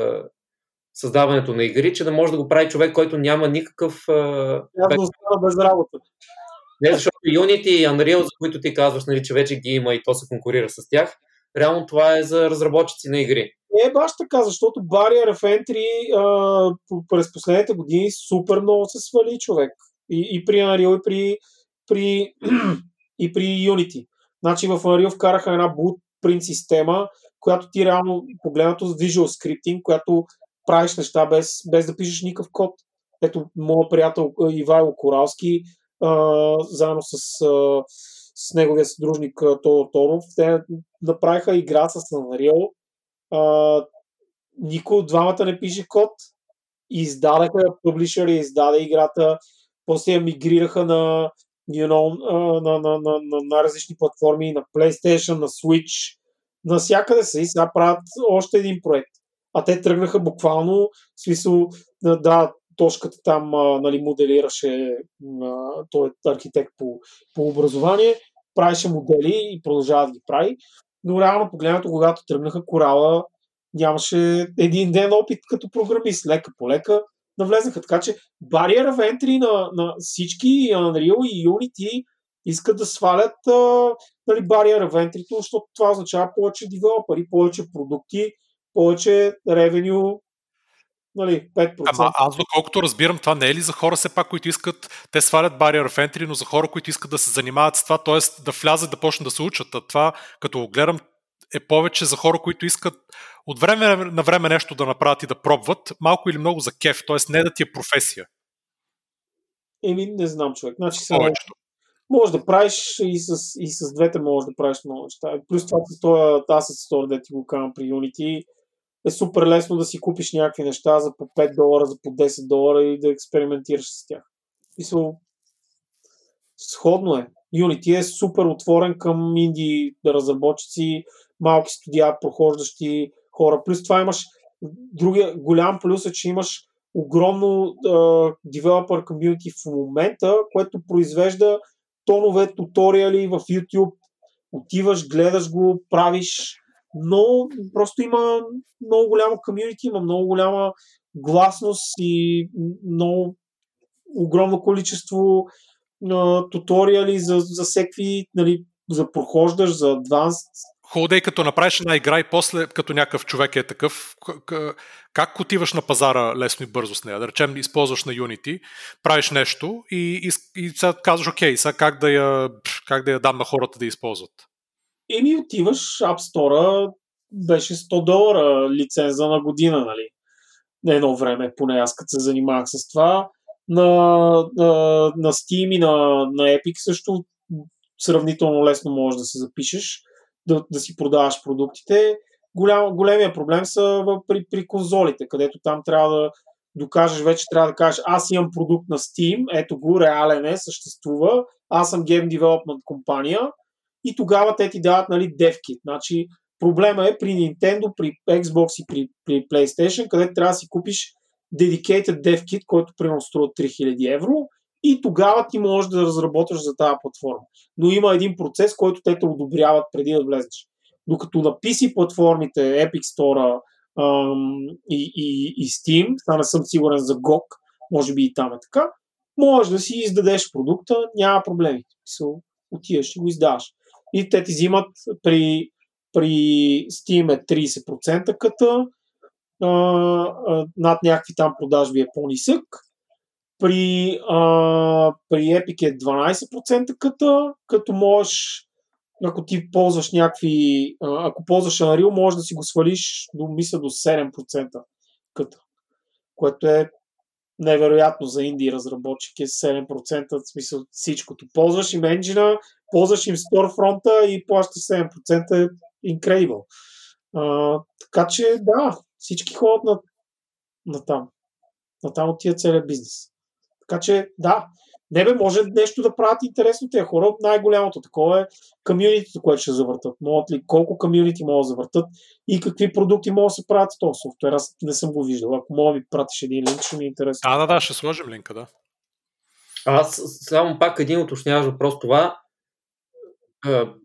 S3: създаването на игри, че да може да го прави човек, който няма никакъв... Е,
S2: без... без работа.
S3: Не, защото Unity и Unreal, за които ти казваш, нали, че вече ги има и то се конкурира с тях, реално това е за разработчици на игри.
S2: Не е баш така, защото Barrier of Entry през последните години супер много се свали човек. И, и при Unreal, и при, при, <clears throat> и при Unity. Значи в Unreal вкараха една blueprint система, която ти реално погледнато с Visual Scripting, която правиш неща без, без да пишеш никакъв код. Ето, моят приятел Ивайло Коралски, заедно с, а, с неговия съдружник Тодор Торов, те направиха игра с Unreal, а, никой от двамата не пише код. Издадаха, публишър издаде играта, после я мигрираха на, you know, на, на, на, на, на различни платформи, на PlayStation, на Switch, навсякъде са и сега правят още един проект. А те тръгнаха буквално, в смисъл, да, точката там а, нали, моделираше, а, той е архитект по, по образование, правеше модели и продължава да ги прави но реално погледнато, когато тръгнаха корала, нямаше един ден опит като програмист. Лека по лека навлезнаха. Така че бариера в entry на, на всички Unreal и Unity искат да свалят а, нали, бариера в entry, защото това означава повече девелопери, повече продукти, повече ревеню, нали, 5%.
S1: Ама аз доколкото разбирам, това не е ли за хора все пак, които искат, те свалят бариер в entry, но за хора, които искат да се занимават с това, т.е. да влязат, да почнат да се учат. А това, като го гледам, е повече за хора, които искат от време на време нещо да направят и да пробват, малко или много за кеф, т.е. не да ти е професия.
S2: Еми, не знам, човек. Значи, сега, може да правиш и с, и с двете може да правиш много неща. Плюс това с този Asset Store, да ти го казвам при Unity, е супер лесно да си купиш някакви неща за по 5 долара, за по 10 долара и да експериментираш с тях. Мисъл, сходно е. Unity е супер отворен към инди разработчици, малки студия, прохождащи хора. Плюс това имаш другия голям плюс е, че имаш огромно девелопер комьюнити в момента, което произвежда тонове туториали в YouTube. Отиваш, гледаш го, правиш но просто има много голямо комьюнити, има много голяма гласност и много огромно количество а, туториали за, за всеки, нали, за прохождаш, за адванс.
S1: Хубаво като направиш една игра и после, като някакъв човек е такъв, как отиваш на пазара лесно и бързо с нея? Да речем, използваш на Unity, правиш нещо и, и, и сега казваш, окей, сега как да, я, как да я дам на хората да използват?
S2: Еми отиваш, App Store беше 100 долара лиценза на година, нали? На едно време, поне аз като се занимавах с това. На, на, на Steam и на, на Epic също сравнително лесно можеш да се запишеш, да, да си продаваш продуктите. Голям, големия проблем са при, при конзолите, където там трябва да докажеш, вече трябва да кажеш, аз имам продукт на Steam, ето го, реален е, съществува, аз съм Game Development компания и тогава те ти дават нали, DevKit. Значи, проблема е при Nintendo, при Xbox и при, при PlayStation, където трябва да си купиш dedicated DevKit, който примерно струва 3000 евро и тогава ти можеш да разработваш за тази платформа. Но има един процес, който те те одобряват преди да влезеш. Докато на PC платформите, Epic Store и, и, и Steam, това не съм сигурен за GOG, може би и там е така, можеш да си издадеш продукта, няма проблеми. Отиваш и го издаваш. И те ти взимат при, при Steam е 30% ката, а, а, над някакви там продажби е по-нисък, при, а, при Epic е 12% ката, като можеш, ако ти ползваш някакви, ако ползваш Unreal, можеш да си го свалиш до, мисля, до 7% ката, което е невероятно за инди разработчик е 7%, в смисъл всичкото. Ползваш им енджина, ползваш им Storefront и плащаш 7%, е incredible. А, така че да, всички ходят на, на там. На там отива целият бизнес. Така че, да, не бе, може нещо да правят интересно тези хора. Най-голямото такова е комьюнитито, което ще завъртат. Могат ли, колко комьюнити могат да завъртат и какви продукти могат да се правят с този софтуер. Аз не съм го виждал. Ако мога да ми пратиш един линк, ще ми е интересно.
S1: Да, да, да, ще сложим линка, да.
S3: Аз само пак един уточняваш въпрос това.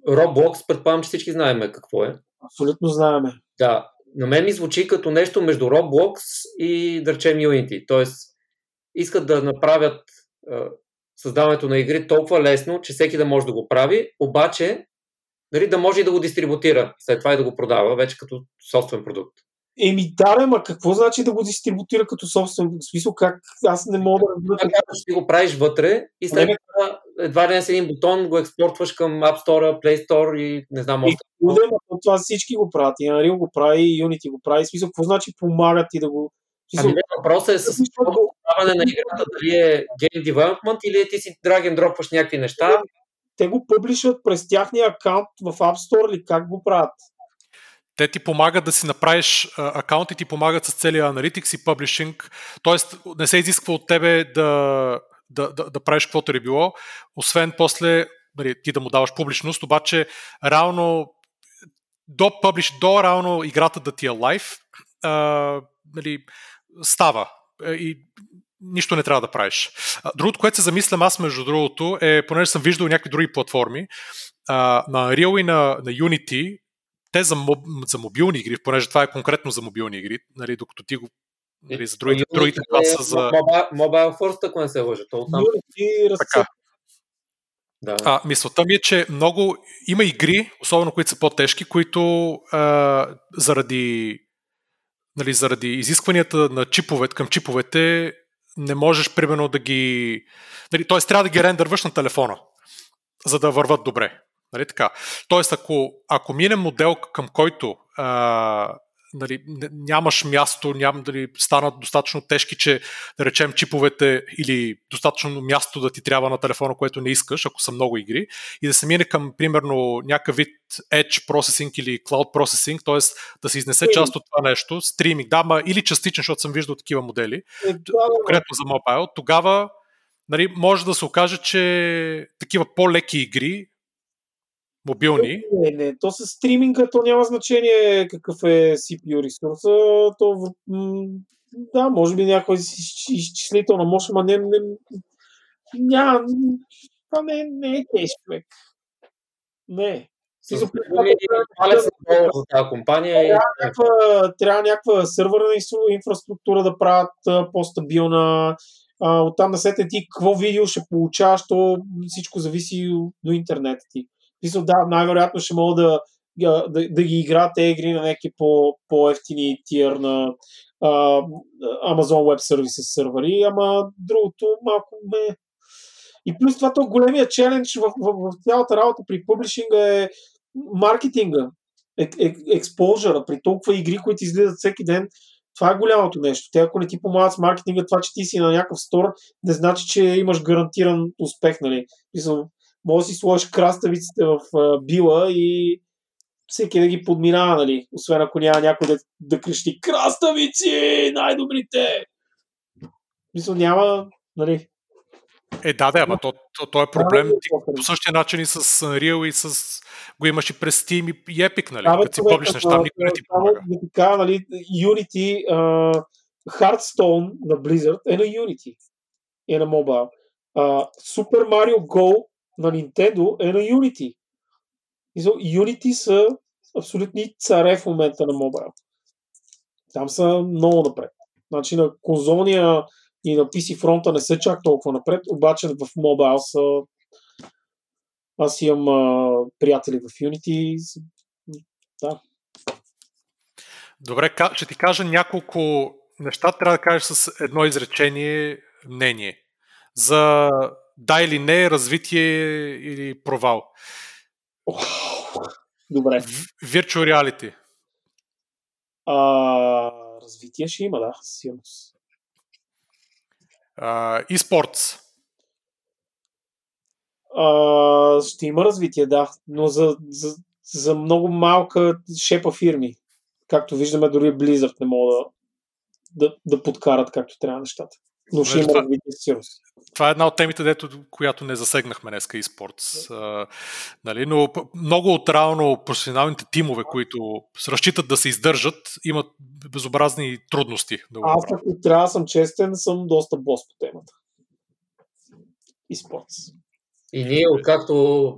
S3: Roblox, предполагам, че всички знаем какво е.
S2: Абсолютно знаеме.
S3: Да, на мен ми звучи като нещо между Roblox и да речем Unity. Тоест, искат да направят а, създаването на игри толкова лесно, че всеки да може да го прави, обаче нали, да може и да го дистрибутира, след това и да го продава вече като собствен продукт.
S2: Еми да, ма какво значи да го дистрибутира като собствен? В смисъл как аз не мога да разбера.
S3: Как ще го правиш вътре и след това едва ли с един бутон го експортваш към App Store, Play Store и не знам.
S2: И, това всички го правят. И Unreal го прави, и Unity го прави. В смисъл, какво значи помагат ти да го
S3: Ами не, въпросът е с създаване на играта, дали е Game Development или е ти си драген дропваш някакви неща.
S2: Те го публишват през тяхния акаунт в App Store или как го правят?
S1: Те ти помагат да си направиш акаунт и ти помагат с целия аналитикс и публишинг. Тоест не се изисква от тебе да, да, да, да правиш каквото е било, освен после нали, ти да му даваш публичност, обаче реално до публиш, до реално играта да ти е лайв, нали, става е, и нищо не трябва да правиш. Другото, което се замислям аз, между другото, е, понеже съм виждал някакви други платформи, на Unreal и на, на Unity, те за, моб, за мобилни игри, понеже това е конкретно за мобилни игри, нали, докато ти го нали, за другите, Unity другите
S3: това са за... Mobile, mobile First, ако не се лъжа. То там...
S1: Така. Да. А, мисълта ми е, че много има игри, особено които са по-тежки, които а, заради нали, заради изискванията на чипове, към чиповете не можеш примерно да ги... Нали, т.е. трябва да ги рендърваш на телефона, за да върват добре. Нали, така. Тоест, ако, ако минем модел, към който а, нали, нямаш място, ням, дали станат достатъчно тежки, че да речем чиповете или достатъчно място да ти трябва на телефона, което не искаш, ако са много игри, и да се мине към, примерно, някакъв вид Edge Processing или Cloud Processing, т.е. да се изнесе част от това нещо, стриминг, да, ма, или частично, защото съм виждал такива модели, е, конкретно за мобайл, тогава нали, може да се окаже, че такива по-леки игри мобилни.
S2: Не, не, то с стриминга то няма значение какъв е CPU ресурса. То, да, може би някой изчислителна мощ, но не, не, няма, това не, не е тежко човек. Не. Трябва, някаква, сървърна инфра- инфраструктура да правят по-стабилна. Оттам насетне ти какво видео ще получаваш, то всичко зависи до интернета ти. Мисля, да, най-вероятно ще мога да, да, да, ги играят тези игри на някакви по, по-ефтини тир на а, Amazon Web Services сървъри, ама другото малко ме... И плюс това, то големия челендж в, в, в цялата работа при публишинга е маркетинга, ек, ек, експожъра, при толкова игри, които излизат всеки ден, това е голямото нещо. Те ако не ти помагат с маркетинга, това, че ти си на някакъв стор, не значи, че имаш гарантиран успех, нали? Мисъл, може да си сложиш краставиците в а, била и всеки да ги подминава, нали? Освен ако няма някой да, да крещи краставици, най-добрите! Мисъл, няма, нали?
S1: Е, да, да, ама то, то, то е проблем. Ти,
S2: да е
S1: по същия начин и с Unreal и с... го имаш и през Steam и, и Epic, нали?
S2: Да,
S1: Като си
S2: ама,
S1: там, никой не ти помага.
S2: Да ти кажа, нали, Unity, uh, Hearthstone на Blizzard е на Unity. Е на мобайл. Uh, Super Mario Go на Nintendo е на Unity. Unity са абсолютни царе в момента на мобайл. Там са много напред. Значи на конзолния и на PC фронта не са чак толкова напред, обаче в мобайл са аз имам а, приятели в Unity. Да.
S1: Добре, ще ти кажа няколко неща. Трябва да кажеш с едно изречение мнение. За да или не, развитие или провал.
S2: Добре.
S1: Virtual reality.
S2: А, развитие ще има, да, сигурност.
S1: E-sports.
S2: А, ще има развитие, да, но за, за, за много малка шепа фирми. Както виждаме, дори Blizzard не могат да, да, да подкарат както трябва нещата. Но ще
S1: Нали,
S2: има
S1: това-
S2: развитие сигурност.
S1: Това е една от темите, дето, която не засегнахме днес, e-sports. А, нали? Но много от реално професионалните тимове, които разчитат да се издържат, имат безобразни трудности. Да
S2: Аз, ако трябва да съм честен, съм доста бос по темата. И спортс.
S3: И ние, откакто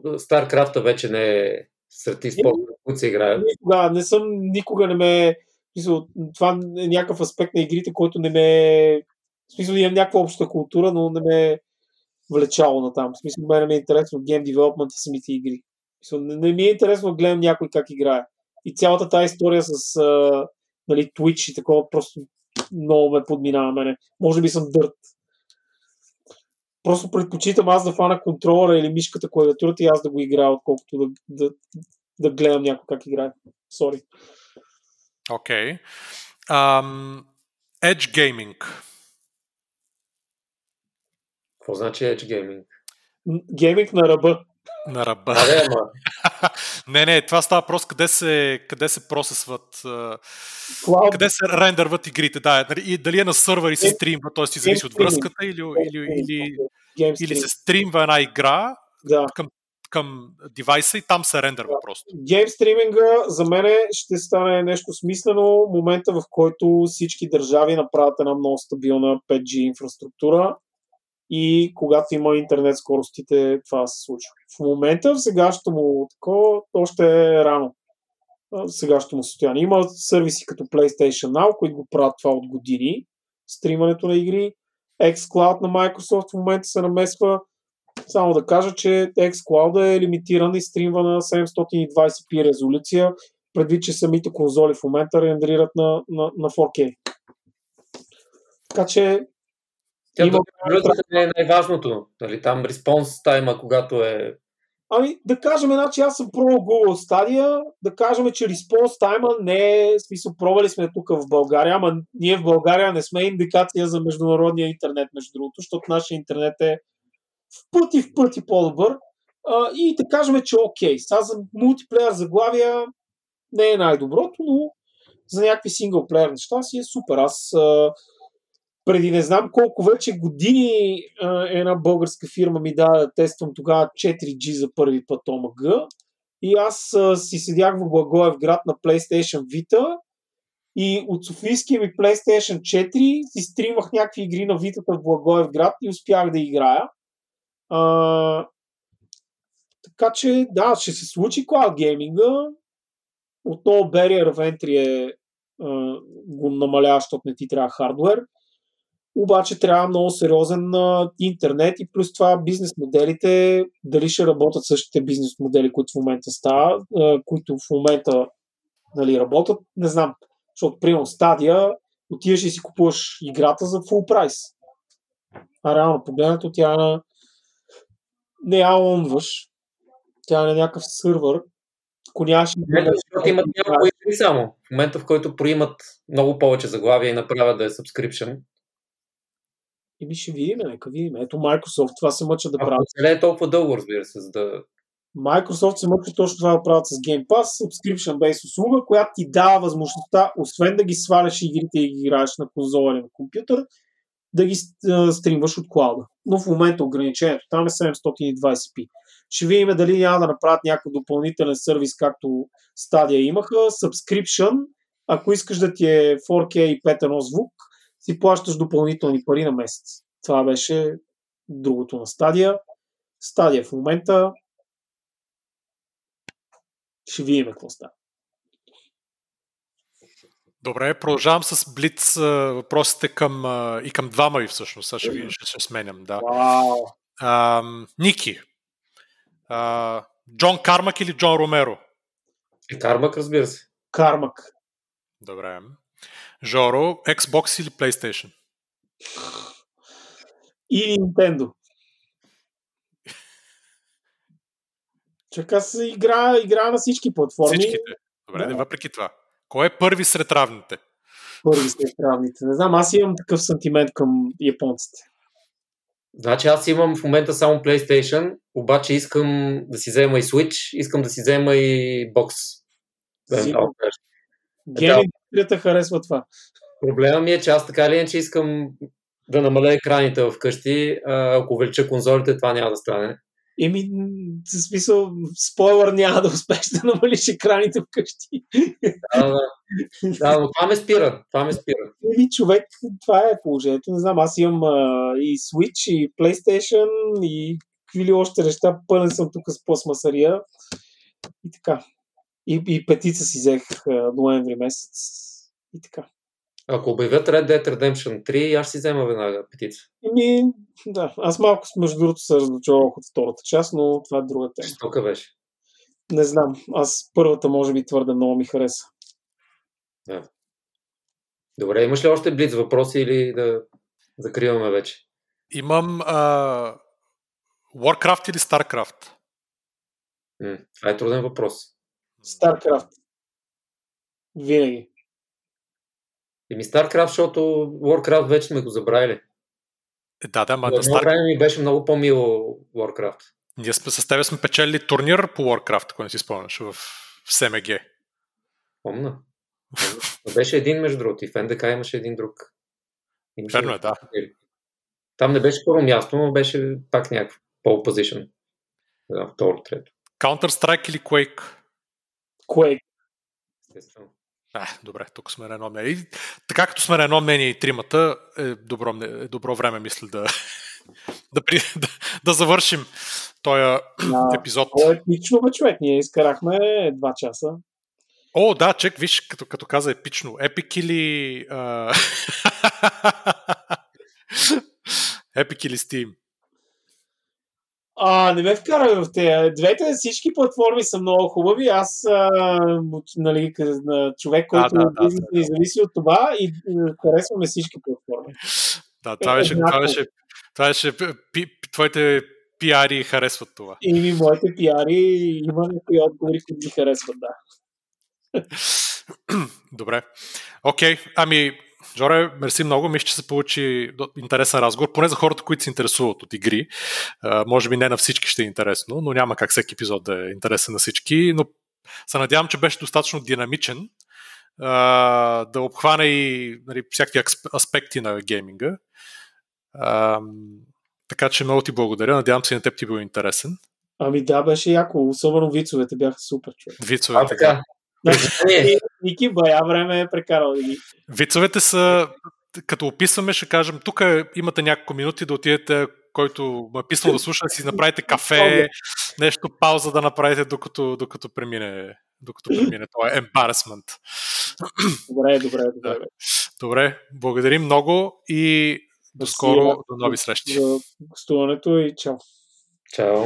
S3: StarCraft вече не е сред и спорта, които се играят.
S2: Никога, не съм, никога не ме... това е някакъв аспект на игрите, който не ме... В смисъл, имам някаква обща култура, но не ме е влечало на там. В смисъл, мен ми е интересно гейм девелопмент и самите игри. В смисъл, не, не ми е интересно да гледам някой как играе. И цялата тази история с а, нали, Twitch и такова просто много ме подминава мене. Може би съм дърт. Просто предпочитам аз да фана контролера или мишката, клавиатурата и аз да го играя, отколкото да, да, да гледам някой как играе. Сори.
S1: Окей. Ам, Edge Gaming.
S3: Какво значи Edge Gaming?
S2: Гейминг на ръба.
S1: На ръба.
S3: А, не, ама, <laughs>
S1: не, не, това става просто къде се, къде се процесват,
S2: Cloud
S1: къде се рендърват игрите. Да, нали, и дали е на сървър и се
S2: Game-
S1: стримва, т.е. си зависи от
S2: streaming.
S1: връзката или, или, или, или се стримва една игра
S2: Да.
S1: към девайса и там се рендърва просто.
S2: Гейм стриминга за мен ще стане нещо смислено момента, в който всички държави направят една много стабилна 5G инфраструктура и когато има интернет скоростите, това се случва. В момента, в сегашното му такова, още е рано. Сегашното му състояние. Има сервиси като PlayStation Now, които го правят това от години. Стримането на игри. xCloud на Microsoft в момента се намесва. Само да кажа, че xCloud е лимитиран и стримва на 720p резолюция, предвид, че самите конзоли в момента рендерират на, на, на 4K. Така че
S3: тя
S2: Има-
S3: не е най-важното. Нали, там респонс тайма, когато е...
S2: Ами, да кажем, значи аз съм пробвал Google Stadia, да кажем, че response time не е, смисъл, пробвали сме тук в България, ама ние в България не сме индикация за международния интернет, между другото, защото нашия интернет е в пъти, в пъти по-добър. А, и да кажем, че окей. Сега за мултиплеер заглавия не е най-доброто, но за някакви синглплеер неща си е супер. Аз а, преди не знам колко вече години една българска фирма ми даде да тествам тогава 4G за първи път ОМГ. И аз си седях в Благоев град на PlayStation Vita и от Софийския ми PlayStation 4 си стримах някакви игри на Витата в Благоев град и успях да играя. А, така че, да, ще се случи cloud гейминга. Отново barrier of entry е го намалява, защото не ти трябва хардвер. Обаче трябва много сериозен интернет и плюс това бизнес моделите, дали ще работят същите бизнес модели, които в момента стават, които в момента нали, работят, не знам. Защото, примерно, стадия, отиваш и си купуваш играта за full прайс. А реално погледнато тя не я онваш, тя е на някакъв сървър, ако нямаш...
S3: Не, защото имат няколко игри само. В момента, в който проимат много повече заглавия и направят да е subscription.
S2: Ми ще видим, нека видим. Ето Microsoft това се мъчат да правят.
S3: не е толкова дълго, разбира се, за да...
S2: Microsoft се мъчат точно това да правят с Game Pass, subscription based услуга, която ти дава възможността, освен да ги сваляш игрите и ги играеш на конзола или на компютър, да ги стримваш от клауда. Но в момента ограничението там е 720p. Ще видим дали няма да направят някакъв допълнителен сервис, както стадия имаха. Subscription, ако искаш да ти е 4K и 5.1 звук, си плащаш допълнителни пари на месец. Това беше другото на стадия. Стадия в момента ще видим какво става.
S1: Добре, продължавам с Блиц въпросите към, и към двама ви всъщност. Сега ще, ще се сменям. Да.
S2: Вау!
S1: А, Ники. А, Джон Кармак или Джон Ромеро?
S3: Е, Кармак, разбира се.
S2: Кармак.
S1: Добре. Жоро, Xbox или PlayStation?
S2: И Nintendo. Чака се игра, игра на всички платформи.
S1: Всичките. Добре,
S2: Да.
S1: въпреки това. Кой е първи сред равните?
S2: Първи сте равните. Не знам, аз имам такъв сантимент към японците.
S3: Значи аз имам в момента само PlayStation, обаче искам да си взема и Switch, искам да си взема и бокс. Да,
S2: Сигурно.
S3: да,
S2: Гейм индустрията харесва това.
S3: Проблема ми е, че аз така или иначе искам да намаля екраните вкъщи. Ако увелича конзолите, това няма да стане.
S2: Еми, в смисъл, спойлър няма да успееш да намалиш екраните вкъщи.
S3: Да, да. да, но това ме спира. Това ме спира.
S2: Еми, човек, това е положението. Не знам, аз имам а, и Switch, и PlayStation, и какви ли още неща. Пълен съм тук с пластмасария. И така. И, и петица си взех ноември месец. И така.
S3: Ако обявят Red Dead Redemption 3, аз ще си взема веднага петица.
S2: Еми, да, аз малко между другото се разочаровах от втората част, но това е друга тема.
S3: Жестока беше.
S2: Не знам, аз първата може би твърде много ми хареса.
S3: Добре, имаш ли още блиц въпроси или да закриваме вече?
S1: Имам а, Warcraft или StarCraft?
S3: М, това е труден въпрос.
S2: StarCraft. Винаги.
S3: Еми StarCraft, защото Warcraft вече сме го забравили.
S1: Е, да, да, ма на Star...
S3: време ми беше много по-мило Warcraft.
S1: Ние сме, с тебе сме печели турнир по Warcraft, ако не си спомняш, в, в СМГ.
S3: Помна. Но беше един, между другото. И в НДК имаше един друг. Имаше
S1: Верно е, да.
S3: Там не беше първо място, но беше пак някакъв position. Да, второ, трето.
S1: Counter-Strike или Quake?
S2: Quake.
S3: Естествено.
S1: А, добре, тук сме на едно мнение. И, така като сме на едно мнение и тримата, е добро, е добро време, мисля, да, <laughs> да, при, да, да завършим този епизод.
S2: То е епично, бе, човек. Ние изкарахме два часа.
S1: О, да, чек, виж, като, като каза епично. Епик или... а, <laughs> Epic или Steam?
S2: А, не ме вкарай в те. Двете всички платформи са много хубави. Аз, а, нали, човек, който
S1: да, да, да, да.
S2: и зависи от това и харесваме всички платформи.
S1: Да, това беше, това беше, това беше пи, твоите пиари харесват това.
S2: И ми моите пиари има някои отговори, които ги харесват, да.
S1: Добре. Окей, ами, Жоре, мерси много. Мисля, че се получи интересен разговор, поне за хората, които се интересуват от игри. А, може би не на всички ще е интересно, но няма как всеки епизод да е интересен на всички, но се надявам, че беше достатъчно динамичен а, да обхване и нали, всякакви аспекти на гейминга. А, така че много ти благодаря. Надявам се и на теб ти бил интересен.
S2: Ами да, беше яко. Особено вицовете бяха супер, човек.
S3: А,
S1: Вицовете,
S3: така. Признание. <laughs>
S2: Ники бая време е прекарал ги.
S1: Вицовете са, като описваме, ще кажем, тук имате няколко минути да отидете, който му е писал да слуша, да си направите кафе, нещо пауза да направите, докато, докато премине докато премине това е embarrassment.
S2: Добре, добре, добре. Да.
S1: Добре, благодарим много и до скоро, до нови срещи.
S2: За гостуването и чао.
S3: Чао.